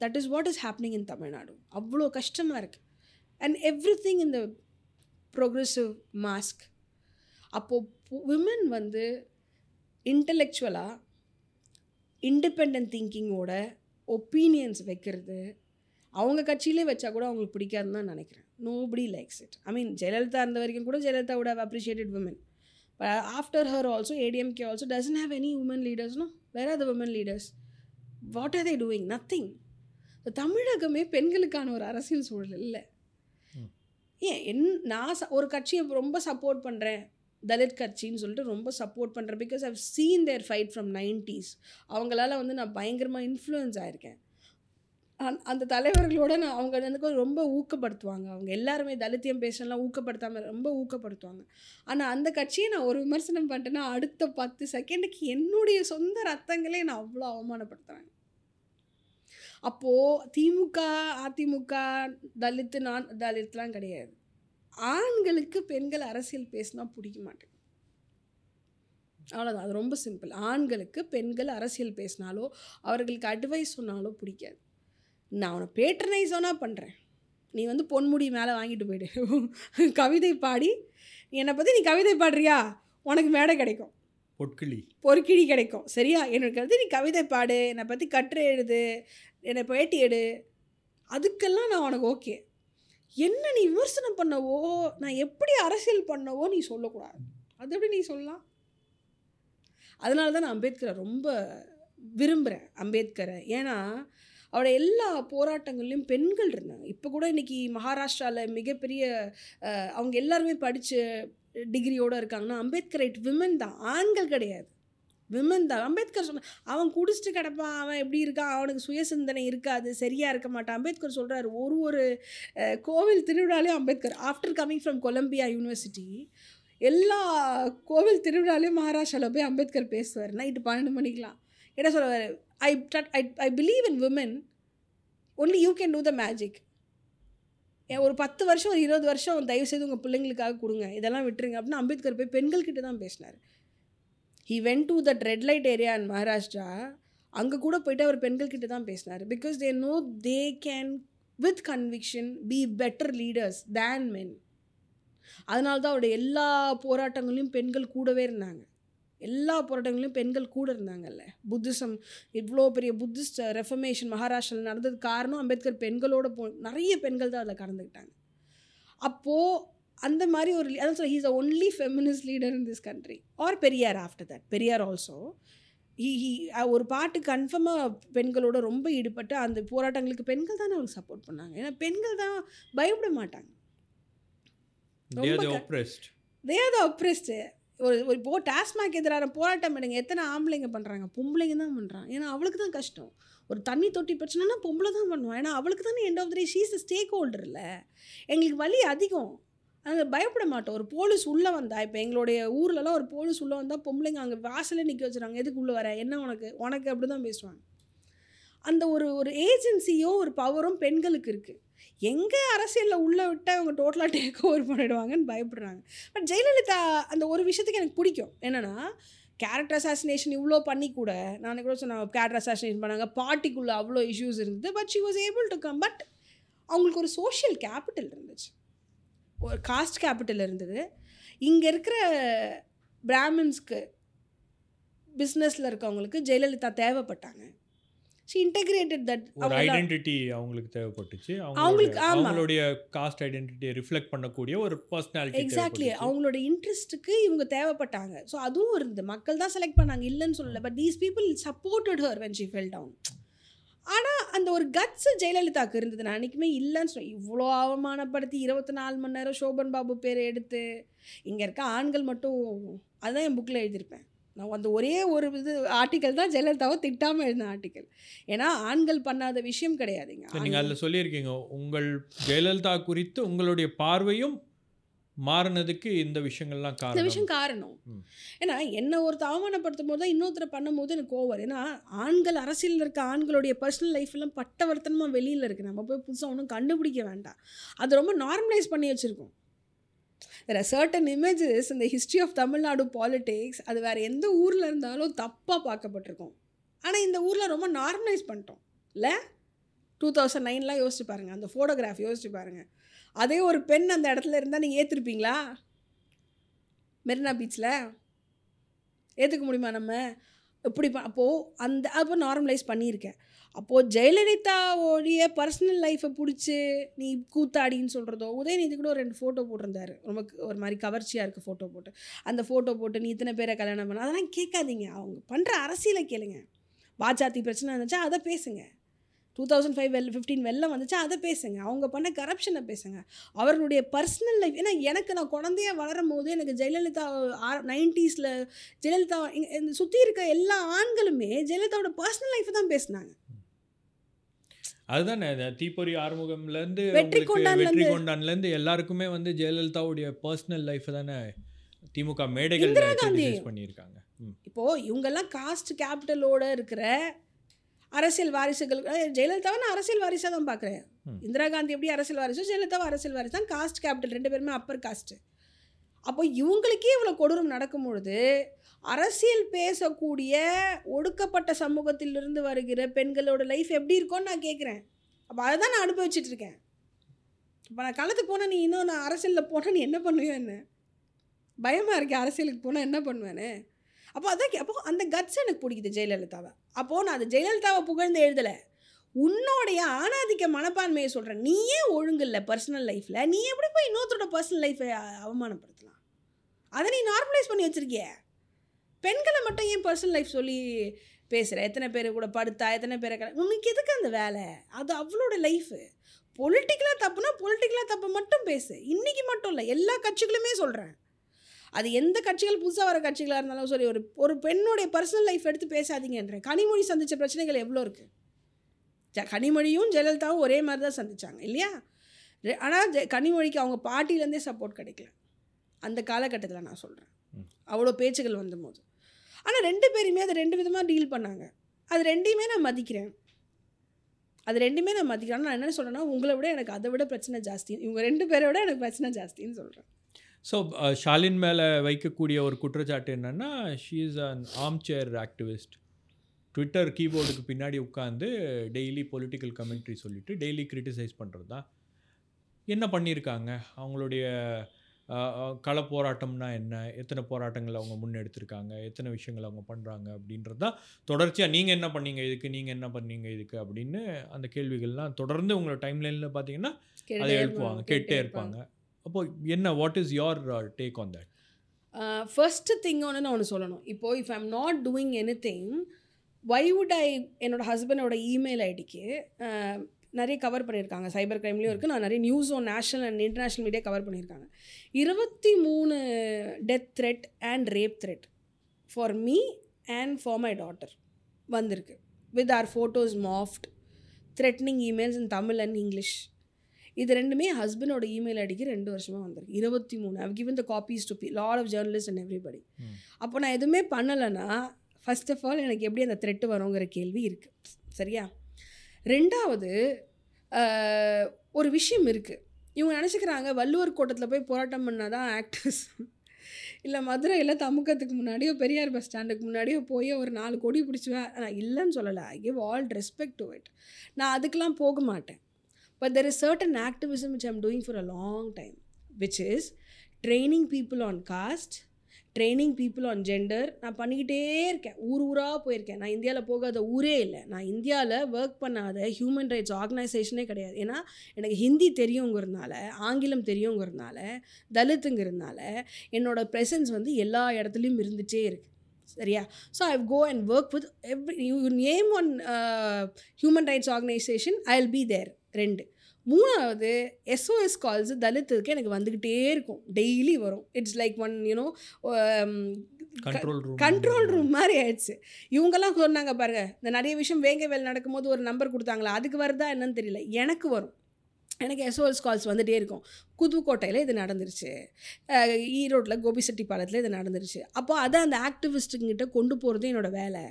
[SPEAKER 2] that is what is happening in Tamil Nadu அவ்வளோ கஷ்டமாக இருக்குது அண்ட் எவ்ரி திங் இந்த ப்ரோக்ரெசிவ் மாஸ்க் அப்போது விமன் வந்து இன்டலெக்சுவலாக இண்டிபெண்ட் திங்கிங்கோட ஒப்பீனியன்ஸ் வைக்கிறது அவங்க கட்சியிலே வச்சா கூட அவங்களுக்கு பிடிக்காதுன்னு தான் நினைக்கிறேன். Nobody likes it I mean Jayalalithaa இருந்த வரைக்கும் கூட Jayalalithaa would have appreciated women but after ஆல்சோ also admk also doesn't have any women where are the women leaders what are they doing nothing தமிழகமே பெண்களுக்கான ஒரு அரசியல் சூழல் இல்லை. ஏன்? என் நான் ச- ஒரு கட்சியை ரொம்ப சப்போர்ட் பண்ணுறேன் தலித் கட்சின்னு சொல்லிட்டு ரொம்ப சப்போர்ட் பண்ணுறேன் because I've seen their fight from nineties அவங்களால வந்து நான் பயங்கரமாக இன்ஃப்ளூயன்ஸ் ஆயிருக்கேன். அந்த தலைவர்களோட நான் அவங்க எனக்கு ரொம்ப ஊக்கப்படுத்துவாங்க. அவங்க எல்லாருமே தலித்தியம் பேசலாம் ஊக்கப்படுத்தாமல் ரொம்ப ஊக்கப்படுத்துவாங்க. ஆனால் அந்த கட்சியை நான் ஒரு விமர்சனம் பண்ணிட்டேன்னா அடுத்த பத்து செகண்டுக்கு என்னுடைய சொந்த ரத்தங்களே நான் அவ்வளோ அவமானப்படுத்துகிறேன் அப்போது திமுக அதிமுக தலித்து நான் தலித்லாம் கிடையாது. ஆண்களுக்கு பெண்கள் அரசியல் பேசினா பிடிக்க மாட்டேங்குது அவ்வளோதான் அது ரொம்ப சிம்பிள். ஆண்களுக்கு பெண்கள் அரசியல் பேசினாலோ அவர்களுக்கு அட்வைஸ் சொன்னாலோ பிடிக்காது. நான் அவனை பேட்டர்னைஸோனா பண்ணுறேன் நீ வந்து பொன்முடி மேலே வாங்கிட்டு போயிடு. கவிதை பாடி நீ என்னை பற்றி நீ கவிதை பாடுறியா? உனக்கு மேடை கிடைக்கும்.
[SPEAKER 1] பொற்கிளி.
[SPEAKER 2] பொறுக்கிழி கிடைக்கும். சரியா? எனக்கு வந்து நீ கவிதை பாடு என்னை பற்றி கட்டுரை எழுது என்னை பேட்டி எடு. அதுக்கெல்லாம் நான் உனக்கு ஓகே என்ன நீ விமர்சனம் பண்ணவோ நான் எப்படி அரசியல் பண்ணவோ நீ சொல்லக்கூடாது. அது எப்படி நீ சொல்லலாம்? அதனால தான் நான் அம்பேத்கரை ரொம்ப விரும்புகிறேன் அம்பேத்கரை. ஏன்னா அவரோட எல்லா போராட்டங்கள்லையும் பெண்கள் இருந்தாங்க. இப்போ கூட இன்றைக்கி மகாராஷ்டிராவில் மிகப்பெரிய அவங்க எல்லாருமே படித்த டிகிரியோடு இருக்காங்கன்னா அம்பேத்கர் ஐட் விமன் தான். ஆண்கள் கிடையாது. விமன் தான். அம்பேத்கர் சொன்ன அவன் குடிச்சிட்டு கிடப்பான். அவன் எப்படி இருக்கான்? அவனுக்கு சுயசிந்தனை இருக்காது. சரியாக இருக்க மாட்டான். அம்பேத்கர் சொல்கிறாரு ஒரு ஒரு கோவில் திருவிழாலையும் Ambedkar after coming from Columbia University எல்லா கோவில் திருவிழாலையும் மகாராஷ்டிராவில் போய் அம்பேத்கர் பேசுவார். நைட்டு பன்னெண்டு மணிக்கெலாம் என்ன சொல்லுவார் I I I believe in women only you can do the magic ஒரு பத்து வருஷம் ஒரு இருபது வருஷம் தயவு செய்து உங்கள் பிள்ளைங்களுக்காக கொடுங்க. இதெல்லாம் விட்டுருங்க. அப்படின்னு அம்பேத்கர் போய் பெண்கள்கிட்ட தான் பேசினார். He went to that red light area in Maharashtra அங்கே கூட போயிட்டு அவர் பெண்கள்கிட்ட தான் பேசினார். Because they know they can with conviction be better leaders than men அதனால தான் அவருடைய எல்லா போராட்டங்களையும் பெண்கள் கூடவே இருந்தாங்க. எல்லா போராட்டங்களையும் பெண்கள் கூட இருந்தாங்கல்ல. புத்திசம் இவ்வளோ பெரிய புத்திஸ்ட் ரெஃபர்மேஷன் மகாராஷ்டிராவில் நடந்தது காரணம் அம்பேத்கர் பெண்களோட போ நிறைய பெண்கள் தான் அதில் கலந்துக்கிட்டாங்க. அப்போது அந்த மாதிரி ஒரு அதான் சொல்ல he's a only feminist leader in this country or Periyar after that Periyar also he he ஒரு பாட்டு கன்ஃபார்மாக பெண்களோட ரொம்ப ஈடுபட்டு அந்த போராட்டங்களுக்கு பெண்கள் தானே அவங்களுக்கு சப்போர்ட் பண்ணாங்க. ஏன்னா பெண்கள் தான் பயப்பட மாட்டாங்க. ரொம்ப தே ஆர் த அப்ரெஸ்டு ஒரு ஒரு இப்போ டாஸ்மாக் எதிரான போராட்டம் எடுங்க எத்தனை ஆம்பளைங்க பண்ணுறாங்க பொம்பளைங்க தான் பண்ணுறாங்க ஏன்னா அவளுக்கு தான் கஷ்டம். ஒரு தண்ணி தொட்டி பிரச்சனைனா பொம்பளை தான் பண்ணுவான். ஏன்னா அவளுக்கு தானே end of the day she's stakeholder இல்லை. எங்களுக்கு வலி அதிகம். நாங்கள் பயப்பட மாட்டோம். ஒரு போலீஸ் உள்ளே வந்தால் இப்போ எங்களுடைய ஊர்லலாம் ஒரு போலீஸ் உள்ளே வந்தால் பொம்பளைங்க அங்கே வாசலே நிற்க வச்சுருவாங்க. எதுக்கு உள்ளே வர? என்ன உனக்கு? உனக்கு அப்படி தான் பேசுவாங்க. அந்த ஒரு ஒரு ஏஜென்சியோ ஒரு பவரும் பெண்களுக்கு இருக்குது எங்கே அரசியலில் உள்ளே விட்டால் இவங்க டோட்டலாக டேக் ஓவர் பண்ணிடுவாங்கன்னு பயப்படுறாங்க. பட் ஜெயலலிதா அந்த ஒரு விஷயத்துக்கு எனக்கு பிடிக்கும். என்னென்னா கேரக்டர் அசாசினேஷன் இவ்வளோ பண்ணி கூட நான் கூட சொன்ன கேரக்டர் அசாசினேஷன் பண்ணாங்க பார்ட்டிக்குள்ளே அவ்வளோ இஷ்யூஸ் இருந்தது but she was able to come but அவங்களுக்கு ஒரு சோஷியல் கேபிட்டல் இருந்துச்சு. ஒரு காஸ்ட் கேபிட்டல் இருந்தது. இங்கே இருக்கிற பிராமின்ஸ்க்கு பிஸ்னஸில் இருக்கவங்களுக்கு ஜெயலலிதா தேவைப்பட்டாங்க. ஷி இன்டகிரேட்டட் தட்
[SPEAKER 1] ஒரு ஐடென்டிட்டி அவங்களுக்கு தேவைப்பட்டுச்சு.
[SPEAKER 2] அவங்களுக்கு.
[SPEAKER 1] அவங்களுடைய காஸ்ட் ஐடென்டிட்டியை ரிஃப்ளெக்ட் பண்ணக்கூடிய ஒரு பர்சனாலிட்டி
[SPEAKER 2] எக்ஸாக்ட்லி அவங்களோட இன்ட்ரெஸ்ட்டுக்கு இவங்க தேவைப்பட்டாங்க. ஸோ அதுவும் இருந்தது. மக்கள் தான் செலக்ட் பண்ணாங்க. இல்லைன்னு சொல்லல. But these people supported her when she fell down ஆனால் அந்த ஒரு கட்ஸ் ஜெயலலிதாவுக்கு இருந்தது. நான் அன்றைக்குமே இல்லைன்னு சொல்லி இவ்வளோ அவமானப்படுத்தி இருபத்தி நாலு மணி நேரம் சோபன் பாபு பேரை எடுத்து இங்கே இருக்க ஆண்கள் மட்டும் அதான் என் புக்கில் எழுதியிருப்பேன். நான் அந்த ஒரே ஒரு இது ஆர்டிக்கல் தான் ஜெயலலிதாவை திட்டாமல் எழுதின ஆர்டிக்கல் ஏன்னா ஆண்கள் பண்ணாத விஷயம் கிடையாதுங்க.
[SPEAKER 1] நீங்கள் அதில் சொல்லியிருக்கீங்க. உங்கள் ஜெயலலிதா குறித்து உங்களுடைய பார்வையும் மாறினதுக்கு இந்த விஷயங்கள்லாம்
[SPEAKER 2] இந்த
[SPEAKER 1] காரணம்.
[SPEAKER 2] விஷயம் காரணம். ஏன்னா என்ன ஒருத்த அவமானப்படுத்தும் போது தான் இன்னொருத்தரை பண்ணும்போது எனக்கு ஓவர் ஏன்னா ஆண்கள் அரசியலில் இருக்க ஆண்களுடைய பர்சனல் லைஃப் எல்லாம் பட்டவர்த்தனமாக வெளியில் இருக்குது நம்ம போய் புதுசாக ஒன்றும் கண்டுபிடிக்க வேண்டாம். அது ரொம்ப நார்மலைஸ் பண்ணி வச்சுருக்கோம். தெர் ஆர் சர்டன் இமேஜஸ் இந்த ஹிஸ்ட்ரி ஆஃப் தமிழ்நாடு பாலிடிக்ஸ் அது வேறு எந்த ஊரில் இருந்தாலும் தப்பாக பார்க்கப்பட்டிருக்கும். ஆனால் இந்த ஊரில் ரொம்ப நார்மலைஸ் பண்ணிட்டோம். இல்லை? டூ தௌசண்ட் நைன்லாம் யோசிச்சு பாருங்கள் அந்த ஃபோட்டோகிராஃப் யோசிச்சு பாருங்கள் அதே ஒரு பெண் அந்த இடத்துல இருந்தால் நீங்கள் ஏற்றுருப்பீங்களா மெரினா பீச்சில் ஏற்றுக்க முடியுமா நம்ம? இப்படி அப்போது அந்த அப்போ நார்மலைஸ் பண்ணியிருக்கேன். அப்போது ஜெயலலிதாவோடைய பர்சனல் லைஃப்பை பிடிச்சி நீ கூத்தாடின்னு சொல்கிறதோ உதயநிதி கூட ஒரு ரெண்டு ஃபோட்டோ போட்டிருந்தாரு. ரொம்ப ஒரு மாதிரி கவர்ச்சியாக இருக்குது ஃபோட்டோ போட்டு. அந்த ஃபோட்டோ போட்டு நீ இத்தனை பேரை கல்யாணம் பண்ண அதெல்லாம் கேட்காதீங்க. அவங்க பண்ணுற அரசியலை கேளுங்க. பாஜாத்தி பிரச்சனை இருந்துச்சா அதை பேசுங்க. Two thousand five well fifteen வெள்ளம் வந்துச்சா அதை பேசுங்க. அவங்க பண்ண கரப்ஷனை பேசுங்க. அவர்களுடைய பர்சனல் லைஃப் ஏன்னா எனக்கு நான் குழந்தைய வளரும் போது எனக்கு ஜெயலலிதா நைன்ட்டீஸில் ஜெயலலிதா இந்த சுற்றி இருக்க எல்லா ஆண்களுமே ஜெயலலிதாவோட பர்சனல் லைஃப்பை தான் பேசுனாங்க.
[SPEAKER 1] அதுதானே தீப்பொறி ஆறுமுகம்லேருந்து
[SPEAKER 2] வெற்றி
[SPEAKER 1] கொண்டான்லேருந்து எல்லாருக்குமே வந்து ஜெயலலிதாவுடைய பர்சனல் லைஃப் தானே திமுக மேடைகள் பண்ணியிருக்காங்க. ம்.
[SPEAKER 2] இப்போது இவங்கெல்லாம் காஸ்ட் கேபிட்டலோட இருக்கிற அரசியல் வாரிசுகள் ஜெயலலிதாவை நான் அரசியல் வாரிசாக தான் பார்க்குறேன். இந்திரா காந்தி எப்படி அரசியல் வாரிசோ ஜெயலலிதாவை அரசியல் வாரிசு தான். காஸ்ட் கேபிட்டல் ரெண்டு பேருமே அப்பர் காஸ்ட்டு அப்போ இவங்களுக்கே இவ்வளோ கொடூரம் நடக்கும் பொழுது அரசியல் பேசக்கூடிய ஒடுக்கப்பட்ட சமூகத்திலிருந்து வருகிற பெண்களோட லைஃப் எப்படி இருக்கும்னு நான் கேட்குறேன் அப்போ அதை தான் நான் அனுபவிச்சுட்டு இருக்கேன். இப்போ நான் களத்துக்கு போனால் நீ இன்னும் நான் அரசியலில் போனால் நீ என்ன பண்ணுவியோ என்ன? பயமாக இருக்கே அரசியலுக்கு போனால் என்ன பண்ணுவேன்னு? அப்போ அதான் கே- அப்போ அந்த கட்ஸ் எனக்கு பிடிக்குது ஜெயலலிதாவை. அப்போது நான் அது ஜெயலலிதாவை புகழ்ந்து எழுதலை. உன்னோடைய ஆணாதிக்க மனப்பான்மையை சொல்கிறேன் நீயே ஒழுங்கு இல்லை பர்சனல் லைஃப்பில் நீ எப்படி போய் இன்னொருத்தரோட பர்சனல் லைஃப்பை அவமானப்படுத்தலாம்? அதை நீ நார்மலைஸ் பண்ணி வச்சிருக்கிய. பெண்களை மட்டும் ஏன் பர்சனல் லைஃப் சொல்லி பேசுகிற எத்தனை பேர் கூட படுத்தா எத்தனை பேரை கல- உனக்கு எதுக்கு அந்த வேலை? அது அவளோட லைஃபு பொலிட்டிக்கலாக தப்புனா பொலிட்டிக்கலாக தப்பு மட்டும் பேசு. இன்றைக்கி மட்டும் இல்லை எல்லா கட்சிகளுமே சொல்கிறேன் அது எந்த கட்சிகள் புதுசாக வர கட்சிகளாக இருந்தாலும் சரி ஒரு ஒரு பெண்ணுடைய பர்சனல் லைஃப் எடுத்து பேசாதீங்கன்றேன். கனிமொழி சந்தித்த பிரச்சனைகள் எவ்வளோ இருக்குது ஜ கனிமொழியும் ஜெயலலிதாவும் ஒரே மாதிரி தான் சந்திச்சாங்க இல்லையா? ஆனால் கனிமொழிக்கு அவங்க பாட்டிலேருந்தே சப்போர்ட் கிடைக்கல. அந்த காலகட்டத்தில் நான் சொல்கிறேன். அவ்வளோ பேச்சுகள் வந்தபோது. ஆனால் ரெண்டு பேருமே அதை ரெண்டு விதமாக டீல் பண்ணாங்க. அது ரெண்டையுமே நான் மதிக்கிறேன். அது ரெண்டுமே நான் மதிக்கிறேன். நான் என்ன சொல்கிறேன்னா உங்களை விட எனக்கு அதை விட பிரச்சனை ஜாஸ்தி. இவங்க ரெண்டு பேரை விட எனக்கு பிரச்சனை ஜாஸ்தின்னு சொல்கிறேன்
[SPEAKER 1] ஸோ ஷாலின் மேலே வைக்கக்கூடிய ஒரு குற்றச்சாட்டு என்னென்னா ஷீ இஸ் அன் ஆம் சேர் ஆக்டிவிஸ்ட் ட்விட்டர் கீபோர்டுக்கு பின்னாடி உட்காந்து டெய்லி பொலிட்டிக்கல் கமெண்ட்ரி சொல்லிவிட்டு டெய்லி கிரிட்டிசைஸ் பண்ணுறது தான் என்ன பண்ணியிருக்காங்க? அவங்களுடைய கள போராட்டம்னா என்ன? எத்தனை போராட்டங்கள் அவங்க முன்னெடுத்திருக்காங்க? எத்தனை விஷயங்கள் அவங்க பண்ணுறாங்க அப்படின்றது தான் தொடர்ச்சியாக நீங்கள் என்ன பண்ணீங்க? இதுக்கு நீங்கள் என்ன பண்ணீங்க? இதுக்கு அப்படின்னு அந்த கேள்விகள்லாம் தொடர்ந்து உங்களோட டைம்லைனில் பார்த்தீங்கன்னா அதை எழுப்புவாங்க கேட்டே இருப்பாங்க. அப்போ என்ன what is your take on that
[SPEAKER 2] first thing ஒன்று நான் ஒன்று சொல்லணும். இப்போது if I'm not doing anything why would I என்னோட ஹஸ்பண்டோட இமெயில் ஐடிக்கு நிறைய கவர் பண்ணியிருக்காங்க. சைபர் கிரைம்லேயும் இருக்குது நான் நிறைய நியூஸும் national and international media cover பண்ணியிருக்காங்க. இருபத்தி மூணு death threat and rape threat for me and for my daughter வந்திருக்கு. With our photos morphed threatening emails in Tamil and English இது ரெண்டுமே ஹஸ்பண்டோட இமெயில் ஐடிக்கு ரெண்டு வருஷமாக வந்திருக்கு. இருபத்தி மூணு I've given the copies to be lot of journalist and
[SPEAKER 1] everybody.
[SPEAKER 2] அப்போ நான் எதுவுமே பண்ணலைன்னா ஃபர்ஸ்ட் ஆஃப் ஆல் எனக்கு எப்படி அந்த த்ரெட்டு வருங்கிற கேள்வி இருக்குது சரியா? ரெண்டாவது ஒரு விஷயம் இருக்குது இவங்க நினச்சிக்கிறாங்க வள்ளுவர் கோட்டத்தில் போய் போராட்டம் பண்ணால் தான் ஆக்டர்ஸ் இல்லை மதுரையில் தமுக்கத்துக்கு முன்னாடியோ பெரியார் பஸ் ஸ்டாண்டுக்கு முன்னாடியோ போய் ஒரு நாலு கொடி பிடிச்சுவேன் நான் இல்லைன்னு சொல்லலை. I give all respect to it நான் அதுக்கெலாம் போக மாட்டேன். But there is certain activism which I'm doing for a long time which is training people on caste training people on gender நான் பண்ணிக்கிட்டே இருக்கேன். ஊர் ஊராக போயிருக்கேன். நான் இந்தியாவில் போகாத ஊரே இல்லை. நான் இந்தியாவில் ஒர்க் பண்ணாத ஹியூமன் ரைட்ஸ் ஆர்கனைசேஷனே கிடையாது. ஏன்னா எனக்கு ஹிந்தி தெரியுங்கிறதுனால ஆங்கிலம் தெரியுங்கிறதுனால தலித்துங்கிறதுனால என்னோட ப்ரெசன்ஸ் வந்து எல்லா இடத்துலையும் இருந்துகிட்டே இருக்குது சரியா? So I go and work with every you name one human rights organisation I will be there ரெண்டு. மூணாவது எஸ்ஓஎஸ் கால்ஸ் தலித்துக்கு எனக்கு வந்துக்கிட்டே இருக்கும். டெய்லி வரும். It's like one
[SPEAKER 1] you know control
[SPEAKER 2] room control room மாதிரி. ஆயிடுச்சு. இவங்கெல்லாம் சொன்னாங்க பாருங்க இந்த நிறைய விஷயம் வேங்க வேலை நடக்கும்போது ஒரு நம்பர் கொடுத்தாங்களா அதுக்கு வருதா என்னன்னு தெரியல. எனக்கு வரும். எனக்கு எஸ்ஓஎஸ் கால்ஸ் வந்துகிட்டே இருக்கும். புதுக்கோட்டையில் இது நடந்துருச்சு. ஈரோட்டில் கோபிசெட்டிப்பாளையத்தில் இது நடந்துருச்சு. அப்போ அதை அந்த ஆக்டிவிஸ்ட்டுங்கிட்ட கொண்டு போகிறது என்னோட வேலை.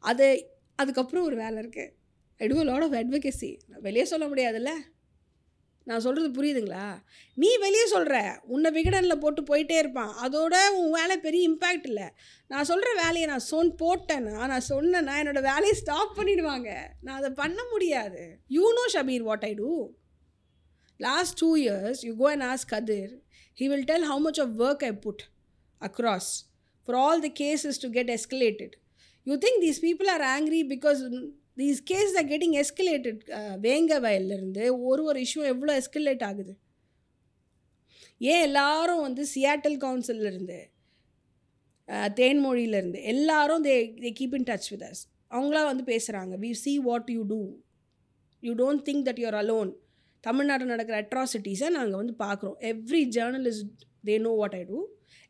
[SPEAKER 2] அது அதுக்கப்புறம் ஒரு வேலை இருக்குது I do lot of advocacy வெளியே சொல்ல முடியாதுல்ல. நான் சொல்கிறது புரியுதுங்களா? நீ வெளியே சொல்கிற உன்னை விகடனில் போட்டு போயிட்டே இருப்பான். அதோட உன் வேலை பெரிய இம்பேக்ட் இல்லை. நான் சொல்கிற வேலையை நான் சொன் போட்டேன்னா நான் சொன்னேன்னா என்னோடய வேலையை ஸ்டாப் பண்ணிவிடுவாங்க நான் அதை பண்ண முடியாது. You know Shabbir what I do last two years you go and ask Kathir he will tell how much of work I put across for all the cases to get escalated you think these people are angry because these cases are getting escalated வேங்க வயல்லேருந்து ஒரு ஒரு issue எவ்வளோ escalate ஆகுது? ஏன் எல்லாரும் வந்து Seattle கவுன்சிலிருந்து தேன்மொழியிலேருந்து எல்லாரும் they they keep in touch with us அவங்களாம் வந்து பேசுகிறாங்க we see what you do you don't think that you're alone தமிழ்நாட்டில் நடக்கிற அட்ராசிட்டிஸை நாங்கள் வந்து பார்க்குறோம் every journalist they know what I do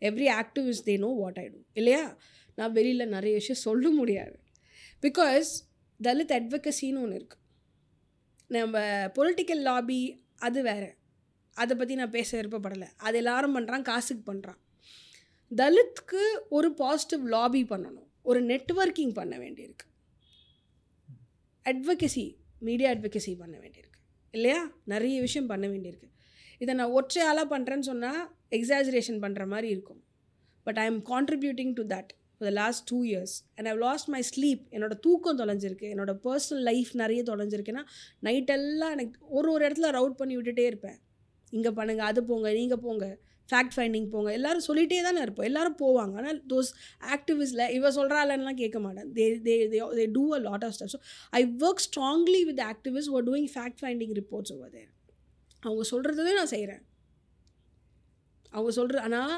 [SPEAKER 2] every activist they know what I do இல்லையா? நான் வெளியில் நிறைய விஷயம் சொல்ல முடியாது. பிகாஸ் தலித் அட்வொகசின்னு ஒன்று இருக்குது நம்ம பொலிட்டிக்கல் லாபி அது வேறு. அதை பற்றி நான் பேச விருப்பப்படலை. அது எல்லாரும் பண்ணுறான் காசுக்கு பண்ணுறான் தலித்துக்கு ஒரு பாசிட்டிவ் லாபி பண்ணணும். ஒரு நெட்வொர்க்கிங் பண்ண வேண்டியிருக்கு. அட்வொகசி மீடியா அட்வொகசி பண்ண வேண்டியிருக்கு. இல்லையா? நிறைய விஷயம் பண்ண வேண்டியிருக்கு. இதை நான் ஒற்றையாளாக பண்ணுறேன்னு சொன்னால் எக்ஸாஜரேஷன் பண்ணுற மாதிரி இருக்கும். But I am contributing to that for the last two years and I've lost my sleep என்னோட தூக்கம் தொலைஞ்சிருக்கு. என்னோட பர்சனல் லைஃப் நிறைய தொலைஞ்சிருக்குன்னா நைட்டெல்லாம் எனக்கு ஒரு ஒரு இடத்துல ரவுட் பண்ணி விட்டுட்டே இருப்பேன். இங்கே பண்ணுங்கள் அது போங்க நீங்கள் போங்க ஃபேக்ட் ஃபைண்டிங் போங்க. எல்லோரும் சொல்லிகிட்டே தானே இருப்போம். எல்லாரும் போவாங்க. ஆனால் தோஸ் ஆக்டிவிஸ்டில் இவ சொல்கிறாள்லாம் கேட்க மாட்டேன். They they they do a lot of stuff so I work strongly with activist or doing fact finding reports over there அவங்க சொல்கிறதே நான் செய்கிறேன் அவங்க சொல்கிற ஆனால்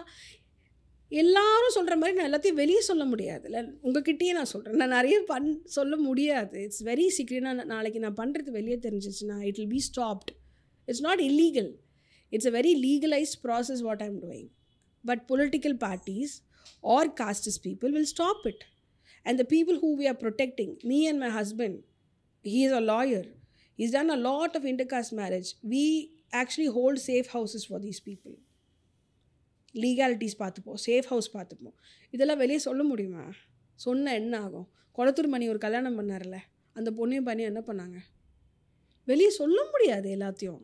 [SPEAKER 2] எல்லாரும் சொல்கிற மாதிரி நான் எல்லாத்தையும் வெளியே சொல்ல முடியாதுல்ல உங்ககிட்டயே நான் சொல்கிறேன் நான் நிறைய பண் சொல்ல முடியாது. இட்ஸ் வெரி சீக்ரெட்டாக நாளைக்கு நான் பண்ணுறது வெளியே தெரிஞ்சிச்சுன்னா it will be stopped it's not illegal it's a very legalised process what I'm doing but political parties or castes people will stop and the people people who we are protecting me and my husband he is a lawyer he's done a lot of intercaste marriage we actually hold safe houses for these people legalities பார்த்துப்போம் safe house பார்த்துப்போம். இதெல்லாம் வெளியே சொல்ல முடியுமா? சொன்ன என்ன ஆகும்? குளத்தூர் மணி ஒரு கல்யாணம் பண்ணார்ல அந்த பொண்ணையும் பையனையும் என்ன பண்ணாங்க? வெளியே சொல்ல முடியாது எல்லாத்தையும்.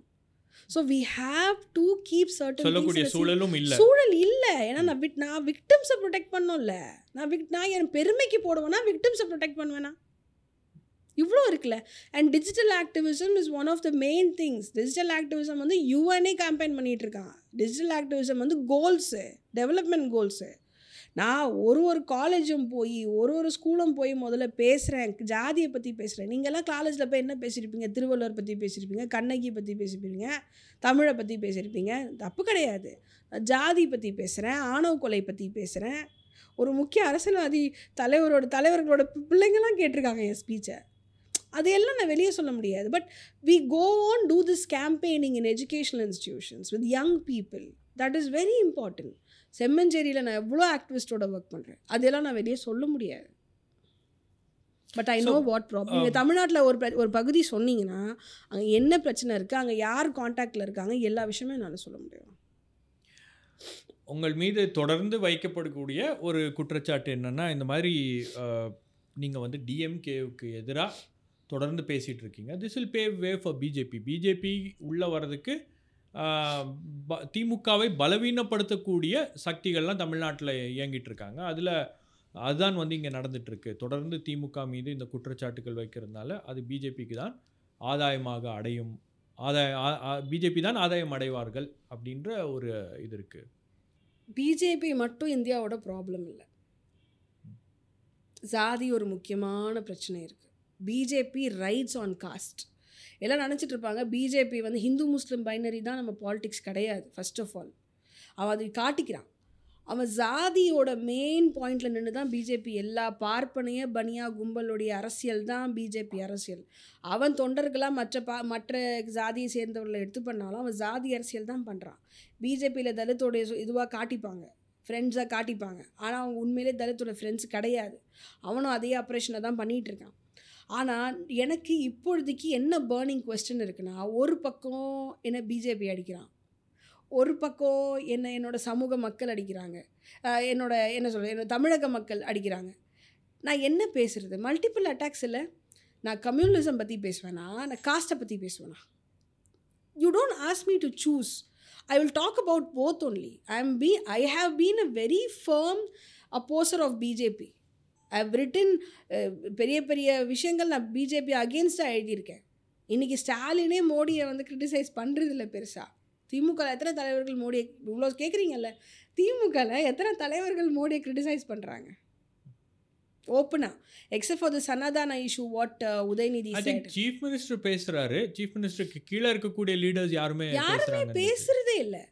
[SPEAKER 2] So we have to keep
[SPEAKER 1] சொல்லக்கூடிய
[SPEAKER 2] சர்டன்
[SPEAKER 1] சூழலும் இல்லை.
[SPEAKER 2] சூழல் இல்லை. ஏன்னா நான் விட் நான் விக்டிம்ஸை ப்ரொடெக்ட் பண்ணோம்ல. நான் விக் நான் என் பெருமைக்கு போடுவேனா விக்டிம்ஸை ப்ரொடெக்ட் பண்ணுவேனா? இவ்வளோ இருக்குல்ல. And digital activism is one of the main things digital activism வந்து யூஎன்ஏ கேம்பெயின் பண்ணிகிட்டு இருக்கான் டிஜிட்டல் ஆக்டிவிசம் வந்து கோல்ஸு டெவலப்மெண்ட் கோல்ஸு நான் ஒரு ஒரு காலேஜும் போய் ஒரு ஒரு ஸ்கூலும் போய் முதல்ல பேசுகிறேன் ஜாதியை பற்றி பேசுகிறேன் நீங்கள்லாம் காலேஜில் போய் என்ன பேசியிருப்பீங்க திருவள்ளுவர் பற்றி பேசியிருப்பீங்க கண்ணகி பற்றி பேசியிருப்பீங்க தமிழை பற்றி பேசியிருப்பீங்க தப்பு கிடையாது. நான் ஜாதி பற்றி பேசுகிறேன் ஆணவ கொலை பற்றி பேசுகிறேன் ஒரு முக்கிய அரசியல்வாதி தலைவரோட தலைவர்களோட பி- கேட்டிருக்காங்க என் ஸ்பீச்சை அதையெல்லாம் நான் வெளியே சொல்ல முடியாது. But we go on do this campaigning in educational institutions with young people that is very important செம்மஞ்சேரியில் நான் எவ்வளோ ஆக்டிவிஸ்டோட ஒர்க் பண்ணுறேன் அதெல்லாம் நான் வெளியே சொல்ல முடியாது. But I
[SPEAKER 1] know
[SPEAKER 2] what problem நீங்கள் தமிழ்நாட்டில் ஒரு ஒரு பகுதி சொன்னீங்கன்னா அங்கே என்ன பிரச்சனை இருக்குது அங்கே யார் காண்டாக்டில் இருக்காங்க? எல்லா விஷயமே என்னால் சொல்ல முடியும்.
[SPEAKER 1] உங்கள் மீது தொடர்ந்து வைக்கப்படக்கூடிய ஒரு குற்றச்சாட்டு என்னன்னா இந்த மாதிரி நீங்கள் வந்து டிஎம்கேவுக்கு எதிராக தொடர்ந்து பேசிகிட்டு இருக்கீங்க this will pave way for BJP BJP உள்ளே வர்றதுக்கு திமுகவை பலவீனப்படுத்தக்கூடிய சக்திகள்லாம் தமிழ்நாட்டில் இயங்கிட்டு இருக்காங்க அதில் அதுதான் வந்து இங்கே நடந்துட்டுருக்கு தொடர்ந்து திமுக மீது இந்த குற்றச்சாட்டுகள் வைக்கிறதுனால அது பிஜேபிக்கு தான் ஆதாயமாக அடையும். ஆதாய பிஜேபி தான் ஆதாயம் அடைவார்கள் அப்படின்ற ஒரு இது இருக்குது
[SPEAKER 2] பிஜேபி மட்டும் இந்தியாவோட ப்ராப்ளம் இல்லை. ஜாதி ஒரு முக்கியமான பிரச்சனை இருக்குது பிஜேபி ரைட்ஸ் ஆன் காஸ்ட் எல்லாம் நினச்சிட்டு இருப்பாங்க. பிஜேபி வந்து ஹிந்து முஸ்லீம் பைனரி தான் நம்ம பாலிடிக்ஸ் கிடையாது ஃபர்ஸ்ட் ஆஃப் ஆல் அவன் அதை காட்டிக்கிறான். அவன் ஜாதியோட மெயின் பாயிண்ட்டில் நின்று தான் பிஜேபி எல்லா பார்ப்பனைய பனியா கும்பலுடைய அரசியல் தான் பிஜேபி அரசியல். அவன் தொண்டர்களாக மற்ற பா மற்ற ஜாதியை சேர்ந்தவர்களை எடுத்து பண்ணாலும் அவன் ஜாதி அரசியல் தான் பண்ணுறான் பிஜேபியில் தலித்தோடைய இதுவாக காட்டிப்பாங்க. ஃப்ரெண்ட்ஸாக காட்டிப்பாங்க. ஆனால் அவங்க உண்மையிலே தலித்தோட ஃப்ரெண்ட்ஸ் கிடையாது. அவனும் அதே ஆப்ரேஷனை தான் பண்ணிகிட்டு இருக்கான். ஆனால் எனக்கு இப்பொழுதைக்கு என்ன பேர்னிங் கொஸ்டின் இருக்குன்னா ஒரு பக்கம் என்னை பிஜேபி அடிக்கிறான். ஒரு பக்கம் என்னை என்னோடய சமூக மக்கள் அடிக்கிறாங்க. என்னோட என்ன சொல்கிறது என்னோட தமிழக மக்கள் அடிக்கிறாங்க. நான் என்ன பேசுகிறது மல்டிபிள் அட்டாக்ஸ் இல்லை. நான் கம்யூனிசம் பற்றி பேசுவேனா? நான் காஸ்ட்டை பற்றி பேசுவேனா? You don't ask me to choose I will talk about both only I am be I have been a very firm opposer of BJP I have written பெரிய பெரிய விஷயங்கள் நான் பிஜேபி அகேன்ஸ்டாக எழுதியிருக்கேன். இன்றைக்கி ஸ்டாலினே மோடியை வந்து கிரிட்டிசைஸ் பண்ணுறதில்ல பெருசாக திமுக எத்தனை தலைவர்கள் மோடியை இவ்வளோ கேட்குறீங்கல்ல திமுகவில் எத்தனை தலைவர்கள் மோடியை கிரிட்டிசைஸ் பண்ணுறாங்க ஓப்பனா except for the Sanatana
[SPEAKER 1] issue what
[SPEAKER 2] Udhayanidhi
[SPEAKER 1] chief minister பேசுறாரு. சீஃப் மினிஸ்டருக்கு கீழே இருக்கக்கூடிய லீடர்ஸ் யாருமே
[SPEAKER 2] யாருமே பேசுறதே இல்லை.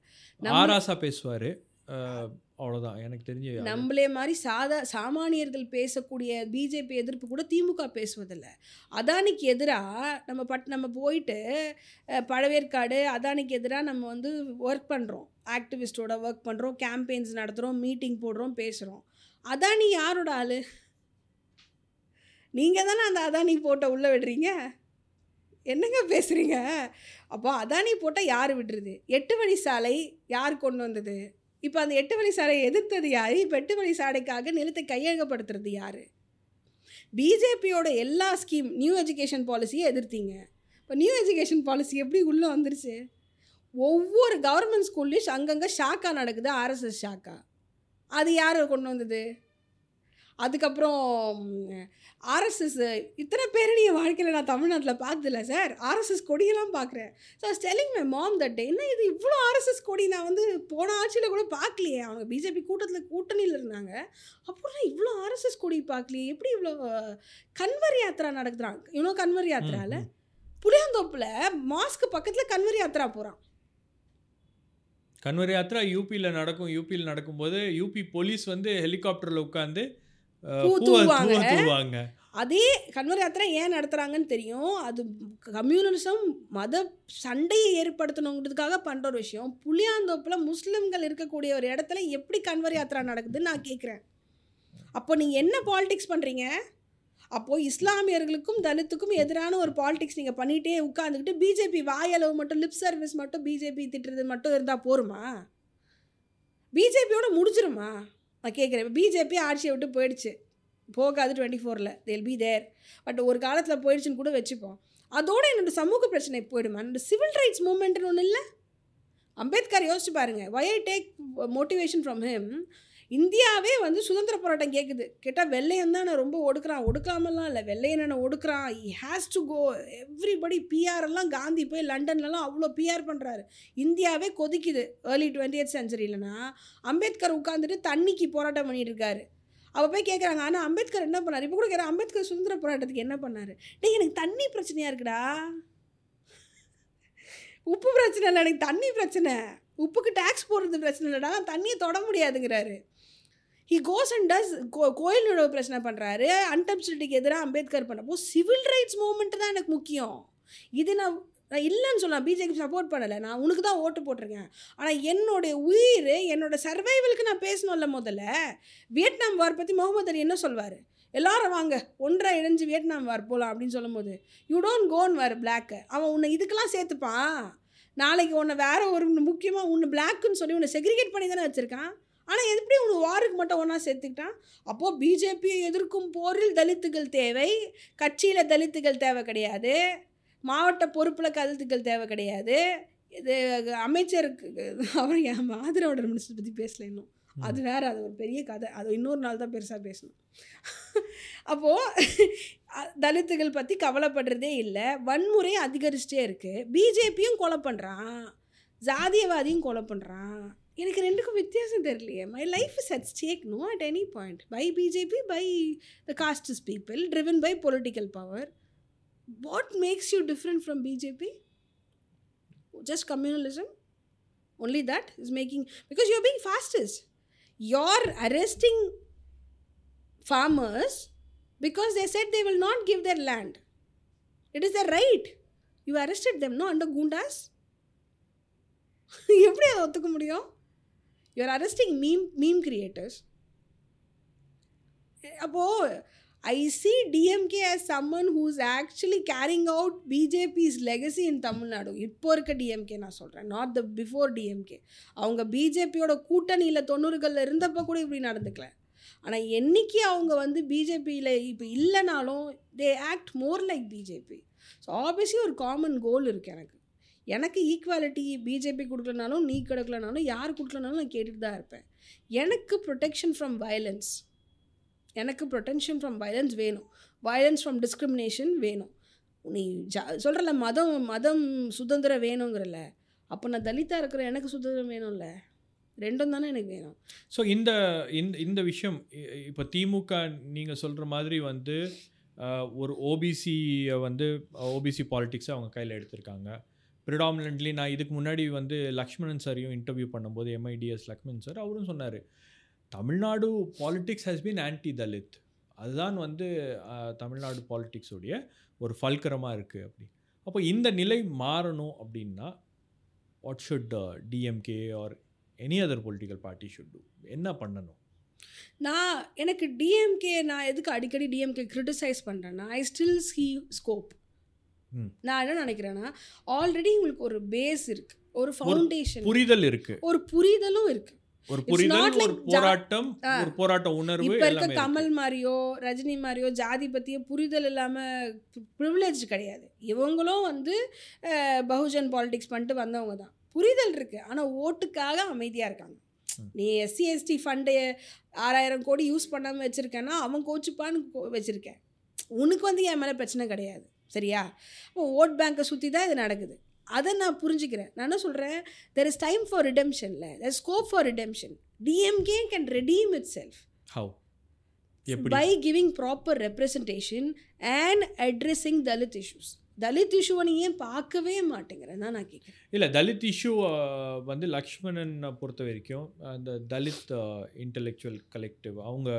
[SPEAKER 1] ஆராசா பேசுவாரு. அவ்வளோதான் எனக்கு தெரிஞ்சு
[SPEAKER 2] நம்மளே மாதிரி சாதா சாமானியர்கள் பேசக்கூடிய பிஜேபி எதிர்ப்பு கூட திமுக பேசுவதில்ல. அதானிக்கு எதிராக நம்ம பட் நம்ம போயிட்டு பழவேற்காடு அதானிக்கு எதிராக நம்ம வந்து ஒர்க் பண்ணுறோம் ஆக்டிவிஸ்டோட ஒர்க் பண்ணுறோம் கேம்பெயின்ஸ் நடத்துகிறோம் மீட்டிங் போடுறோம் பேசுகிறோம் அதானி யாரோட ஆள்? நீங்கள் தானே அந்த அதானி போட்ட உள்ளே விடுறீங்க? என்னங்க பேசுகிறீங்க அப்போ அதானி போட்டால் யார் விடுறது? எட்டு வழி சாலை யார் கொண்டு வந்தது? இப்போ அந்த எட்டு வழி சாலையை எதிர்த்தது யார்? இப்போ எட்டு வழி சாலைக்காக நிலத்தை கையகப்படுத்துறது யார்? பிஜேபியோட எல்லா ஸ்கீம் நியூ எஜுகேஷன் பாலிசியை எதிர்த்தீங்க. இப்போ நியூ எஜுகேஷன் பாலிசி எப்படி உள்ளே வந்துருச்சு? ஒவ்வொரு கவர்மெண்ட் ஸ்கூல்லையும் அங்கங்கே ஷாக்கா நடக்குது ஆர்எஸ்எஸ் ஷாக்கா. அது யார் கொண்டு வந்தது? அதுக்கப்புறம் ஆர்எஸ்எஸ் இத்தனை பேர் என் வாழ்க்கையில் நான் தமிழ்நாட்டில் பார்த்ததில்ல சார். ஆர்எஸ்எஸ் கொடியெல்லாம் பார்க்குறேன். So telling my mom that day என்ன இது இவ்வளோ ஆர்எஸ்எஸ் கொடி? நான் வந்து போன ஆட்சியில் கூட பார்க்கலையே. அவங்க பிஜேபி கூட்டத்தில் கூட்டணியில் இருந்தாங்க. அப்புறம் இவ்வளோ ஆர்எஸ்எஸ் கொடி பார்க்கலையே. எப்படி இவ்வளோ கன்வர் யாத்திரா நடக்குறாங்க இவ்வளோ கன்வர்
[SPEAKER 1] ம்.
[SPEAKER 2] புளியாந்தோப்பில் மாஸ்க்கு பக்கத்தில் கன்வர் யாத்திரா போகிறான்
[SPEAKER 1] கன்வர் யாத்திரா யூபியில் நடக்கும். யூபியில் நடக்கும்போது யூபி போலீஸ் வந்து ஹெலிகாப்டரில் உட்காந்து
[SPEAKER 2] பூ.
[SPEAKER 1] தூவாங்க.
[SPEAKER 2] அதே கன்வர் யாத்திரை ஏன் நடத்துகிறாங்கன்னு தெரியும். அது கம்யூனலிசம் மத சண்டையை ஏற்படுத்தணுங்கிறதுக்காக பண்ணுற ஒரு விஷயம். புளியாந்தோப்பில் முஸ்லிம்கள் இருக்கக்கூடிய ஒரு இடத்துல எப்படி கன்வர் யாத்திரா நடக்குதுன்னு நான் கேட்குறேன் அப்போ நீங்கள் என்ன பாலிடிக்ஸ் பண்ணுறீங்க அப்போது இஸ்லாமியர்களுக்கும் தலித்துக்கும் எதிரான ஒரு பாலிடிக்ஸ் நீங்கள் பண்ணிகிட்டே உட்காந்துக்கிட்டு பிஜேபி வாயளவு மட்டும் லிப் சர்வீஸ் மட்டும் பிஜேபி திட்டுறது மட்டும் இருந்தால் போருமா? பிஜேபியோட முடிஞ்சிருமா? நான் கேட்குறேன். பிஜேபி ஆட்சியை விட்டு போயிடுச்சு. போகாது டுவெண்ட்டி ஃபோரில் தேல் பி தேர் பட் ஒரு காலத்தில் போயிடுச்சுன்னு கூட வச்சுப்போம். அதோட என்னோட சமூக பிரச்சனை போயிடுமா? என்னோடய சிவில் ரைட்ஸ் மூமெண்ட்னு ஒன்று இல்லை? அம்பேத்கர் யோசிச்சு பாருங்கள் why I take motivation from him இந்தியாவே வந்து சுதந்திர போராட்டம் கேட்குது கேட்டால் வெள்ளையன் தான் நான் ரொம்ப ஒடுக்குறான். ஒடுக்காமலாம் இல்லை. வெள்ளையன் என்ன ஒடுக்குறான். He has to go everybody PR எல்லாம் காந்தி போய் லண்டன்லலாம் அவ்வளோ பிஆர் பண்ணுறாரு இந்தியாவே கொதிக்குது. ஏர்லி டுவெண்ட்டி எய்த் செஞ்சுரியிலனா அம்பேத்கர் உட்காந்துட்டு தண்ணிக்கு போராட்டம் பண்ணிட்டு இருக்காரு அவள் போய் கேட்குறாங்க ஆனால் அம்பேத்கர் என்ன பண்ணார்? இப்போ கூட கேட்குறேன் அம்பேத்கர் சுதந்திர போராட்டத்துக்கு என்ன பண்ணார்? டேய் எனக்கு தண்ணி பிரச்சனையாக இருக்குடா. உப்பு பிரச்சனை இல்லை. எனக்கு தண்ணி பிரச்சனை. உப்புக்கு டேக்ஸ் போடுறது பிரச்சனை இல்லைடா. தண்ணியை தொட முடியாதுங்கிறாரு. He goes and does go கோயில் நுழைவு பிரச்சனை பண்ணுறாரு அன்டபிலிட்டிக்கு எதிராக அம்பேத்கர் பண்ணப்போ சிவில் ரைட்ஸ் மூமெண்ட் தான் எனக்கு முக்கியம். இது நான் நான் இல்லைன்னு சொல்லலாம். பிஜேபி சப்போர்ட் பண்ணலை. நான் உனக்கு தான் ஓட்டு போட்டிருக்கேன். ஆனால் என்னுடைய உயிர் என்னோட சர்வைவலுக்கு நான் பேசணும்ல முதல்ல. வியட்நாம் வார் பற்றி முகமது அலி என்ன சொல்வார்? எல்லாரும் வாங்க ஒன்றரை இணைஞ்சு வியட்நாம் வார் போகலாம் அப்படின்னு சொல்லும்போது you don't gone war block அவன் உன்னை இதுக்கெல்லாம் சேர்த்துப்பான். நாளைக்கு உன்னை வேறு ஒரு முக்கியமாக உன்னை பிளாக்குன்னு சொல்லி உன்னை செக்ரிகேட் பண்ணி தானே வச்சுருக்கான்? ஆனால் எப்படி உன்னை வாருக்கு மட்டும் ஒன்றா சேர்த்துக்கிட்டான்? அப்போது பிஜேபியை எதிர்க்கும் போரில் தலித்துகள் தேவை கட்சியில் தலித்துகள் தேவை கிடையாது மாவட்ட பொறுப்பில் கருத்துக்கள் தேவை கிடையாது. இது அமைச்சருக்கு அவர் என் மாதிரோட மினிஸ்டர் பற்றி பேசல இன்னும். அது வேற அது ஒரு பெரிய கதை. அது இன்னொரு நாள் தான் பெருசாக பேசணும். அப்போது தலித்துகள் பற்றி கவலைப்படுறதே இல்லை. வன்முறை அதிகரிச்சிட்டே இருக்குது பிஜேபியும் கொலை பண்ணுறான் ஜாதியவாதியும் கொலை பண்ணுறான் எனக்கு ரெண்டுக்கும் வித்தியாசம் தெரியலையே my life is at stake no at any point by BJP by the castes people driven by political power what makes you different from BJP just communalism only that is making because you're being fastest you're arresting farmers because they said they will not give their land it is their right you arrested them no under gundas எப்படி அதை ஒத்துக்க முடியும் you're arresting meme meme creators அப்போது I see DMK as someone who's actually carrying out BJP's legacy in Tamil Nadu இப்போ இருக்க DMK நான் சொல்கிறேன் not the before DMK அவங்க பிஜேபியோட கூட்டணியில் தொண்ணூறுகளில் இருந்தப்போ கூட இப்படி நடந்துக்கல. ஆனால் என்னைக்கு அவங்க வந்து பிஜேபியில் இப்போ இல்லைனாலும் they act more like BJP so obviously ஒரு காமன் கோல் இருக்குது எனக்கு. எனக்கு ஈக்குவாலிட்டி பிஜேபி கொடுக்கலனாலும் நீ கொடுக்கலனாலும் யார் கொடுக்கலனாலும் நான் கேட்டுட்டு தான் இருப்பேன். எனக்கு ப்ரொடெக்ஷன் ஃப்ரம் வயலன்ஸ் எனக்கு ப்ரொடெக்ஷன் ஃப்ரம் வயலன்ஸ் வேணும். வயலன்ஸ் ஃப்ரம் டிஸ்கிரிமினேஷன் வேணும். நீ ஜா சொல்கிறல மதம் மதம் சுதந்திரம் வேணுங்கிறல. அப்போ நான் தலித்தாக இருக்கிற எனக்கு சுதந்திரம் வேணும்ல. ரெண்டும் தானே எனக்கு வேணும்.
[SPEAKER 1] ஸோ இந்த இந்த இந்த விஷயம் இப்போ திமுக நீங்கள் சொல்கிற மாதிரி வந்து ஒரு ஓபிசியை வந்து ஓபிசி பாலிட்டிக்ஸை அவங்க கையில் எடுத்திருக்காங்க. ப்ரிடாமினன்ட்லி நான் இதுக்கு முன்னாடி வந்து லக்ஷ்மணன் சாரையும் இன்டர்வியூ பண்ணும்போது எம்ஐடிஎஸ் லக்ஷ்மணன் சார் அவரும் சொன்னார் Tamil Nadu politics has been anti Dalit அதுதான் வந்து தமிழ்நாடு பாலிட்டிக்ஸுடைய ஒரு ஃபல்கரமாக இருக்குது அப்படி அப்போ இந்த நிலை மாறணும் அப்படின்னா what should DMK or any other political party should do என்ன பண்ணணும்?
[SPEAKER 2] நான் எனக்கு டிஎம்கே நான் எதுக்கு அடிக்கடி டிஎம்கே கிரிட்டிசைஸ் பண்ணுறேன்னா ஐ ஸ்டில் சி ஸ்கோப் நான் என்ன நினைக்கிறேன்னா ஆல்ரெடி உங்களுக்கு ஒரு பேஸ் இருக்கு. ஒரு ஃபவுண்டேஷன்
[SPEAKER 1] புரிதல் இருக்கு.
[SPEAKER 2] ஒரு புரிதலும் இருக்கு.
[SPEAKER 1] ஒரு புரிதல் ஒரு போராட்டம். ஒரு போராட்ட உணர்வு
[SPEAKER 2] இப்ப இருக்க கமல்
[SPEAKER 1] இருக்கு.
[SPEAKER 2] மாதிரியோ ரஜினி மாதிரியோ ஜாதி பற்றிய புரிதல் இல்லாமல் ப்ரிவிலேஜ் கிடையாது. இவங்களும் வந்து பகுஜன் பாலிடிக்ஸ் பண்ணிட்டு வந்தவங்க தான். புரிதல் இருக்குது ஆனால் ஓட்டுக்காக அமைதியாக இருக்காங்க. நீ எஸ்சி எஸ்டி ஃபண்டை ஆறாயிரம் கோடி யூஸ் பண்ணாமல் வச்சுருக்கேன்னா அவன் கோச்சுப்பான்னு வச்சுருக்கேன். உனக்கு வந்து என் மேலே பிரச்சனை கிடையாது. சரியா? இப்போ ஓட் பேங்க்கை சுற்றி தான் இது நடக்குது. அதை நான் புரிஞ்சுக்கிறேன். நான் என்ன சொல்கிறேன் there is time for ரிடெம்ஷனில் there scope for redemption DMK can redeem
[SPEAKER 1] itself how
[SPEAKER 2] by giving proper representation and addressing Dalit issues Dalit இஷ்யூவை நீ ஏன் பார்க்கவே மாட்டேங்கிறேன் தான் நான் கேட்குறேன்
[SPEAKER 1] இல்லை தலித் இஷ்யூ வந்து லக்ஷ்மணன் பொறுத்த வரைக்கும் அந்த தலித் இன்டெலெக்சுவல் கலெக்டிவ் அவங்க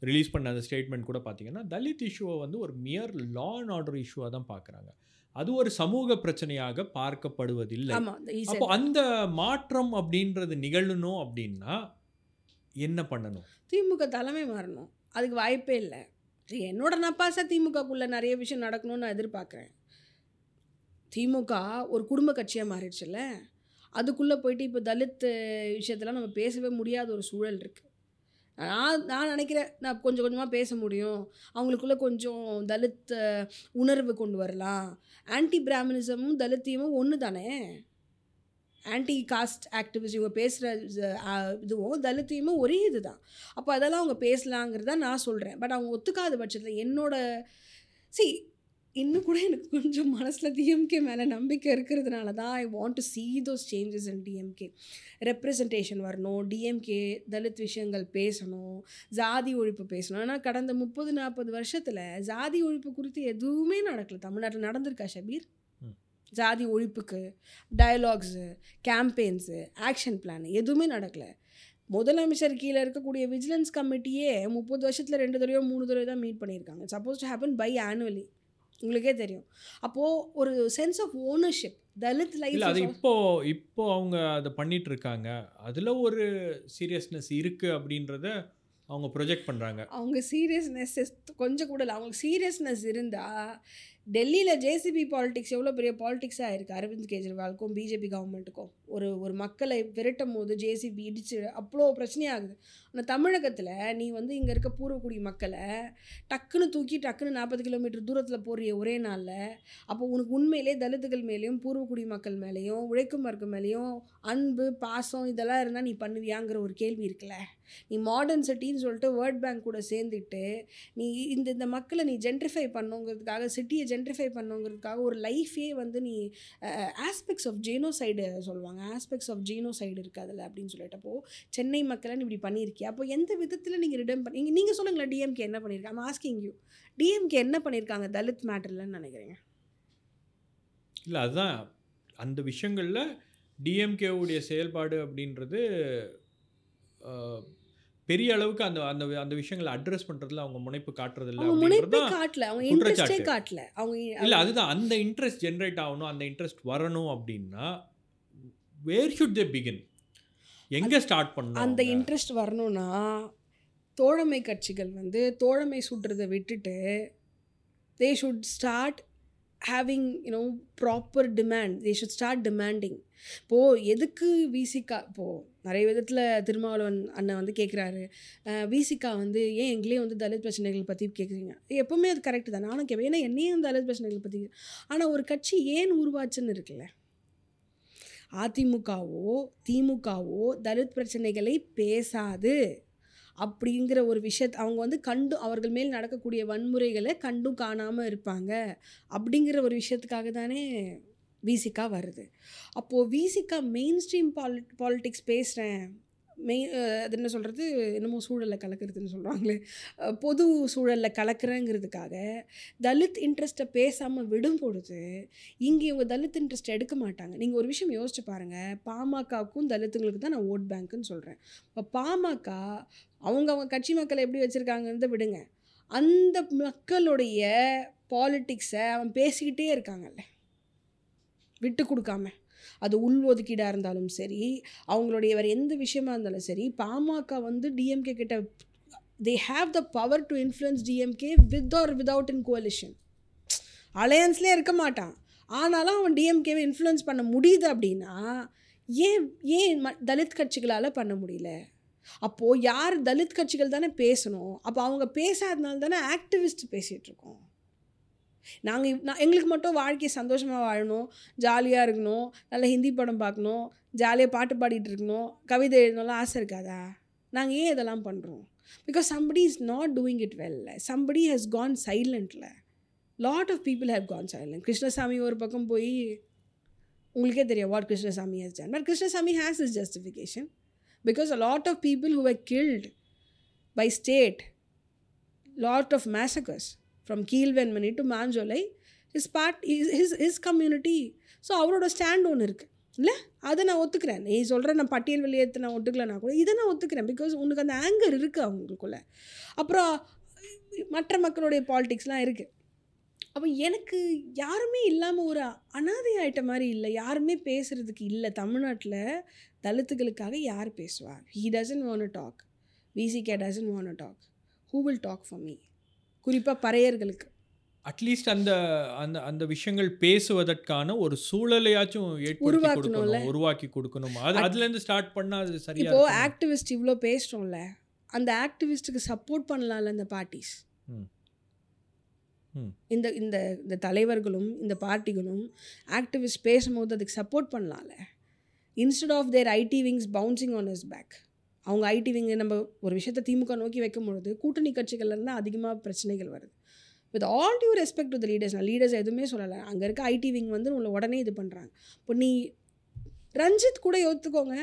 [SPEAKER 1] ரிலீஸ் பண்ண அந்த ஸ்டேட்மெண்ட் கூட பார்த்தீங்கன்னா தலித் இஷ்யூவை வந்து ஒரு மியர் லா அண்ட் ஆர்டர் இஷ்யூவாக தான் பார்க்குறாங்க அது ஒரு சமூக பிரச்சனையாக பார்க்கப்படுவதில்லை. அப்போ அந்த மாற்றம் அப்படின்றது நிகழணும் அப்படின்னா என்ன பண்ணணும்?
[SPEAKER 2] திமுக தலைமை மாறணும். அதுக்கு வாய்ப்பே இல்லை. என்னோட நப்பாசா திமுகக்குள்ளே நிறைய விஷயம் நடக்கணும்னு நான் எதிர்பார்க்குறேன். திமுக ஒரு குடும்ப கட்சியாக மாறிடுச்சுல்ல? அதுக்குள்ளே போயிட்டு இப்போ தலித் விஷயத்தெல்லாம் நம்ம பேசவே முடியாத ஒரு சூழல் இருக்குது நான் நான் நினைக்கிறேன் நான் கொஞ்சம் கொஞ்சமாக பேச முடியும். அவங்களுக்குள்ள கொஞ்சம் தலித் உணர்வு கொண்டு வரலாம். ஆன்டி பிராமணிசமும் தலித்தியமும் ஒன்று தானே ஆன்டி காஸ்ட் ஆக்டிவிஸ்ட் இவங்க பேசுகிற இதுவும் தலித்தியமும் ஒரே இது தான் அப்போ அதெல்லாம் அவங்க பேசலாங்கிறத நான் சொல்கிறேன் பட் அவங்க ஒத்துக்காத பட்சத்தில் என்னோட சி இன்னும் கூட எனக்கு கொஞ்சம் மனசில் டிஎம்கே மேலே நம்பிக்கை இருக்கிறதுனால தான் I want to see those changes in DMK representation வரணும் டிஎம்கே தலித் விஷயங்கள் பேசணும் ஜாதி ஒழிப்பு பேசணும். ஆனால் கடந்த முப்பது நாற்பது வருஷத்தில் ஜாதி ஒழிப்பு குறித்து எதுவுமே நடக்கல. தமிழ்நாட்டில் நடந்திருக்கா ஷபீர். ஜாதி ஒழிப்புக்கு டயலாக்ஸு கேம்பெயின்ஸு ஆக்ஷன் பிளான் எதுவுமே நடக்கலை. முதலமைச்சர் கீழே இருக்கக்கூடிய விஜிலன்ஸ் கமிட்டியே முப்பது வருஷத்தில் ரெண்டு தடவையோ மூணு தடவை தான் மீட் பண்ணியிருக்காங்க. Suppose to happen by annually உங்களுக்கே தெரியும். அப்போது ஒரு சென்ஸ் ஆஃப் ஓனர்ஷிப் தலித்
[SPEAKER 1] இல்லை அது
[SPEAKER 2] லைஃப்
[SPEAKER 1] இப்போ இப்போ அவங்க அதை பண்ணிட்டு இருக்காங்க அதில் ஒரு சீரியஸ்னஸ் இருக்குது அப்படின்றத அவங்க ப்ரொஜெக்ட் பண்ணுறாங்க
[SPEAKER 2] அவங்க சீரியஸ்னஸ் கொஞ்சம் கூட இல்லை. அவங்களுக்கு சீரியஸ்னஸ் இருந்தால் டெல்லியில் ஜேசிபி பாலிடிக்ஸ் எவ்வளோ பெரிய பாலிடிக்ஸாக இருக்குது அரவிந்த் கெஜ்ரிவாலுக்கும் பிஜேபி கவர்மெண்ட்டுக்கும் ஒரு ஒரு மக்களை விரட்டும் போது ஜேசிபி இடிச்சு அவ்வளோ பிரச்சனையாகுது. ஆனால் தமிழகத்தில் நீ வந்து இங்கே இருக்க பூர்வக்குடி மக்களை டக்குன்னு தூக்கி டக்குன்னு நாற்பது கிலோமீட்டர் தூரத்தில் போறிய ஒரே நாளில் அப்போ உனக்கு உண்மையிலே தலித்துகள் மேலேயும் பூர்வக்குடி மக்கள் மேலேயும் உழைக்கும் வர்க்கம் மேலேயும் அன்பு பாசம் இதெல்லாம் இருந்தால் நீ பண்ணுவியாங்கிற ஒரு கேள்வி இருக்குல்ல. நீ மாடர்ன் சிட்டின்னு சொல்லிட்டு வேர்ல்ட் பேங்க் கூட சேர்ந்துட்டு நீ இந்த இந்த மக்களை நீ ஜென்ட்ரிஃபை பண்ணுங்கிறதுக்காக சிட்டியை ஜென்ட்ரிஃபை பண்ணுங்கிறதுக்காக ஒரு லைஃபே வந்து நீ ஆஸ்பெக்ட்ஸ் ஆஃப் ஜெனோசைடு சொல்லுவாங்க. ஆஸ்பெக்ட்ஸ் ஆஃப் ஜீனோசைடு இருக்குது அதில் அப்படின்னு சொல்லிட்டப்போ சென்னை மக்களை இப்படி பண்ணியிருக்கியா? அப்போ எந்த விதத்தில் நீங்கள் ரிடம் பண்ணி நீங்கள் சொல்லுங்களேன் டிஎம்கே என்ன பண்ணியிருக்காங்க ஆஸ்கிங் யூ டிஎம்கே என்ன பண்ணியிருக்காங்க தலித் மேட்டர்லன்னு நினைக்கிறீங்க?
[SPEAKER 1] இல்லை அதுதான். அந்த விஷயங்களில் டிஎம்கேவுடைய செயல்பாடு அப்படின்றது பெரிய அளவுக்கு அந்த அந்த அந்த விஷயங்களை அட்ரஸ் பண்ணுறதுல அவங்க முனைப்பு காட்டுறதில்ல
[SPEAKER 2] அவங்க முனைப்பே காட்டல. அவங்க. இன்ட்ரெஸ்டே காட்டல. அவங்க
[SPEAKER 1] இல்லை அதுதான். அந்த இன்ட்ரெஸ்ட் ஜென்ரேட் ஆகணும் அந்த இன்ட்ரெஸ்ட் வரணும் அப்படின்னா வேர் ஷுட் தே பிகின் எங்கே ஸ்டார்ட் பண்ணணும்
[SPEAKER 2] அந்த? இன்ட்ரெஸ்ட் வரணும்னா தோழமை கட்சிகள் வந்து தோழமை சுடுறதை விட்டுட்டு they should start having you know proper demand they should start demanding இப்போது எதுக்கு விசிகா இப்போது நிறைய விதத்தில் திருமாவளவன் அண்ணன் வந்து கேட்குறாரு விசிகா வந்து ஏன் எங்களே வந்து தலித் பிரச்சனைகள் பற்றி கேட்குறீங்க எப்போவுமே அது கரெக்டு தான். நானும் கேட்பேன் ஏன்னா என்னையும் தலித் பிரச்சனைகள் பற்றி ஆனால் ஒரு கட்சி ஏன் உருவாச்சுன்னு இருக்குல்ல? அதிமுகவோ திமுகவோ தலித் பிரச்சனைகளை பேசாது. அப்படிங்கிற ஒரு விஷயத் அவங்க வந்து கண்டு அவர்கள் மேல் நடக்கக்கூடிய வன்முறைகளை கண்டும் காணாமல் இருப்பாங்க. அப்படிங்கிற ஒரு விஷயத்துக்காக தானே விசிகா வருது. அப்போது Visika main stream poly politics பேசுகிறேன் மெய் அது என்ன சொல்கிறது என்னமோ சூழலில் கலக்கிறதுன்னு சொல்கிறாங்களே பொது சூழலில் கலக்கிறேங்கிறதுக்காக தலித் இன்ட்ரெஸ்ட்டை பேசாமல் விடும் பொழுது இங்கே இவங்க தலித் இன்ட்ரெஸ்ட் எடுக்க மாட்டாங்க. நீங்கள் ஒரு விஷயம் யோசிச்சு பாருங்கள் பாமகவுக்கும் தலித்துங்களுக்கு தான் நான் ஓட் பேங்க்குன்னு சொல்கிறேன் இப்போ பாமக அவங்க அவங்க கட்சி மக்களை எப்படி வச்சுருக்காங்கன்றத விடுங்க. அந்த மக்களுடைய பாலிட்டிக்ஸை அவன் பேசிக்கிட்டே இருக்காங்கல்ல. விட்டு கொடுக்காம. அது உள்ஒதுக்கீடாக இருந்தாலும் சரி அவங்களுடைய வேறு எந்த விஷயமா இருந்தாலும் சரி பாமக வந்து டிஎம்கே கிட்ட they have the power to influence DMK with or without in coalition அலையன்ஸ்லேயே இருக்க மாட்டான். ஆனாலும் அவன் டிஎம்கேவை இன்ஃப்ளூயன்ஸ் பண்ண முடியுது அப்படின்னா ஏன் ஏன் ம தலித் கட்சிகளால் பண்ண முடியல? அப்போது யார் தலித் கட்சிகள் தானே பேசணும். அப்போ அவங்க பேசாதனால தானே ஆக்டிவிஸ்ட் பேசிகிட்டு இருக்கோம். நாங்கள் நான் எங்களுக்கு மட்டும் வாழ்க்கையை சந்தோஷமாக வாழணும் ஜாலியாக இருக்கணும் நல்ல ஹிந்தி படம் பார்க்கணும் ஜாலியாக பாட்டு பாடிட்டு இருக்கணும் கவிதை எழுதணும்லாம் ஆசை இருக்காதா? நாங்கள் ஏன் இதெல்லாம் பண்ணுறோம் because somebody is not doing it வெல்ல somebody has gone சைலண்டில் lot of people have gone silent Krishnasamy ஒரு பக்கம் போய் உங்களுக்கே தெரியும் what Krishnasamy has done but Krishnasamy has is justification because a lot of people who are killed by state lot of massacres from Keezhvenmani to Manjolai is part his his community so அவரோட stand ஒன்று இருக்குது இல்லை? அதை நான் ஒத்துக்கிறேன். நீ சொல்கிற நான் பட்டியல் வெளியேற்ற நான் ஒத்துக்கலைன்னா கூட இதை நான் ஒத்துக்கிறேன். பிகாஸ் உனக்கு அந்த ஆங்கர் இருக்குது அவங்களுக்குள்ள. அப்புறம் மற்ற மக்களுடைய பாலிட்டிக்ஸ்லாம் இருக்குது அப்போ எனக்கு யாருமே இல்லாமல் ஒரு அனாதை ஆகிட்ட மாதிரி இல்லை. யாருமே பேசுகிறதுக்கு இல்லை. தமிழ்நாட்டில் தலித்துகளுக்காக யார் பேசுவார் he doesn't want talk VCK doesn't want talk who will talk for me குறிப்பாக பறையர்களுக்கு
[SPEAKER 1] அட்லீஸ்ட் அந்த அந்த அந்த விஷயங்கள் பேசுவதற்கான ஒரு சூழலையாச்சும்
[SPEAKER 2] உருவாக்கணும்ல.
[SPEAKER 1] உருவாக்கி கொடுக்கணும் அது அதுலேருந்து ஸ்டார்ட் பண்ணால் அது
[SPEAKER 2] இப்போது
[SPEAKER 1] இருக்குமா?
[SPEAKER 2] ஆக்டிவிஸ்ட் இவ்வளோ பேசுகிறோம்ல அந்த ஆக்டிவிஸ்ட்டுக்கு சப்போர்ட் பண்ணலாம்ல இந்த பார்ட்டிஸ். இந்த இந்த இந்த தலைவர்களும் இந்த பார்ட்டிகளும் ஆக்டிவிஸ்ட் பேசும்போது அதுக்கு சப்போர்ட் பண்ணலாம்ல instead of their IT wings bouncing on is back அவங்க ஐடி விங் நம்ம ஒரு விஷயத்தை திமுக நோக்கி வைக்கும் பொழுது கூட்டணி கட்சிகள்லேருந்து அதிகமாக பிரச்சனைகள் வருது. With all due respect to the leaders நான் லீடர்ஸ் எதுவுமே சொல்லலை. அங்கே இருக்க ஐடி விங் வந்து உங்களை உடனே இது பண்ணுறாங்க இப்போ நீ ரஞ்சித் கூட ஒத்துக்கோங்க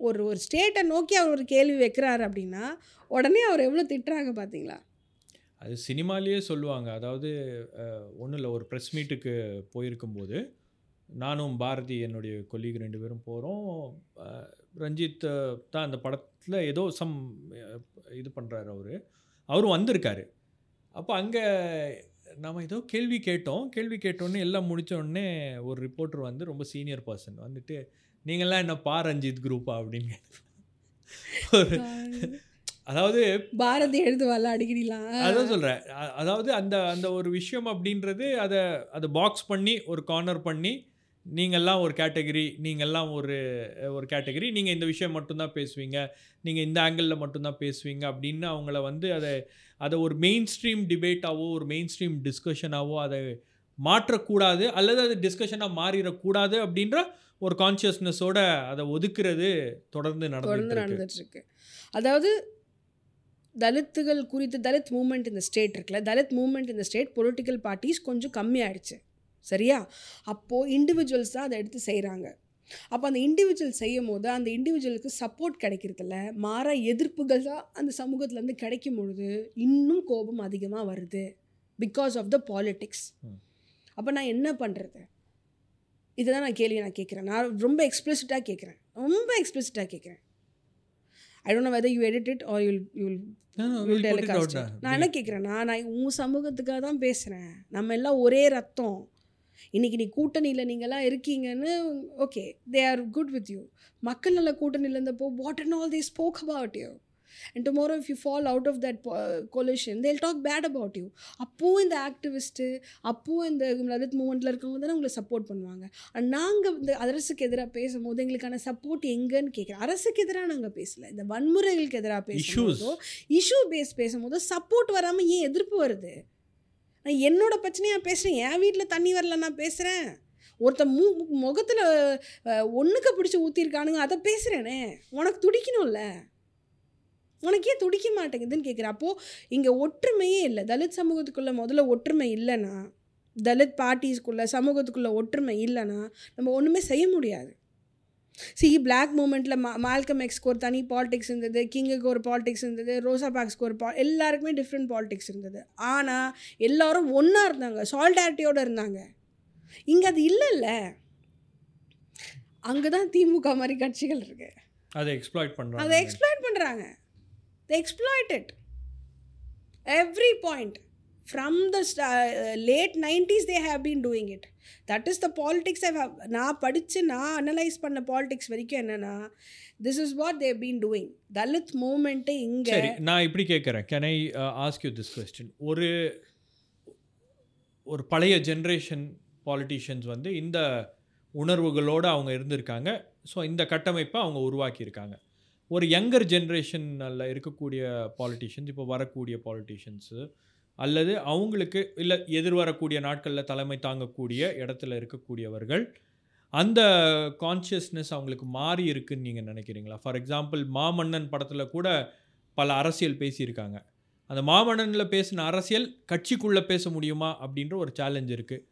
[SPEAKER 2] ஒரு ஒரு ஸ்டேட்டை நோக்கி அவர் ஒரு கேள்வி வைக்கிறாரு அப்படின்னா உடனே அவர் எவ்வளோ திட்டுறாங்க பார்த்தீங்களா
[SPEAKER 1] அது சினிமாலேயே சொல்லுவாங்க. அதாவது ஒன்றும் இல்லை. ஒரு ப்ரெஸ் மீட்டுக்கு போயிருக்கும்போது நானும் பாரதி என்னுடைய கொல்லீக் ரெண்டு பேரும் போகிறோம் ரஞ்சித் தான் அந்த படத்தில் ஏதோ சம் இது பண்ணுறாரு அவர். அவரும் வந்திருக்காரு. அப்போ அங்கே நம்ம ஏதோ கேள்வி கேட்டோம். கேள்வி கேட்டோன்னே எல்லாம் முடிச்ச உடனே ஒரு ரிப்போர்ட்டர் வந்து ரொம்ப சீனியர் பர்சன் வந்துட்டு நீங்கள்லாம் என்ன பா ரஞ்சித் குரூப்பா அப்படின்னு ஒரு அதாவது
[SPEAKER 2] பாரதி எழுதுவாள் அடிக்கடிலாம்.
[SPEAKER 1] அதான் சொல்கிறேன் அதாவது அந்த அந்த ஒரு விஷயம் அப்படின்றது அதை அதை பாக்ஸ் பண்ணி ஒரு கார்னர் பண்ணி நீங்கள்லாம் ஒரு கேட்டகரி நீங்கள்லாம் ஒரு ஒரு கேட்டகரி நீங்கள் இந்த விஷயம் மட்டும்தான் பேசுவீங்க. நீங்கள் இந்த ஆங்கிளில் மட்டும்தான் பேசுவீங்க அப்படின்னு அவங்கள வந்து அதை அதை ஒரு மெயின் ஸ்ட்ரீம் டிபேட்டாவோ ஒரு மெயின் ஸ்ட்ரீம் டிஸ்கஷனாவோ அதை மாற்றக்கூடாது அல்லது அது டிஸ்கஷனாக மாறிடக்கூடாது அப்படின்ற ஒரு கான்ஷியஸ்னஸோட அதை ஒதுக்குறது தொடர்ந்து நடந்து
[SPEAKER 2] நடந்துட்டு இருக்கு. அதாவது தலித்துகள் குறித்து தலித் மூமெண்ட் இந்த ஸ்டேட் இருக்குல்ல தலித் மூமெண்ட் இந்த ஸ்டேட் பொலிட்டிக்கல் பார்ட்டிஸ் கொஞ்சம் கம்மியாயிடுச்சு. சரியா? அப்போது இண்டிவிஜுவல்ஸ் தான் அதை எடுத்து செய்கிறாங்க அப்போ அந்த இண்டிவிஜுவல் செய்யும் போது அந்த இண்டிவிஜுவலுக்கு சப்போர்ட் கிடைக்கிறதில்ல மாற எதிர்ப்புகள் தான் அந்த சமூகத்துலேருந்து கிடைக்கும் பொழுது இன்னும் கோபம் அதிகமாக வருது. Because of the
[SPEAKER 1] politics.
[SPEAKER 2] அப்போ நான் என்ன பண்ணுறது இதுதான் நான் கேள்வி நான் கேட்குறேன். நான் ரொம்ப எக்ஸ்பிளிசிட்டாக கேட்குறேன். ரொம்ப எக்ஸ்பிளிசிட்டாக கேட்குறேன். I don't know whether you edit it or you'll you'll telecast நான் என்ன கேட்குறேன்னா நான் உன் சமூகத்துக்காக தான் பேசுகிறேன் நம்ம எல்லாம் ஒரே ரத்தம். இன்னைக்கு நீ கூட்டணியில் நீங்கள்லாம் இருக்கீங்கன்னு okay they are good with you மக்கள் நல்ல கூட்டணியில் இருந்தப்போ what and all they spoke about you and tomorrow if you fall out of that coalition they'll talk bad about you அப்போவும் இந்த ஆக்டிவிஸ்ட்டு அப்போவும் இந்த லலித் மூமெண்ட்டில் இருக்கவங்க தானே உங்களை சப்போர்ட் பண்ணுவாங்க. அண்ட் நாங்கள் இந்த அரசுக்கு எதிராக பேசும்போது எங்களுக்கான சப்போர்ட் எங்கன்னு கேட்குறேன். அரசுக்கு எதிராக நாங்கள் பேசல. இந்த வன்முறைகளுக்கு எதிராக பேசும்போதோ இஷ்யூ பேஸ் பேசும்போது சப்போர்ட் வராமல் ஏன் எதிர்ப்பு வருது? நான் என்னோட பிரச்சனையாக பேசுகிறேன் என் வீட்டில் தண்ணி வரல நான் பேசுகிறேன் ஒருத்தன் மூ முகத்தில் ஒன்றுக்க பிடிச்சி ஊற்றிருக்கானுங்க அதை பேசுகிறேனே உனக்கு துடிக்கணும்ல? உனக்கே துடிக்க மாட்டேங்குதுன்னு கேட்குறேன் அப்போது இங்கே ஒற்றுமையே இல்லை. தலித் சமூகத்துக்குள்ளே முதல்ல ஒற்றுமை இல்லைன்னா தலித் பார்ட்டிஸ்க்குள்ளே சமூகத்துக்குள்ளே ஒற்றுமை இல்லைன்னா நம்ம ஒன்றுமே செய்ய முடியாது. சி பிளாக் மூமெண்ட்டில் மா மால்கம் எக்ஸ்க்கு ஒரு தனி பாலிடிக்ஸ் இருந்தது கிங்குக்கு ஒரு பாலிடிக்ஸ் இருந்தது ரோசா பாக்ஸ்க்கு ஒரு பா எல்லாருக்குமே டிஃப்ரெண்ட் பாலிடிக்ஸ் இருந்தது. ஆனால் எல்லாரும் ஒன்றா இருந்தாங்க சால்டாரிட்டியோடு இருந்தாங்க. இங்கே அது இல்லைல்ல அங்கே தான் திமுக மாதிரி கட்சிகள் இருக்கு.
[SPEAKER 1] அதை எக்ஸ்ப்ளாய்ட்
[SPEAKER 2] அதை
[SPEAKER 1] பண்ணுறாங்க
[SPEAKER 2] எக்ஸ்ப்ளாய்ட் பண்ணுறாங்க they exploit it. From the late nineties they late 90s they have been doing it. That is the நான் படித்து நான் அனலைஸ் பண்ண பாலிடிக்ஸ் வரைக்கும் என்னென்னா this is what they've been doing Dalit movement இங்கே
[SPEAKER 1] சரி நான் இப்படி கேட்குறேன் can I ask you this question ஒரு ஒரு பழைய ஜென்ரேஷன் பாலிட்டிஷியன்ஸ் வந்து இந்த உணர்வுகளோடு அவங்க இருந்திருக்காங்க ஸோ இந்த கட்டமைப்பை அவங்க உருவாக்கியிருக்காங்க ஒரு யங்கர் ஜென்ரேஷனில் இருக்கக்கூடிய பாலிட்டிஷியன்ஸ் இப்போ வரக்கூடிய பாலிட்டிஷியன்ஸு அல்லது அவங்களுக்கு இல்லை எதிர்வரக்கூடிய நாட்களில் தலைமை தாங்கக்கூடிய இடத்துல இருக்கக்கூடியவர்கள் அந்த கான்ஷியஸ்னஸ் அவங்களுக்கு மாறி இருக்குன்னு நீங்கள் நினைக்கிறீங்களா? ஃபார் எக்ஸாம்பிள் மாமன்னன் படத்தில் கூட பல அரசியல் பேசியிருக்காங்க. அந்த மாமன்னனில் பேசின அரசியல் கட்சிக்குள்ளே பேச முடியுமா அப்படின்ற ஒரு சேலஞ்ச் இருக்குது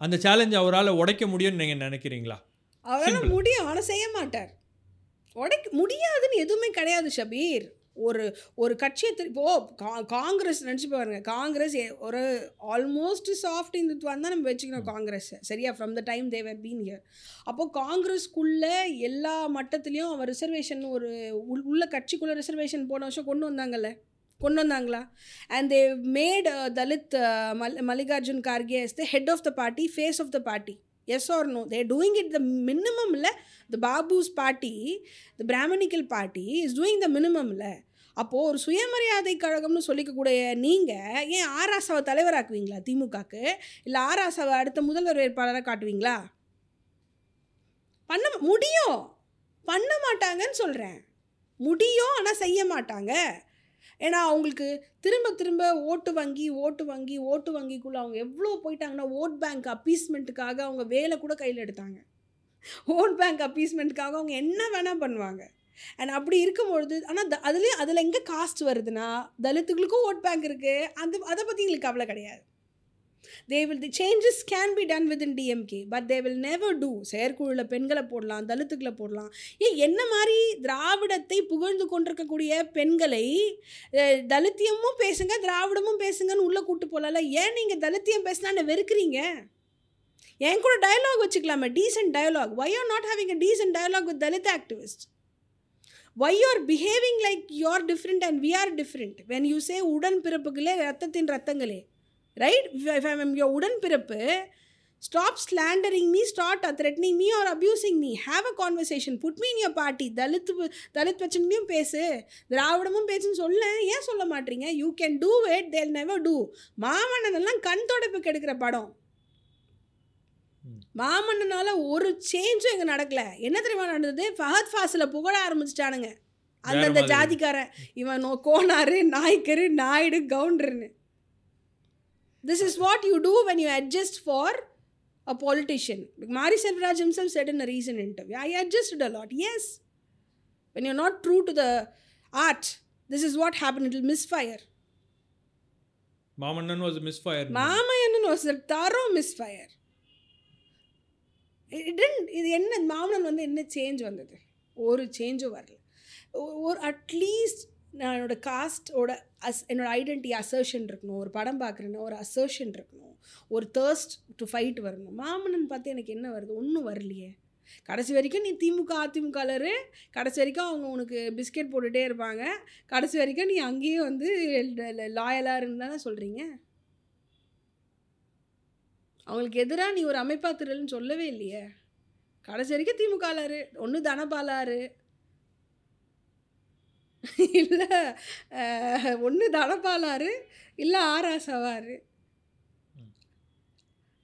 [SPEAKER 1] அந்த சேலஞ்ச் அவரால் உடைக்க முடியும்னு நீங்கள் நினைக்கிறீங்களா?
[SPEAKER 2] அவரால். முடியும். ஆனால் செய்ய மாட்டார். உடைக்க முடியாதுன்னு எதுவுமே கிடையாது ஷபீர். ஒரு ஒரு கட்சியை திரு- இப்போ கா காங்கிரஸ் நினச்சி பாருங்க. காங்கிரஸ் ஒரு ஆல்மோஸ்ட் சாஃப்ட் இந்துத்துவான் தான் நம்ம வச்சுக்கணும் காங்கிரஸ். சரியா? From the time they've been here அப்போ காங்கிரஸ்க்குள்ள எல்லா மட்டத்துலேயும் அவன் ரிசர்வேஷன் ஒரு உள்- உள்ள கட்சிக்குள்ள ரிசர்வேஷன் போன வருஷம் கொண்டு வந்தாங்கல்ல? கொண்டு வந்தாங்களா? And they made Dalit Mal Mallikarjun Kharge as the head of the party face of the party yes or no they doing it the minimum இல்லை the babus party the brahminical party is doing the மினிமம்ல அப்போது ஒரு சுயமரியாதை கழகம்னு சொல்லிக்கக்கூடிய நீங்கள் ஏன் ஆராசாவை தலைவராக்குவீங்களா திமுகக்கு? இல்லை ஆராசாவை அடுத்த முதல்வர் வேட்பாளராக காட்டுவீங்களா? பண்ண முடியும். பண்ண மாட்டாங்கன்னு சொல்கிறேன் முடியும் ஆனால் செய்ய மாட்டாங்க. ஏன்னா அவங்களுக்கு திரும்ப திரும்ப ஓட்டு வங்கி ஓட்டு வங்கி ஓட்டு வங்கிக்குள்ளே அவங்க எவ்வளோ போயிட்டாங்கன்னா ஓட் பேங்க் அப்பீஸ்மெண்ட்டுக்காக அவங்க வேலை கூட கையில் எடுத்தாங்க. ஓட் பேங்க் அப்பீஸ்மெண்ட்டுக்காக அவங்க என்ன வேணால் பண்ணுவாங்க. அண்ட் அப்படி இருக்கும்பொழுது ஆனால் த அதுலேயும் அதில் எங்கே காஸ்ட் வருதுன்னா தலித்துகளுக்கும் ஓட் பேங்க் இருக்குது அந்த அதை பற்றி எங்களுக்கு கவலை கிடையாது. They will the changes can be done within DMK but they will never do செயற்குழுவில் பெண்களை போடலாம் தலித்துக்களை போடலாம். ஏன் என்ன மாதிரி திராவிடத்தை புகழ்ந்து கொண்டிருக்கக்கூடிய பெண்களை தலித்தியமும் பேசுங்க திராவிடமும் பேசுங்கன்னு உள்ளே கூட்டு போகலாம்ல ஏன் நீங்கள் தலித்தியம் பேசினா வெறுக்கிறீங்க? என் கூட டயலாக் வச்சுக்கலாமே decent dialogue why are not having a decent dialogue with Dalit activist why are behaving like you are different and we are different when you say உடன் பிறப்புகளே ரத்தத்தின் ரத்தங்களே. ரைட் யோர் உடன் பிறப்பு stop slandering me start threatening me or abusing me have a conversation put me in your party Dalit Dalit பிரச்சனையும் பேசு. திராவிடமும் பேசுன்னு சொல்ல. ஏன் சொல்ல மாட்டீங்க? You can do it they'll never do Maamannan எல்லாம் கண் தொடப்புக்கு எடுக்கிற படம். மாமன்னனால ஒரு சேஞ்சும் இங்கே நடக்கல. என்ன தெரியுமா நடந்தது? ஃபஹத் ஃபாசில புகழ ஆரம்பிச்சிட்டானுங்க. அந்தந்த. ஜாதிக்காரன். இவன் கோனாரு நாய்க்கரு Naidu கவுண்டர்னு this is what you do when you adjust for a politician Mari Selvaraj himself said in a recent interview i adjusted a lot yes when you're not true to the art this is what happened it will misfire
[SPEAKER 1] Maamannan was misfire
[SPEAKER 2] Maamannan was a thorough misfire it didn't இது என்ன மாமன்னன் வந்து என்ன change வந்தது ஒரு சேஞ்சும் வரல ஒ- ஒரு at least நான் என்னோட காஸ்டோட அஸ் என்னோட ஐடென்டி அசர்ஷன் இருக்கணும் ஒரு படம் பார்க்குறேன்னா ஒரு அசர்ஷன் இருக்கணும் ஒரு தேர்ஸ்ட் டு ஃபைட் வரணும். மாமனன் பார்த்து எனக்கு என்ன வருது? ஒன்றும் வரலையே. கடைசி வரைக்கும் நீ திமுக அதிமுகலரு கடைசி வரைக்கும் அவங்க உனக்கு பிஸ்கெட் போட்டுகிட்டே இருப்பாங்க. கடைசி வரைக்கும் நீ அங்கேயே வந்து லாயலாக இருந்தானே சொல்கிறீங்க அவங்களுக்கு எதிராக நீ ஒரு அமைப்பாத்திரல்னு சொல்லவே இல்லையே. கடைசி வரைக்கும் திமுகலாரு ஒன்று தனபாலாரு இல்லை ஒன்று தனபாலாரு இல்லை ஆராசவாரு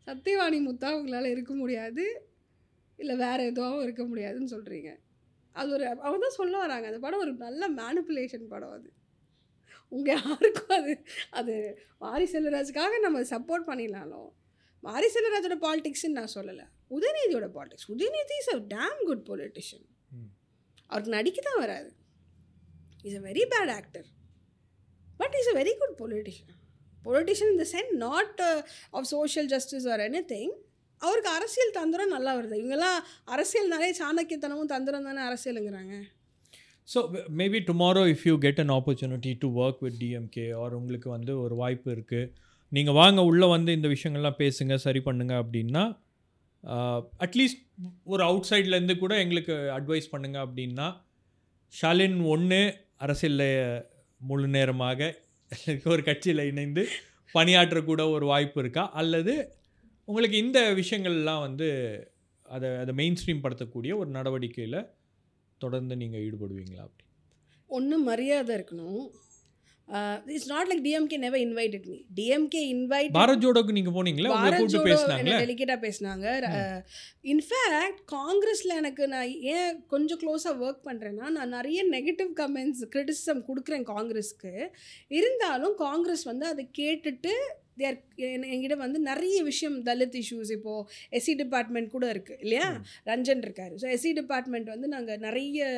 [SPEAKER 2] சத்தியவாணி முத்தா உங்களால் இருக்க முடியாது இல்லை வேறு எதுவும் இருக்க முடியாதுன்னு சொல்கிறீங்க அது ஒரு அவங்க தான் சொல்ல வராங்க அந்த படம் ஒரு நல்ல மேனிப்புலேஷன் படம் அது. உங்கள் யாருக்கும் அது அது மாரி செல்வராஜுக்காக நம்ம சப்போர்ட் பண்ணிடலாலும் மாரி செல்வராஜோட பாலிடிக்ஸ்ன்னு நான் சொல்லலை. உதயநிதியோட politics Udhayanidhi is a damn good
[SPEAKER 1] politician.
[SPEAKER 2] அவருக்கு நடிக்க தான் வராது is a very bad actor but is a very good politician politician இந்த sense sense not of social justice or anything அவருக்கு அரசியல் தந்திரம் நல்லா வருது. இவங்கெல்லாம் அரசியல்னாலே சாணக்கியத்தனமும் தந்திரம் தானே அரசியலுங்கிறாங்க.
[SPEAKER 1] So maybe tomorrow if you get an opportunity to work with DMK or உங்களுக்கு வந்து ஒரு வாய்ப்பு இருக்குது நீங்கள் வாங்க உள்ளே வந்து இந்த விஷயங்கள்லாம் பேசுங்க சரி பண்ணுங்க அப்படின்னா uh, அட்லீஸ்ட் ஒரு அவுட் சைட்லேருந்து கூட எங்களுக்கு அட்வைஸ் பண்ணுங்க அப்படின்னா ஷாலின் ஒன்று அரசியலில் முழு நேரமாக ஒரு கட்சியில் இணைந்து பணியாற்றக்கூட ஒரு வாய்ப்பு இருக்கா? அல்லது உங்களுக்கு இந்த விஷயங்கள்லாம் வந்து அதை அதை மெயின் ஸ்ட்ரீம் படுத்தக்கூடிய ஒரு நடவடிக்கையில் தொடர்ந்து நீங்கள் ஈடுபடுவீங்களா? அப்படி.
[SPEAKER 2] ஒன்று மரியாதை இருக்கணும். It's not like DMK never invited me DMK invite
[SPEAKER 1] Bharat ஜோடோக்கு நீங்க போனீங்களா?
[SPEAKER 2] பாரத் ஜோடோ என்ன டெலிகேட்டாக பேசினாங்க. இன்ஃபேக்ட் காங்கிரஸில் எனக்கு நான் ஏன் கொஞ்சம் க்ளோஸாக ஒர்க் பண்ணுறேன்னா நான் நிறைய நெகட்டிவ் கமெண்ட்ஸ் கிரிட்டிசிசம் கொடுக்குறேன் காங்கிரஸ்க்கு இருந்தாலும் காங்கிரஸ் வந்து அதை கேட்டுட்டு தேர் என்கிட்ட வந்து நிறைய விஷயம் தலித் இஷ்யூஸ் இப்போது எஸ்சி டிபார்ட்மெண்ட் கூட இருக்குது இல்லையா. ரஞ்சன் இருக்காரு. ஸோ எஸ்சி டிபார்ட்மெண்ட் வந்து நாங்கள் நிறைய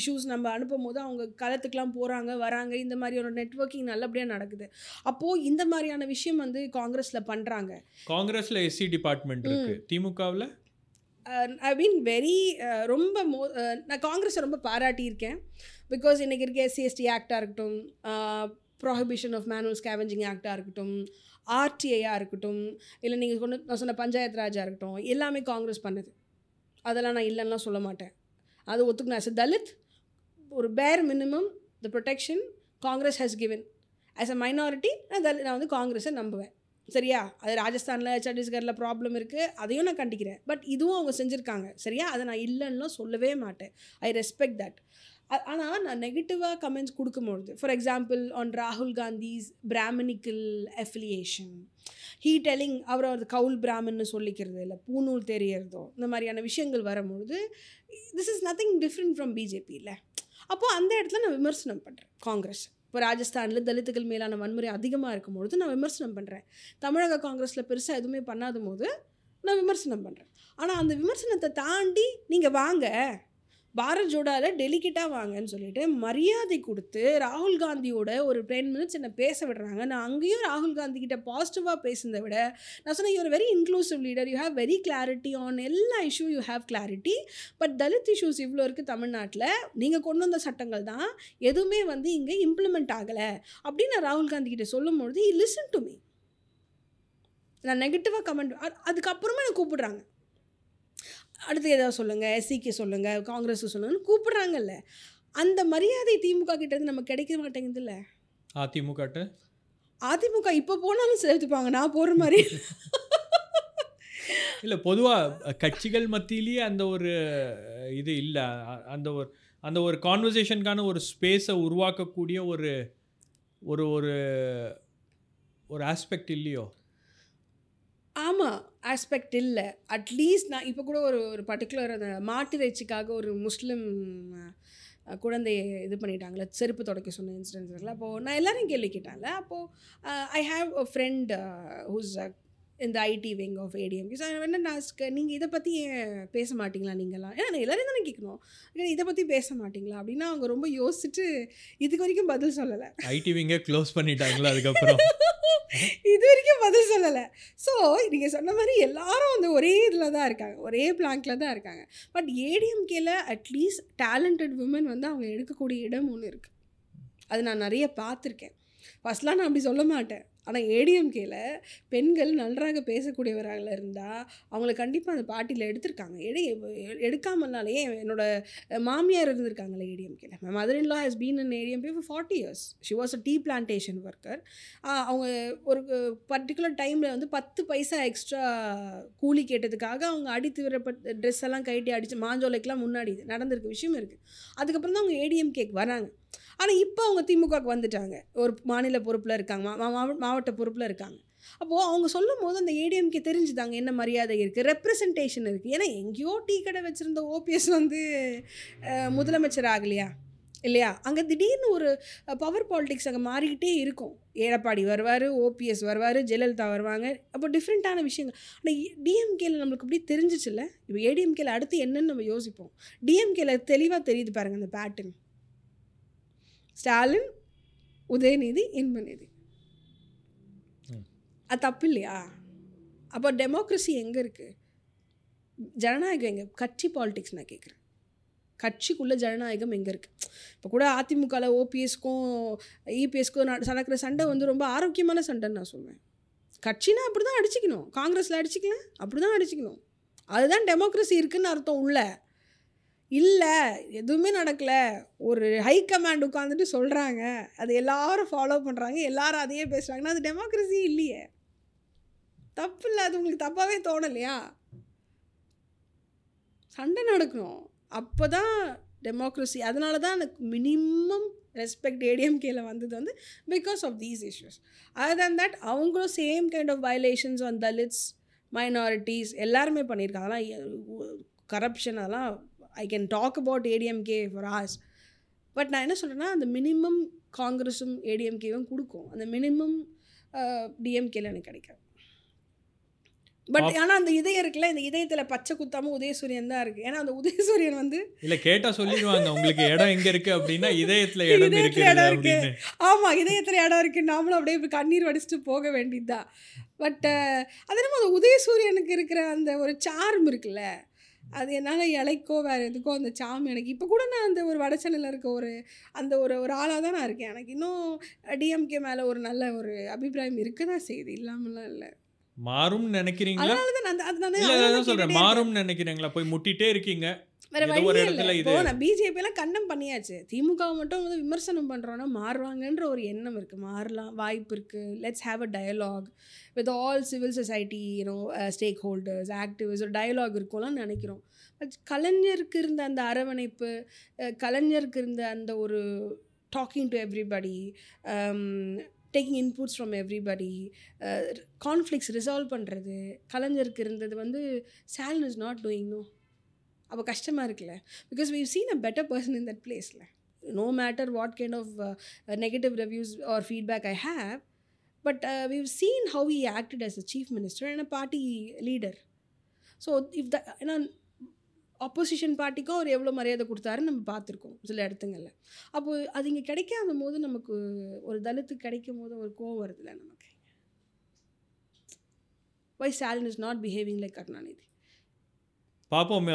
[SPEAKER 2] இஷ்யூஸ் நம்ம அனுப்பும் போது அவங்க களத்துக்குலாம் போகிறாங்க வராங்க. இந்த மாதிரி ஒரு நெட்வொர்க்கிங் நல்லபடியாக நடக்குது. அப்போது இந்த மாதிரியான விஷயம் வந்து காங்கிரஸில் பண்ணுறாங்க
[SPEAKER 1] காங்கிரஸ்ல எஸ்சி டிபார்ட்மெண்ட் இருக்கு. திமுகவுல?
[SPEAKER 2] ஐ மீன் வெரி ரொம்ப மோ நான் காங்கிரஸை ரொம்ப பாராட்டியிருக்கேன். பிகாஸ் இன்றைக்கி இருக்க எஸ்சி எஸ்டி ஆக்டாக இருக்கட்டும் ப்ராஹிபிஷன் ஆஃப் மேனுவல் ஸ்கேவெஞ்சிங் ஆக்டாக இருக்கட்டும் ஆர்டிஐயாக இருக்கட்டும் இல்லை நீங்கள் கொண்டு நான் சொன்ன பஞ்சாயத்து ராஜாக இருக்கட்டும் எல்லாமே காங்கிரஸ் பண்ணுது. அதெல்லாம் நான் இல்லைன்னா சொல்ல மாட்டேன். அது ஒத்துக்கணும் ஆஸ் அ தலித் ஒரு bare minimum the protection Congress has given as a minority நான் தலித் நான் வந்து காங்கிரஸை நம்புவேன். சரியா? அது ராஜஸ்தானில் சத்தீஸ்கரில் ப்ராப்ளம் இருக்குது அதையும் நான் கண்டிக்கிறேன். பட் இதுவும் அவங்க செஞ்சுருக்காங்க. சரியா? அதை நான் இல்லைன்னா சொல்லவே மாட்டேன். ஐ ரெஸ்பெக்ட் தட் ஆனால் நான் நெகட்டிவாக கமெண்ட்ஸ் கொடுக்கும்பொழுது ஃபார் எக்ஸாம்பிள் ஆன் ராகுல் Gandhi's Brahminical affiliation he telling அவர் அது கவுல் பிராமின்னு சொல்லிக்கிறது இல்லை பூநூல் தெரியறதோ இந்த மாதிரியான விஷயங்கள் வரும்பொழுது this is nothing different from BJP இல்லை. அப்போது அந்த இடத்துல நான் விமர்சனம் பண்ணுறேன் காங்கிரஸ். இப்போ ராஜஸ்தானில் தலித்துகள் மேலான வன்முறை அதிகமாக இருக்கும்பொழுது நான் விமர்சனம் பண்ணுறேன் தமிழக காங்கிரஸில் பெருசாக எதுவுமே பண்ணாத போது நான் விமர்சனம் பண்ணுறேன் ஆனால் அந்த விமர்சனத்தை தாண்டி நீங்கள் வாங்க பாரத் ஜோடாவில் டெலிகேட்டாக வாங்கன்னு சொல்லிட்டு மரியாதை கொடுத்து ராகுல் காந்தியோட ஒரு டென் மினிட்ஸ் என்னை பேச விடுறாங்க. நான் அங்கேயும் ராகுல் காந்தி கிட்ட பாசிட்டிவாக பேசுனதை விட நான் சொன்னேன் you're very inclusive leader you have very clarity on எல்லா issue you have clarity but Dalit issues இவ்வளோ இருக்குது தமிழ்நாட்டில். நீங்கள் கொண்டு வந்த சட்டங்கள் தான் எதுவுமே வந்து இங்கே இம்ப்ளிமெண்ட் ஆகலை. அப்படின்னு நான் ராகுல் காந்தி கிட்ட சொல்லும்பொழுது இ லிசன் டு மீ நான் நெகட்டிவாக கமெண்ட் அதுக்கப்புறமா என்னை கூப்பிடுறாங்க. அடுத்து ஏதாவது சொல்லுங்கள் எஸ்சிக்கு சொல்லுங்கள் காங்கிரஸுக்கு சொல்லுங்கன்னு கூப்பிடுறாங்கல்ல. அந்த மரியாதை திமுக கிட்ட இருந்து நமக்கு கிடைக்க மாட்டேங்குதுல்ல?
[SPEAKER 1] அதிமுகட்ட?
[SPEAKER 2] அதிமுக இப்போ போனாலும் சேர்த்துப்பாங்க நான் போகிற மாதிரி.
[SPEAKER 1] இல்ல பொதுவா அஹ், கட்சிகள் மத்தியிலேயே அந்த ஒரு இது இல்ல. அந்த ஒரு அந்த ஒரு கான்வர்சேஷனுக்கான ஒரு ஸ்பேஸை உருவாக்கக்கூடிய ஒரு ஒரு ஒரு ஒரு ஆஸ்பெக்ட் இல்லையோ?
[SPEAKER 2] ஆமாம் ஆஸ்பெக்ட் இல்லை. அட்லீஸ்ட் நான் இப்போ கூட ஒரு ஒரு பர்டிகுலர் அந்த மாட்டிறைச்சிக்காக ஒரு முஸ்லீம் குழந்தையை இது பண்ணிட்டாங்களே செருப்பு துடைக்க சொன்ன இன்சிடென்ட்ஸ் இருக்குல்ல அப்போது நான் எல்லோரையும் கேள்வி கேட்டேன்ல. அப்போது I have a friend who's இந்த IT wing of ADMK so என்ன நான் நீங்கள் இதை பற்றி ஏன் பேச மாட்டீங்களா நீங்களாம் ஏன்னா நான் எல்லாரையும் தானே கேட்கணும் ஏன்னா இதை பற்றி பேச மாட்டீங்களா? அப்படின்னா அவங்க ரொம்ப யோசிச்சுட்டு இதுக்கு வரைக்கும் பதில் சொல்லலை.
[SPEAKER 1] ஐடிவிங்க க்ளோஸ் பண்ணிட்டாங்களா அதுக்கப்புறம்?
[SPEAKER 2] இது வரைக்கும் பதில் சொல்லலை. ஸோ நீங்கள் சொன்ன மாதிரி எல்லாரும் வந்து ஒரே இதில் தான் இருக்காங்க. ஒரே பிளாங்க்கில் தான் இருக்காங்க. பட் ஏடிஎம்கேல அட்லீஸ்ட் டேலண்டட் விமன் வந்து அவங்க எடுக்கக்கூடிய இடம் ஒன்று இருக்குது அது நான் நிறைய பார்த்துருக்கேன். ஃபஸ்ட்லாம் நான் அப்படி சொல்ல மாட்டேன். ஆனால் ஏடிஎம்கேல பெண்கள் நன்றாக பேசக்கூடியவராக இருந்தால் அவங்கள கண்டிப்பாக அந்த பாட்டியில் எடுத்திருக்காங்க. எடு எடுக்காமல்னாலே என்னோட மாமியார் இருந்திருக்காங்களே ஏடிஎம்கேல my mother law. Has been in ADMK for forty years she was a tea plantation worker அவங்க ஒரு பர்டிகுலர் டைமில் வந்து பத்து பைசா எக்ஸ்ட்ரா கூலி கேட்டதுக்காக அவங்க அடித்து விடப்பட்ட ட்ரெஸ் எல்லாம் கைட்டி அடித்து மாஞ்சோலைக்கெலாம் முன்னாடி இது நடந்திருக்க விஷயம் இருக்குது அதுக்கப்புறம் தான் அவங்க ஏடிஎம் கேக் வராங்க. ஆனால் இப்போ அவங்க திமுகவுக்கு வந்துட்டாங்க. ஒரு மாநில பொறுப்பில் இருக்காங்க மா- மா- மாவட்ட பொறுப்பில் இருக்காங்க. அப்போது அவங்க சொல்லும் போது அந்த ஏடிஎம்கே தெரிஞ்சுதாங்க என்ன மரியாதை இருக்குது ரெப்ரசன்டேஷன் இருக்குது ஏன்னா எங்கேயோ டீ கடை வச்சுருந்த ஓபிஎஸ் வந்து முதலமைச்சர் ஆகலையா? இல்லையா? அங்கே திடீர்னு ஒரு பவர் பாலிடிக்ஸ் அங்கே மாறிக்கிட்டே இருக்கும். எடப்பாடி வருவார் ஓபிஎஸ் வருவார் ஜெயலலிதா வருவாங்க. அப்போ டிஃப்ரெண்ட்டான விஷயங்கள். ஆனால் டிஎம்கேல நம்மளுக்கு அப்படி தெரிஞ்சிச்சுல்ல? இப்போ ஏடிஎம்கேல அடுத்து என்னன்னு நம்ம யோசிப்போம். டிஎம்கேல தெளிவாக தெரியுது பாருங்கள் அந்த பேட்டர்ன் ஸ்டாலின் உதயநிதி இன்பநிதி. அது தப்பு இல்லையா அப்போ டெமோக்ரஸி எங்கே இருக்குது ஜனநாயகம் எங்கே கட்சி பாலிடிக்ஸ் நான் கேட்குறேன் கட்சிக்குள்ளே ஜனநாயகம் எங்கே இருக்குது இப்போ கூட அதிமுகவில் ஓபிஎஸ்க்கும் இபிஎஸ்க்கும் நடக்கிற சண்டை வந்து ரொம்ப ஆரோக்கியமான சண்டைன்னு நான் சொல்லுவேன் கட்சினா அப்படி தான் அடிச்சுக்கணும் காங்கிரஸில் அடிச்சுக்கல அப்படி தான் அடிச்சுக்கணும் அதுதான் டெமோக்ரஸி இருக்குன்னு அர்த்தம் உள்ள இல்லை எதுவுமே நடக்கலை. ஒரு ஹை கமாண்ட் உட்காந்துட்டு சொல்கிறாங்க அது எல்லாரும் ஃபாலோ பண்ணுறாங்க எல்லாரும் அதையே பேசுகிறாங்கன்னா அது டெமோக்ரஸி இல்லையே. தப்பு இல்லை. அது உங்களுக்கு தப்பாகவே தோணலையா? சண்டை நடக்கணும். அப்போ தான் டெமோக்ரஸி அதனால தான் எனக்கு மினிமம் ரெஸ்பெக்ட் ஏடிஎம்கேல வந்தது வந்து because of these issues other than that அவங்களும் same kind of violations on Dalits minorities எல்லாருமே பண்ணியிருக்காங்க. அதெல்லாம் கரப்ஷன் அதெல்லாம் I can talk about ADMK for hours but நான் என்ன சொல்கிறேன்னா அந்த மினிமம் காங்கிரஸும் ஏடிஎம்கேவும் கொடுக்கும். அந்த மினிமம் டிஎம்கேல எனக்கு கிடைக்காது. பட் ஆனால் அந்த இதயம் இருக்குல்ல இந்த இதயத்தில் பச்சை குத்தாமல் உதயசூரியன் தான் இருக்குது ஏன்னா அந்த உதயசூரியன் வந்து
[SPEAKER 1] இல்ல கேட்டா சொல்லிடுவாங்க உங்களுக்கு இடம் எங்க இருக்கு? அப்படின்னா இதயத்துல இடம் இருக்கு
[SPEAKER 2] இடம் இருக்கு. ஆமாம் இதயத்தில் இடம் இருக்குது நாமளும் அப்படியே கண்ணீர் வடிச்சிட்டு போக வேண்டியதுதான். பட் அது என்னமோ அந்த உதயசூரியனுக்கு இருக்கிற அந்த ஒரு சார்ம் இருக்குல்ல. அது என்னால் இலைக்கோ வேறு எதுக்கோ அந்த சாம் எனக்கு. இப்போ கூட நான் அந்த ஒரு வடச்சென்னையில் இருக்க ஒரு அந்த ஒரு ஒரு ஆளாக தான் நான் இருக்கேன். எனக்கு இன்னும் டிஎம்கே மேலே ஒரு நல்ல ஒரு அபிப்பிராயம் இருக்க தான் செய்யுது இல்லாமலாம் இல்லை.
[SPEAKER 1] மாறும்னு நினைக்கிறீங்களா?
[SPEAKER 2] அதனால தான் நான் அது நானே
[SPEAKER 1] இல்ல
[SPEAKER 2] அதனால
[SPEAKER 1] அதான்
[SPEAKER 2] தான்
[SPEAKER 1] சொல்றேன். மாறும்னு நினைக்கிறீங்களா? போய் முட்டிட்டே இருக்கீங்க.
[SPEAKER 2] வேற
[SPEAKER 1] இடத்துல
[SPEAKER 2] இல்லை. நான் பிஜேபி எல்லாம் கண்டம் பண்ணியாச்சு. திமுக மட்டும் வந்து விமர்சனம் பண்றோம்னா மாறுவாங்கன்ற ஒரு எண்ணம் இருக்கு. மாறலாம் வாய்ப்பு இருக்கு. Let's have a dialogue with all civil society you know stakeholders activist ஒரு டயலாக் இருக்கும்லாம் நினைக்கிறோம். பட் கலைஞருக்கு இருந்த அந்த அரவணைப்பு அஹ், கலைஞருக்கு இருந்த அந்த ஒரு talking to everybody taking inputs from everybody conflicts resolve பண்ணுறது கலைஞருக்கு இருந்தது வந்து Stalin is not doing no அப்போ கஷ்டமாக இருக்குல்ல? Because we've seen a better person in that பிளேஸில் no matter what kind of negative reviews or feedback I have but have seen how uh, we've acted as a chief minister and a party leader so if the ஏன்னா opposition பார்ட்டிக்கும் அவர் எவ்வளோ மரியாதை கொடுத்தாருன்னு நம்ம பார்த்துருக்கோம் சில இடத்துங்களில். அப்போது அது இங்கே கிடைக்காத போது நமக்கு ஒரு தலித்து கிடைக்கும் போது ஒரு கோவம் வருதுல்ல நமக்கு? Why Stalin is not behaving like Karunanidhi
[SPEAKER 1] பார்ப்போம்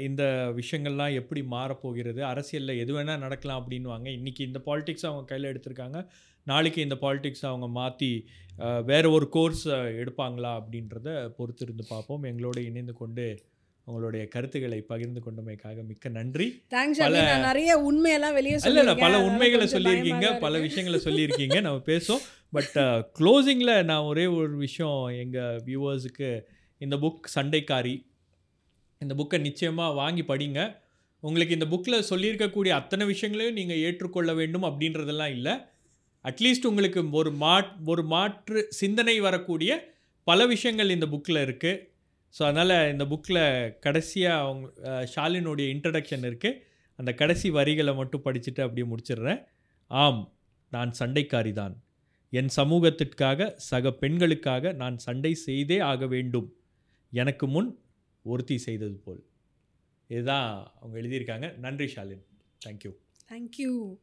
[SPEAKER 1] இந்த விஷயங்கள்லாம் எப்படி மாறப்போகிறது? அரசியலில் எது வேணால் நடக்கலாம் அப்படின்வாங்க இன்றைக்கி இந்த பாலிடிக்ஸ் அவங்க கையில் எடுத்திருக்காங்க. நாளைக்கு இந்த பாலிடிக்ஸ் அவங்க மாற்றி வேற ஒரு கோர்ஸ் எடுப்பாங்களா அப்படின்றத பொறுத்து இருந்து பார்ப்போம் எங்களோடு இணைந்து கொண்டு உங்களுடைய கருத்துக்களை பகிர்ந்து கொண்டமைக்காக மிக்க நன்றி.
[SPEAKER 2] தேங்க்ஸ்
[SPEAKER 1] பல-
[SPEAKER 2] நிறைய உண்மையெல்லாம் வெளியே
[SPEAKER 1] இல்ல இல்ல. பல உண்மைகளை சொல்லியிருக்கீங்க. பல. விஷயங்களை சொல்லியிருக்கீங்க. நம்ம பேசுவோம். பட் க்ளோசிங்கில் நான் ஒரே ஒரு விஷயம் எங்கள் வியூவர்ஸுக்கு இந்த புக் சண்டைக்காரி இந்த புக்கை நிச்சயமாக வாங்கி படிங்க. உங்களுக்கு இந்த புக்கில் சொல்லியிருக்கக்கூடிய அத்தனை விஷயங்களையும் நீங்கள் ஏற்றுக்கொள்ள வேண்டும் அப்படின்றதெல்லாம் இல்லை. அட்லீஸ்ட் உங்களுக்கு ஒரு மாட் ஒரு மாற்று சிந்தனை வரக்கூடிய பல விஷயங்கள் இந்த புக்கில் இருக்குது ஸோ அதனால் இந்த புக்கில் கடைசியாக அவங்க ஷாலினுடைய இன்ட்ரடக்ஷன் இருக்குது அந்த கடைசி வரிகளை மட்டும் படிச்சுட்டு அப்படியே முடிச்சிடுறேன். ஆம் நான் சண்டைக்காரி தான். என் சமூகத்திற்காக சக பெண்களுக்காக நான் சண்டை செய்தே ஆக வேண்டும். எனக்கு முன் ஒருத்தி செய்தது போல். இதுதான் அவங்க எழுதியிருக்காங்க. நன்றி ஷாலின். Thank you
[SPEAKER 2] thank you